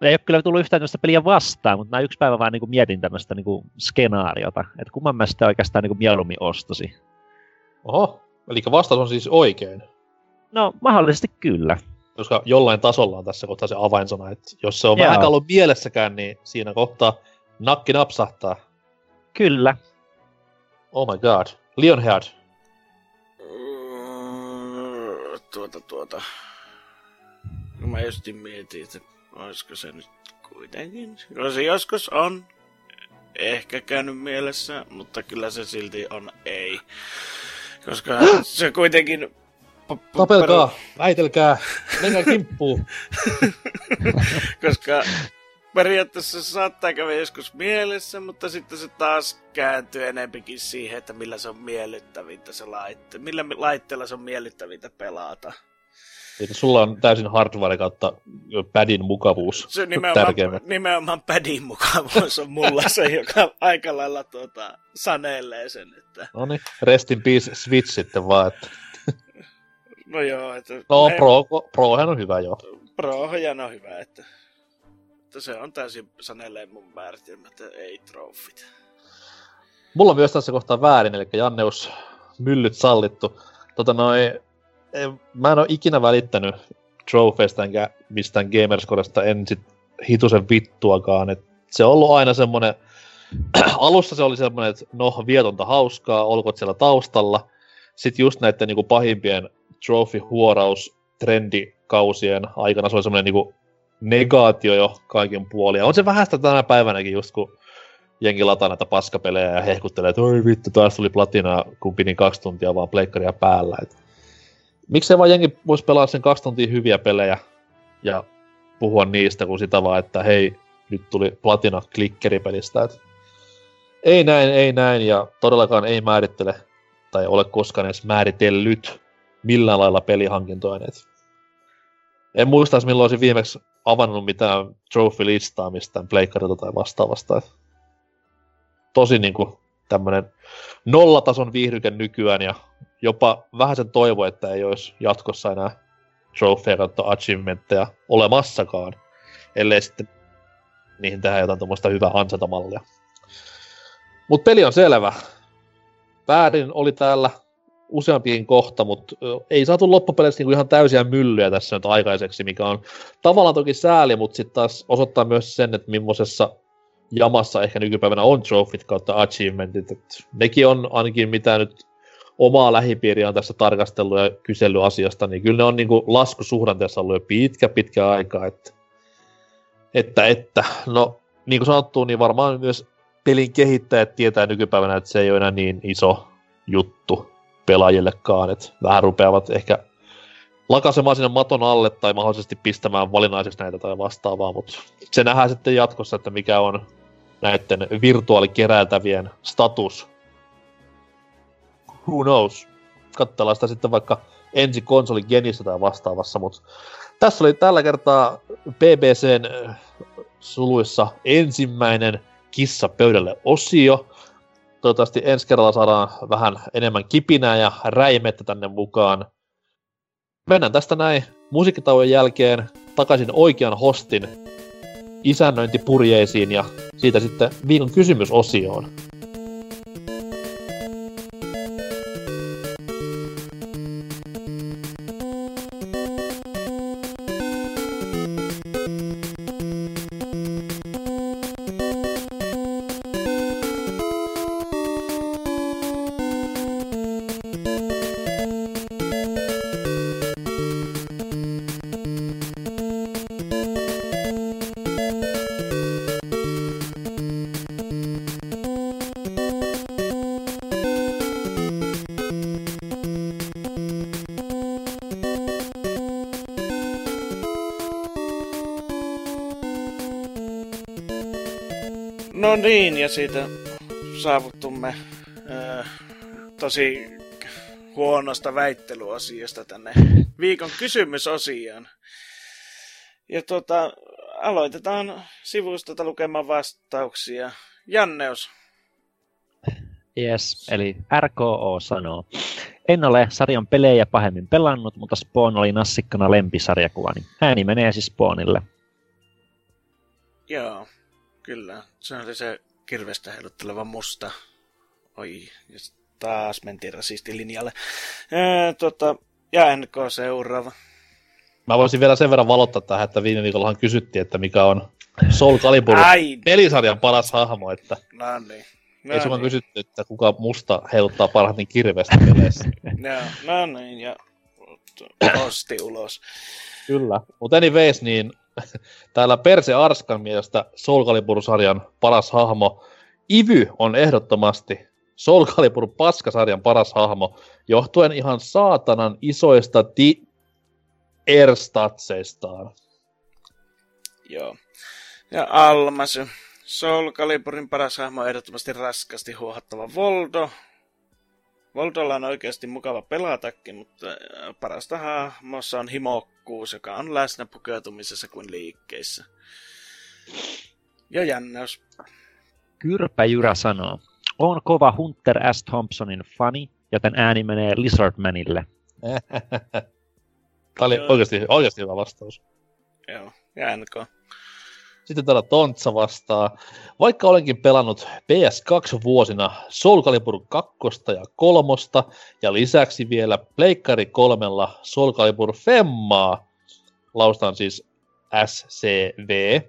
Ei ole kyllä tullut yhtään tämmöistä peliä vastaan, mutta mä yksi päivä vaan niin kuin mietin tämmöistä niin kuin skenaariota, että kumman mä sitten oikeastaan niin kuin mieluummin ostasi. Oho, eli vastaus on siis oikein. No, mahdollisesti kyllä koska jollain tasolla on tässä kohtaa se avainsana, että jos se on Joo. vähän ollut mielessäkään, niin siinä kohtaa nakki napsahtaa. Kyllä. Oh my god. Lionhead. Tuota, tuota. No mä just mietin, että olisiko se nyt kuitenkin. Kyllä se joskus on ehkä käynyt mielessä, mutta kyllä se silti on ei. Koska se kuitenkin Tapelkaa, väitelkää, menkää kimppuun. Koska periaatteessa se saattaa käydä joskus mielessä, mutta sitten se taas kääntyy enempikin siihen, että millä se on miellyttävintä se laitte, millä laitteella se on miellyttävintä pelata. Eli sulla on täysin hardware kautta padin mukavuus se nimenomaan, nimenomaan padin mukavuus on mulla se, joka aika lailla tuota, sanelee sen. Että... No niin, rest in peace Switch sitten vaan. Että... No joo, että... No, me... Pro, Prohan on hyvä, joo. Prohan on hyvä, että, että se on täysin sanelleen mun määritelmä, että ei trofit. Mulla on myös tässä kohtaa väärin, eli Janneus myllyt sallittu. Tota noi, mä en ole ikinä välittänyt trofeista enkä mistään Gamerscoresta en sit hitusen vittuakaan. Et se on ollut aina semmonen, alussa se oli semmonen, että no vietonta hauskaa, olkoot siellä taustalla. Sitten just näiden niinku pahimpien trophy-huoraus trendikausien aikana se oli semmoinen niinku negaatio jo kaiken puolin. Ja on se vähän sitä tänä päivänäkin just, kun jengi lataa näitä paskapelejä ja hehkuttelee, että oi vittu, taas tuli platinaa, kun pidin kaksi tuntia vaan pleikkaria päällä. Et, miksei vaan jengi voisi pelaa sen kaksi tuntia hyviä pelejä ja puhua niistä, kuin sitä vaan, että hei, nyt tuli platina klikkeripelistä. Et, ei näin, ei näin, ja todellakaan ei määrittele tai ole koskaan edes määritellyt millään lailla pelihankintoja. Et en muista, milloin olisin viimeksi avannut mitään trophy-listaa mistään pleikkarilta tai vastaavasta. Et tosi niinku tämmönen nollatason viihdyke nykyään ja jopa vähän sen toivo, että ei olisi jatkossa enää trofeja kautta achievementteja olemassakaan, ellei sitten niihin tehdä jotain tuommoista hyvää ansatamallia. Mutta peli on selvä. Väärin oli täällä useampiin kohta, mutta ei saatu loppupeleissä niinku ihan täysiä myllyjä tässä nyt aikaiseksi, mikä on tavallaan toki sääli, mutta sitten taas osoittaa myös sen, että millaisessa jamassa ehkä nykypäivänä on trofit kautta achievementit. Et nekin on ainakin mitä nyt omaa lähipiiriä on tässä tarkastellut ja kysellyt asiasta, niin kyllä ne on niinku laskusuhdanteessa ollut jo pitkä, pitkä aika. Että, että, että no niin kuin sanottu, niin varmaan myös pelin kehittäjät tietää nykypäivänä, että se ei ole enää niin iso juttu pelaajillekaan, että vähän rupeavat ehkä lakasemaan sinne maton alle tai mahdollisesti pistämään valinnaisiksi näitä tai vastaavaa, mutta se nähdään sitten jatkossa, että mikä on näiden virtuaalikeräiltävien status. Who knows? Katsellaan sitä sitten vaikka ensi konsoli genissä tai vastaavassa, mutta tässä oli tällä kertaa BBCn suluissa ensimmäinen kissa pöydälle osio toivottavasti ensi kerralla saadaan vähän enemmän kipinää ja räimettä tänne mukaan. Mennään tästä näin musiikkitauon jälkeen takaisin oikean hostin isännöintipurjeisiin ja siitä sitten viikon kysymysosioon. Ja siitä saavuttumme äh, tosi huonosta väittelyasiasta tänne viikon kysymysosioon. Ja tota, aloitetaan sivusta lukemaan vastauksia. Janneus. Yes, eli RKO sanoo. En ole sarjan pelejä pahemmin pelannut, mutta Spawn oli nassikkana lempisarjakuvani. Ääni menee siis Spawnille. Joo, kyllä. Se oli se kirvestä heilutteleva musta. Oi, ja taas mentiin rasistilinjalle. Ää, tota, ja NK seuraava. Mä voisin vielä sen verran valottaa tähän, että viime viikollahan kysyttiin, että mikä on Soul Calibur Ai. pelisarjan paras hahmo, että no niin. No ei niin. kysytty, että kuka musta heiluttaa parhaiten kirvestä peleissä. no, no niin, ja posti ulos. Kyllä, mutta anyways, niin täällä Perse Arskan mielestä Soul Calibur-sarjan paras hahmo Ivy on ehdottomasti Soul Calibur paskasarjan paras hahmo, johtuen ihan saatanan isoista di erstatseistaan. Joo. Ja Almas, Soul Caliburin paras hahmo on ehdottomasti raskasti huohattava Voldo. Voldolla on oikeasti mukava pelatakin, mutta äh, parasta hahmossa on himokkuus, joka on läsnä pukeutumisessa kuin liikkeissä. Ja jännäys. Kyrpä Jyrä sanoo, on kova Hunter S. Thompsonin fani, joten ääni menee Lizardmanille. Tämä oli oikeasti, oikeasti hyvä vastaus. Joo, ja NK. Sitten täällä Tontsa vastaa. Vaikka olenkin pelannut PS2-vuosina Soul Calibur 2 ja 3 ja lisäksi vielä Pleikkari 3 Soul Calibur Femmaa, laustan siis SCV,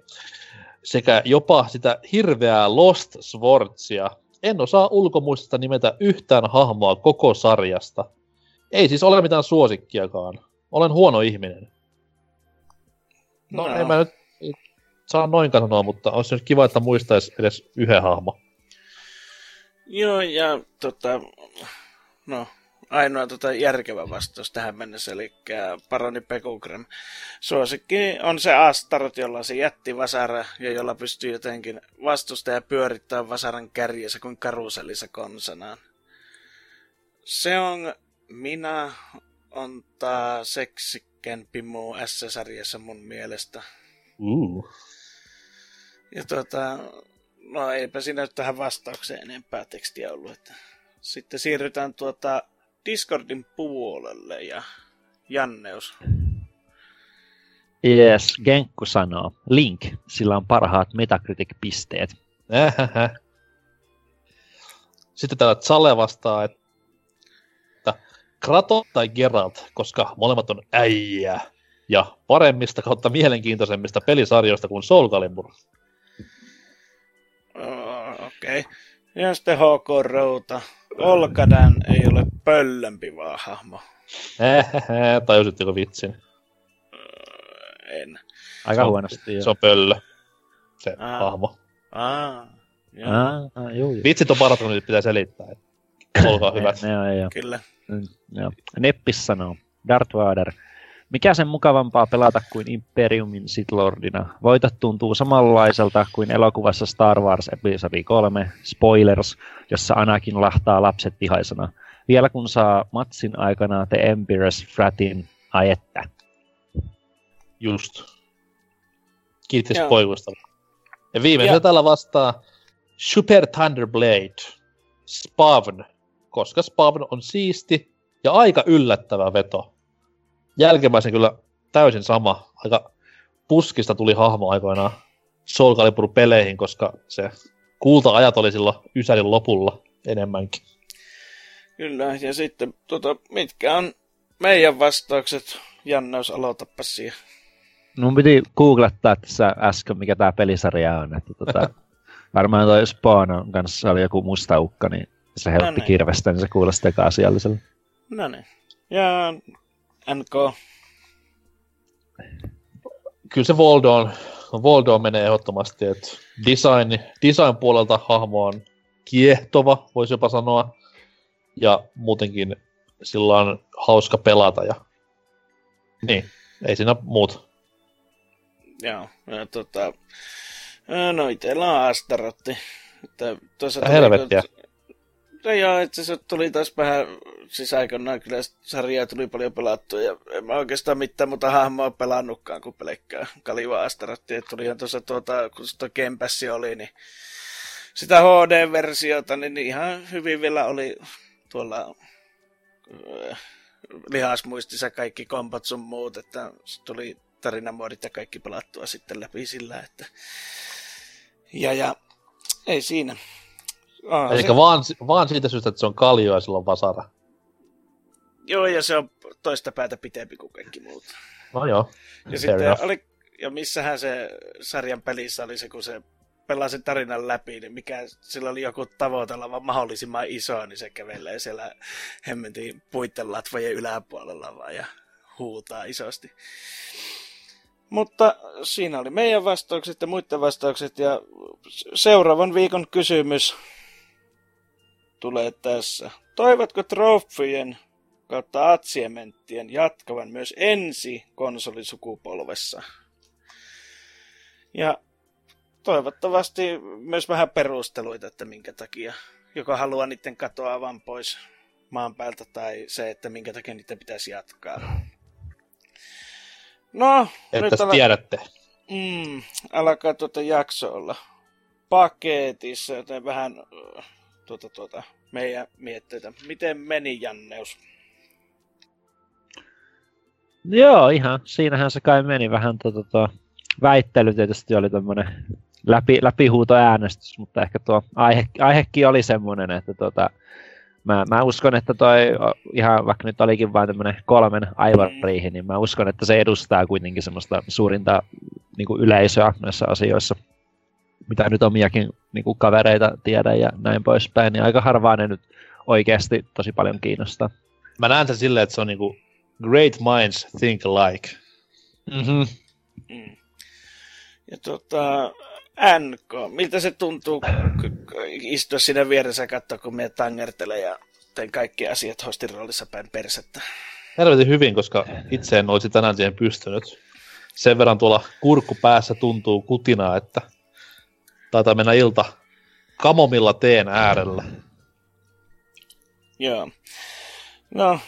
sekä jopa sitä hirveää Lost Swordsia, en osaa ulkomuistista nimetä yhtään hahmoa koko sarjasta. Ei siis ole mitään suosikkiakaan. Olen huono ihminen. No, no. en mä nyt saa noin sanoa, mutta olisi nyt kiva, että muistaisi edes yhden hahmo. Joo, ja tota, no, ainoa tota järkevä vastaus tähän mennessä, eli Paroni Pekugram. Suosikki on se Astarot, jolla se jätti vasara ja jolla pystyy jotenkin vastusta ja pyörittää vasaran kärjessä kuin karusellissa konsanaan. Se on minä on tää seksikempi muu S-sarjassa mun mielestä. Uh. Ja tota, no eipä siinä nyt tähän vastaukseen enempää tekstiä ollut. Että sitten siirrytään tuota Discordin puolelle ja Janneus. Yes, Genkku sanoo. Link, sillä on parhaat Metacritic-pisteet. Sitten täällä Zale vastaa, että Krato tai Geralt, koska molemmat on äijä. Ja paremmista kautta mielenkiintoisemmista pelisarjoista kuin Soul Calibur. Okei. Okay. Ja sitten HK Routa. Olkadan ei ole pöllömpi vaan hahmo. Tajusitteko vitsin? En. Aika se on, huonosti. Se on pöllö. Se Aa. hahmo. Aa, joo. Aa, aa, joo, joo. Vitsit on parat, kun nyt pitää selittää. Olkaa hyvät. Ne, ne, joo. Kyllä. Mm, joo. Neppis sanoo. Darth Vader. Mikä sen mukavampaa pelata kuin Imperiumin Lordina? Voitot tuntuu samanlaiselta kuin elokuvassa Star Wars Episodi 3, Spoilers, jossa Anakin lahtaa lapset vihaisena. Vielä kun saa matsin aikana The Emperor's Fratin ajetta. Just. Kiitos poikusta. Ja viimeisenä tällä vastaa Super Thunderblade, Spavn, koska Spavn on siisti ja aika yllättävä veto jälkimmäisen kyllä täysin sama. Aika puskista tuli hahmo aikoinaan Soul Calibur-peleihin, koska se kulta-ajat oli silloin Ysärin lopulla enemmänkin. Kyllä, ja sitten tota, mitkä on meidän vastaukset? Janneus, aloitapa siihen. Mun piti googlettaa tässä äsken, mikä tämä pelisarja on. Että tota, varmaan toi Spawn kanssa oli joku musta ukka, niin se helppi no niin. kirvestä, niin se kuulosti eka asialliselle. No niin. Ja NK? Kyllä se Voldoon, Voldoon menee ehdottomasti, että design, design puolelta hahmo on kiehtova, voisi jopa sanoa. Ja muutenkin sillä on hauska pelata ja niin, ei siinä muut. Joo, ja tota, No itsellä on Astarotti. Että tuossa helvettiä. No joo, että se tuli taas vähän, siis aikoinaan kyllä sarjaa tuli paljon pelattua ja en mä oikeastaan mitään muuta hahmoa pelannutkaan kuin pelkkää Kaliva Astarotti. Että tulihan tuossa tuota, kun tuo Kempässi oli, niin sitä HD-versiota, niin ihan hyvin vielä oli tuolla äh, lihasmuistissa kaikki kombat sun muut, että tuli tarinamuodit ja kaikki pelattua sitten läpi sillä, että ja, ja ei siinä. Ah, Eli se... vaan, vaan siitä syystä, että se on kaljo ja sillä on vasara. Joo, ja se on toista päätä pitempi kuin kaikki muut. No joo. Ja sitten oli, ja missähän se sarjan pelissä oli se, kun se pelaa sen tarinan läpi, niin mikä sillä oli joku tavoitella vaan mahdollisimman iso, niin se kävelee siellä hemmentiin puitten latvojen yläpuolella vaan ja huutaa isosti. Mutta siinä oli meidän vastaukset ja muiden vastaukset ja seuraavan viikon kysymys tulee tässä. Toivatko trofien kautta atsiementtien jatkavan myös ensi konsolisukupolvessa? Ja toivottavasti myös vähän perusteluita, että minkä takia, joka haluaa niiden katoavan pois maan päältä tai se, että minkä takia niiden pitäisi jatkaa. No, että nyt ala... tiedätte. Mm, alkaa tuota jakso olla paketissa, joten vähän tuota, tuota, meidän mietteitä. Miten meni Janneus? Joo, ihan. Siinähän se kai meni vähän tuota, tuo väittely tietysti oli tämmöinen läpi, läpihuutoäänestys, mutta ehkä tuo aihe, aihekin oli semmoinen, että tuota, mä, mä uskon, että toi ihan vaikka nyt olikin vain tämmöinen kolmen aivariihi, niin mä uskon, että se edustaa kuitenkin semmoista suurinta niin kuin yleisöä näissä asioissa, mitä nyt omiakin niin kuin kavereita tiedän ja näin poispäin, niin aika harvaa ne nyt oikeasti tosi paljon kiinnostaa. Mä näen sen silleen, että se on niin kuin great minds think alike. Mm-hmm. Mm. Ja tota, NK, miltä se tuntuu istua siinä vieressä ja katsoa, kun me tangertelee ja teen kaikki asiat hostin roolissa päin persettä? Helvetin hyvin, koska itse en olisi tänään siihen pystynyt. Sen verran tuolla kurkku päässä tuntuu kutinaa, että taitaa mennä ilta kamomilla teen äärellä. Joo. No,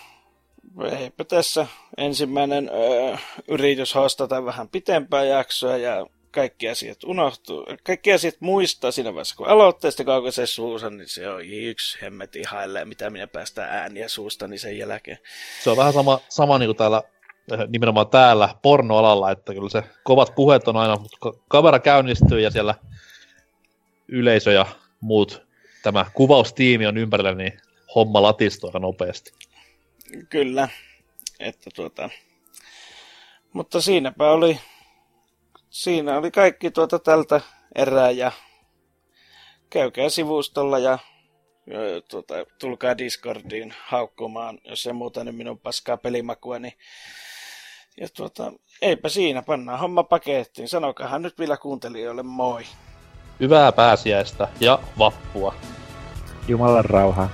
eipä tässä ensimmäinen öö, yritys hostata vähän pitempää jaksoa ja kaikki asiat unohtuu, kaikki asiat muistaa siinä vaiheessa, kun aloittaa sitten kaukaisen suussa, niin se on yksi hemmetin haille, mitä minä päästään ääniä suusta, niin sen jälkeen. Se on vähän sama, sama niin kuin täällä, eh, nimenomaan täällä pornoalalla, että kyllä se kovat puheet on aina, mutta kamera käynnistyy ja siellä yleisö ja muut, tämä kuvaustiimi on ympärillä, niin homma latistuu aika nopeasti. Kyllä, että tuota, mutta siinäpä oli siinä oli kaikki tuota tältä erää ja käykää sivustolla ja tuota, tulkaa Discordiin haukkumaan, jos ei muuta niin minun paskaa pelimakua, niin ja tuota, eipä siinä, pannaan homma pakettiin. Sanokahan nyt vielä kuuntelijoille moi. Hyvää pääsiäistä ja vappua. Jumalan rauhaa.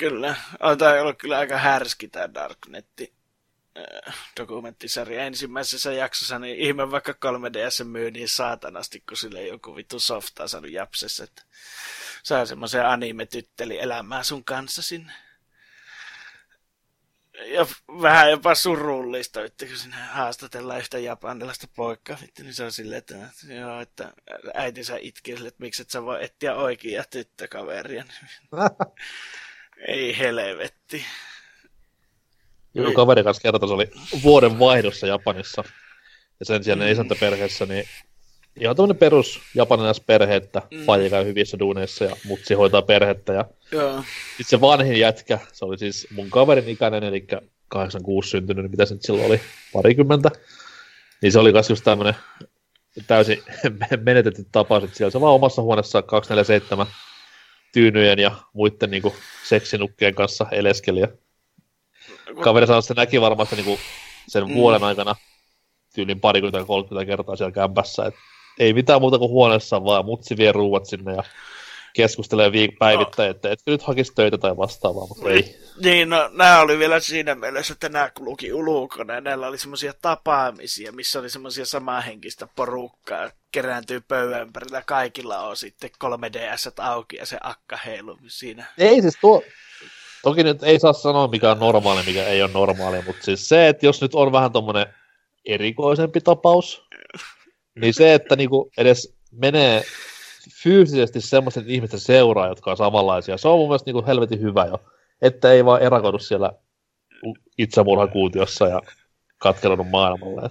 Kyllä. On tämä ollut kyllä aika härski tämä Darknetti äh, dokumenttisarja ensimmäisessä jaksossa, niin ihme vaikka 3DS myy niin saatanasti, kun sille joku vittu softaa saanut japsessa, että saa semmoisen anime-tytteli elämää sun kanssa sinne ja vähän jopa surullista, että kun sinne haastatellaan yhtä japanilaista poikaa, niin se on silleen, että, joo, että äitinsä itkee sille, että miksi et sä voi etsiä oikea tyttökaveria. Ei helvetti. Joku kaveri kanssa kertoi, se oli vuoden vaihdossa Japanissa. Ja sen sijaan mm. isäntäperheessä, niin ihan tämmöinen perus perhe, että mm. faija käy hyvissä duuneissa ja mutsi hoitaa perhettä. Ja Joo. Sitten se vanhin jätkä, se oli siis mun kaverin ikäinen, eli 86 syntynyt, niin mitä se nyt silloin oli, parikymmentä. Niin se oli myös just tämmöinen täysin menetetty tapaus, että siellä se vaan omassa huoneessa 247 tyynyjen ja muiden niin kuin, seksinukkien kanssa eleskeli. Ja kaveri sanoi, että se näki varmasti niin kuin, sen mm. vuoden aikana tyylin parikymmentä 30 kertaa siellä kämpässä, että ei mitään muuta kuin huoneessa, vaan mutsi vie ruuat sinne ja keskustelee viik- päivittäin, no. että etkö nyt hakisi töitä tai vastaavaa, mutta ei. Niin, no nämä oli vielä siinä mielessä, että nämä kulki ulkona ja näillä oli semmoisia tapaamisia, missä oli semmoisia samanhenkistä porukkaa, kerääntyy pöydän ympärillä, kaikilla on sitten 3DS auki ja se akka heilu siinä. Ei siis tuo, toki nyt ei saa sanoa mikä on normaali, mikä ei ole normaali, mutta siis se, että jos nyt on vähän tommonen erikoisempi tapaus, niin se, että niinku edes menee fyysisesti semmoisten ihmisten seuraa, jotka on samanlaisia, se on mun mielestä niinku helvetin hyvä jo. Että ei vaan erakoidu siellä itsemurhakuutiossa ja katkelunut maailmalle.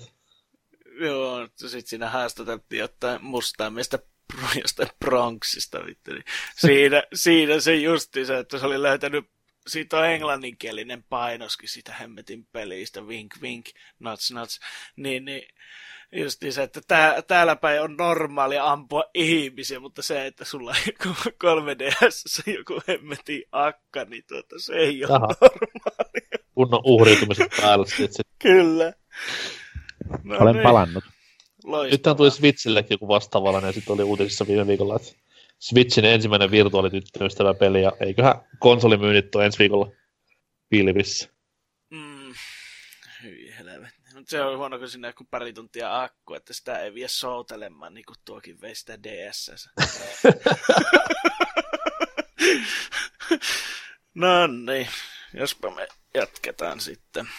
Joo, sitten siinä haastateltiin jotain mustaa miestä jostain Bronxista. Vittu. Niin siinä, siinä se justi se, että se oli löytänyt siitä on englanninkielinen painoskin sitä hemmetin pelistä, wink wink, nuts nuts, niin, niin just se, että tää, täällä päin on normaali ampua ihmisiä, mutta se, että sulla on 3DS joku hemmetin akka, niin tuota, se ei ole Aha. normaalia. Kunnon uhriutumiset päällä sitten. Kyllä. No Olen niin. palannut. Loistavaa. Nythän tuli Switchillekin joku vastaavallinen, ja sitten oli uutisissa viime viikolla, että Switchin ensimmäinen virtuaalityttöystävä peli, ja eiköhän konsolimyynnit ole ensi viikolla pilvissä. Mm, hyi helvetti. Mutta se on huono, kun sinne kun pari tuntia akku, että sitä ei vie soutelemaan, niin kuin tuokin vei sitä DSS. no niin, jospa me jatketaan sitten.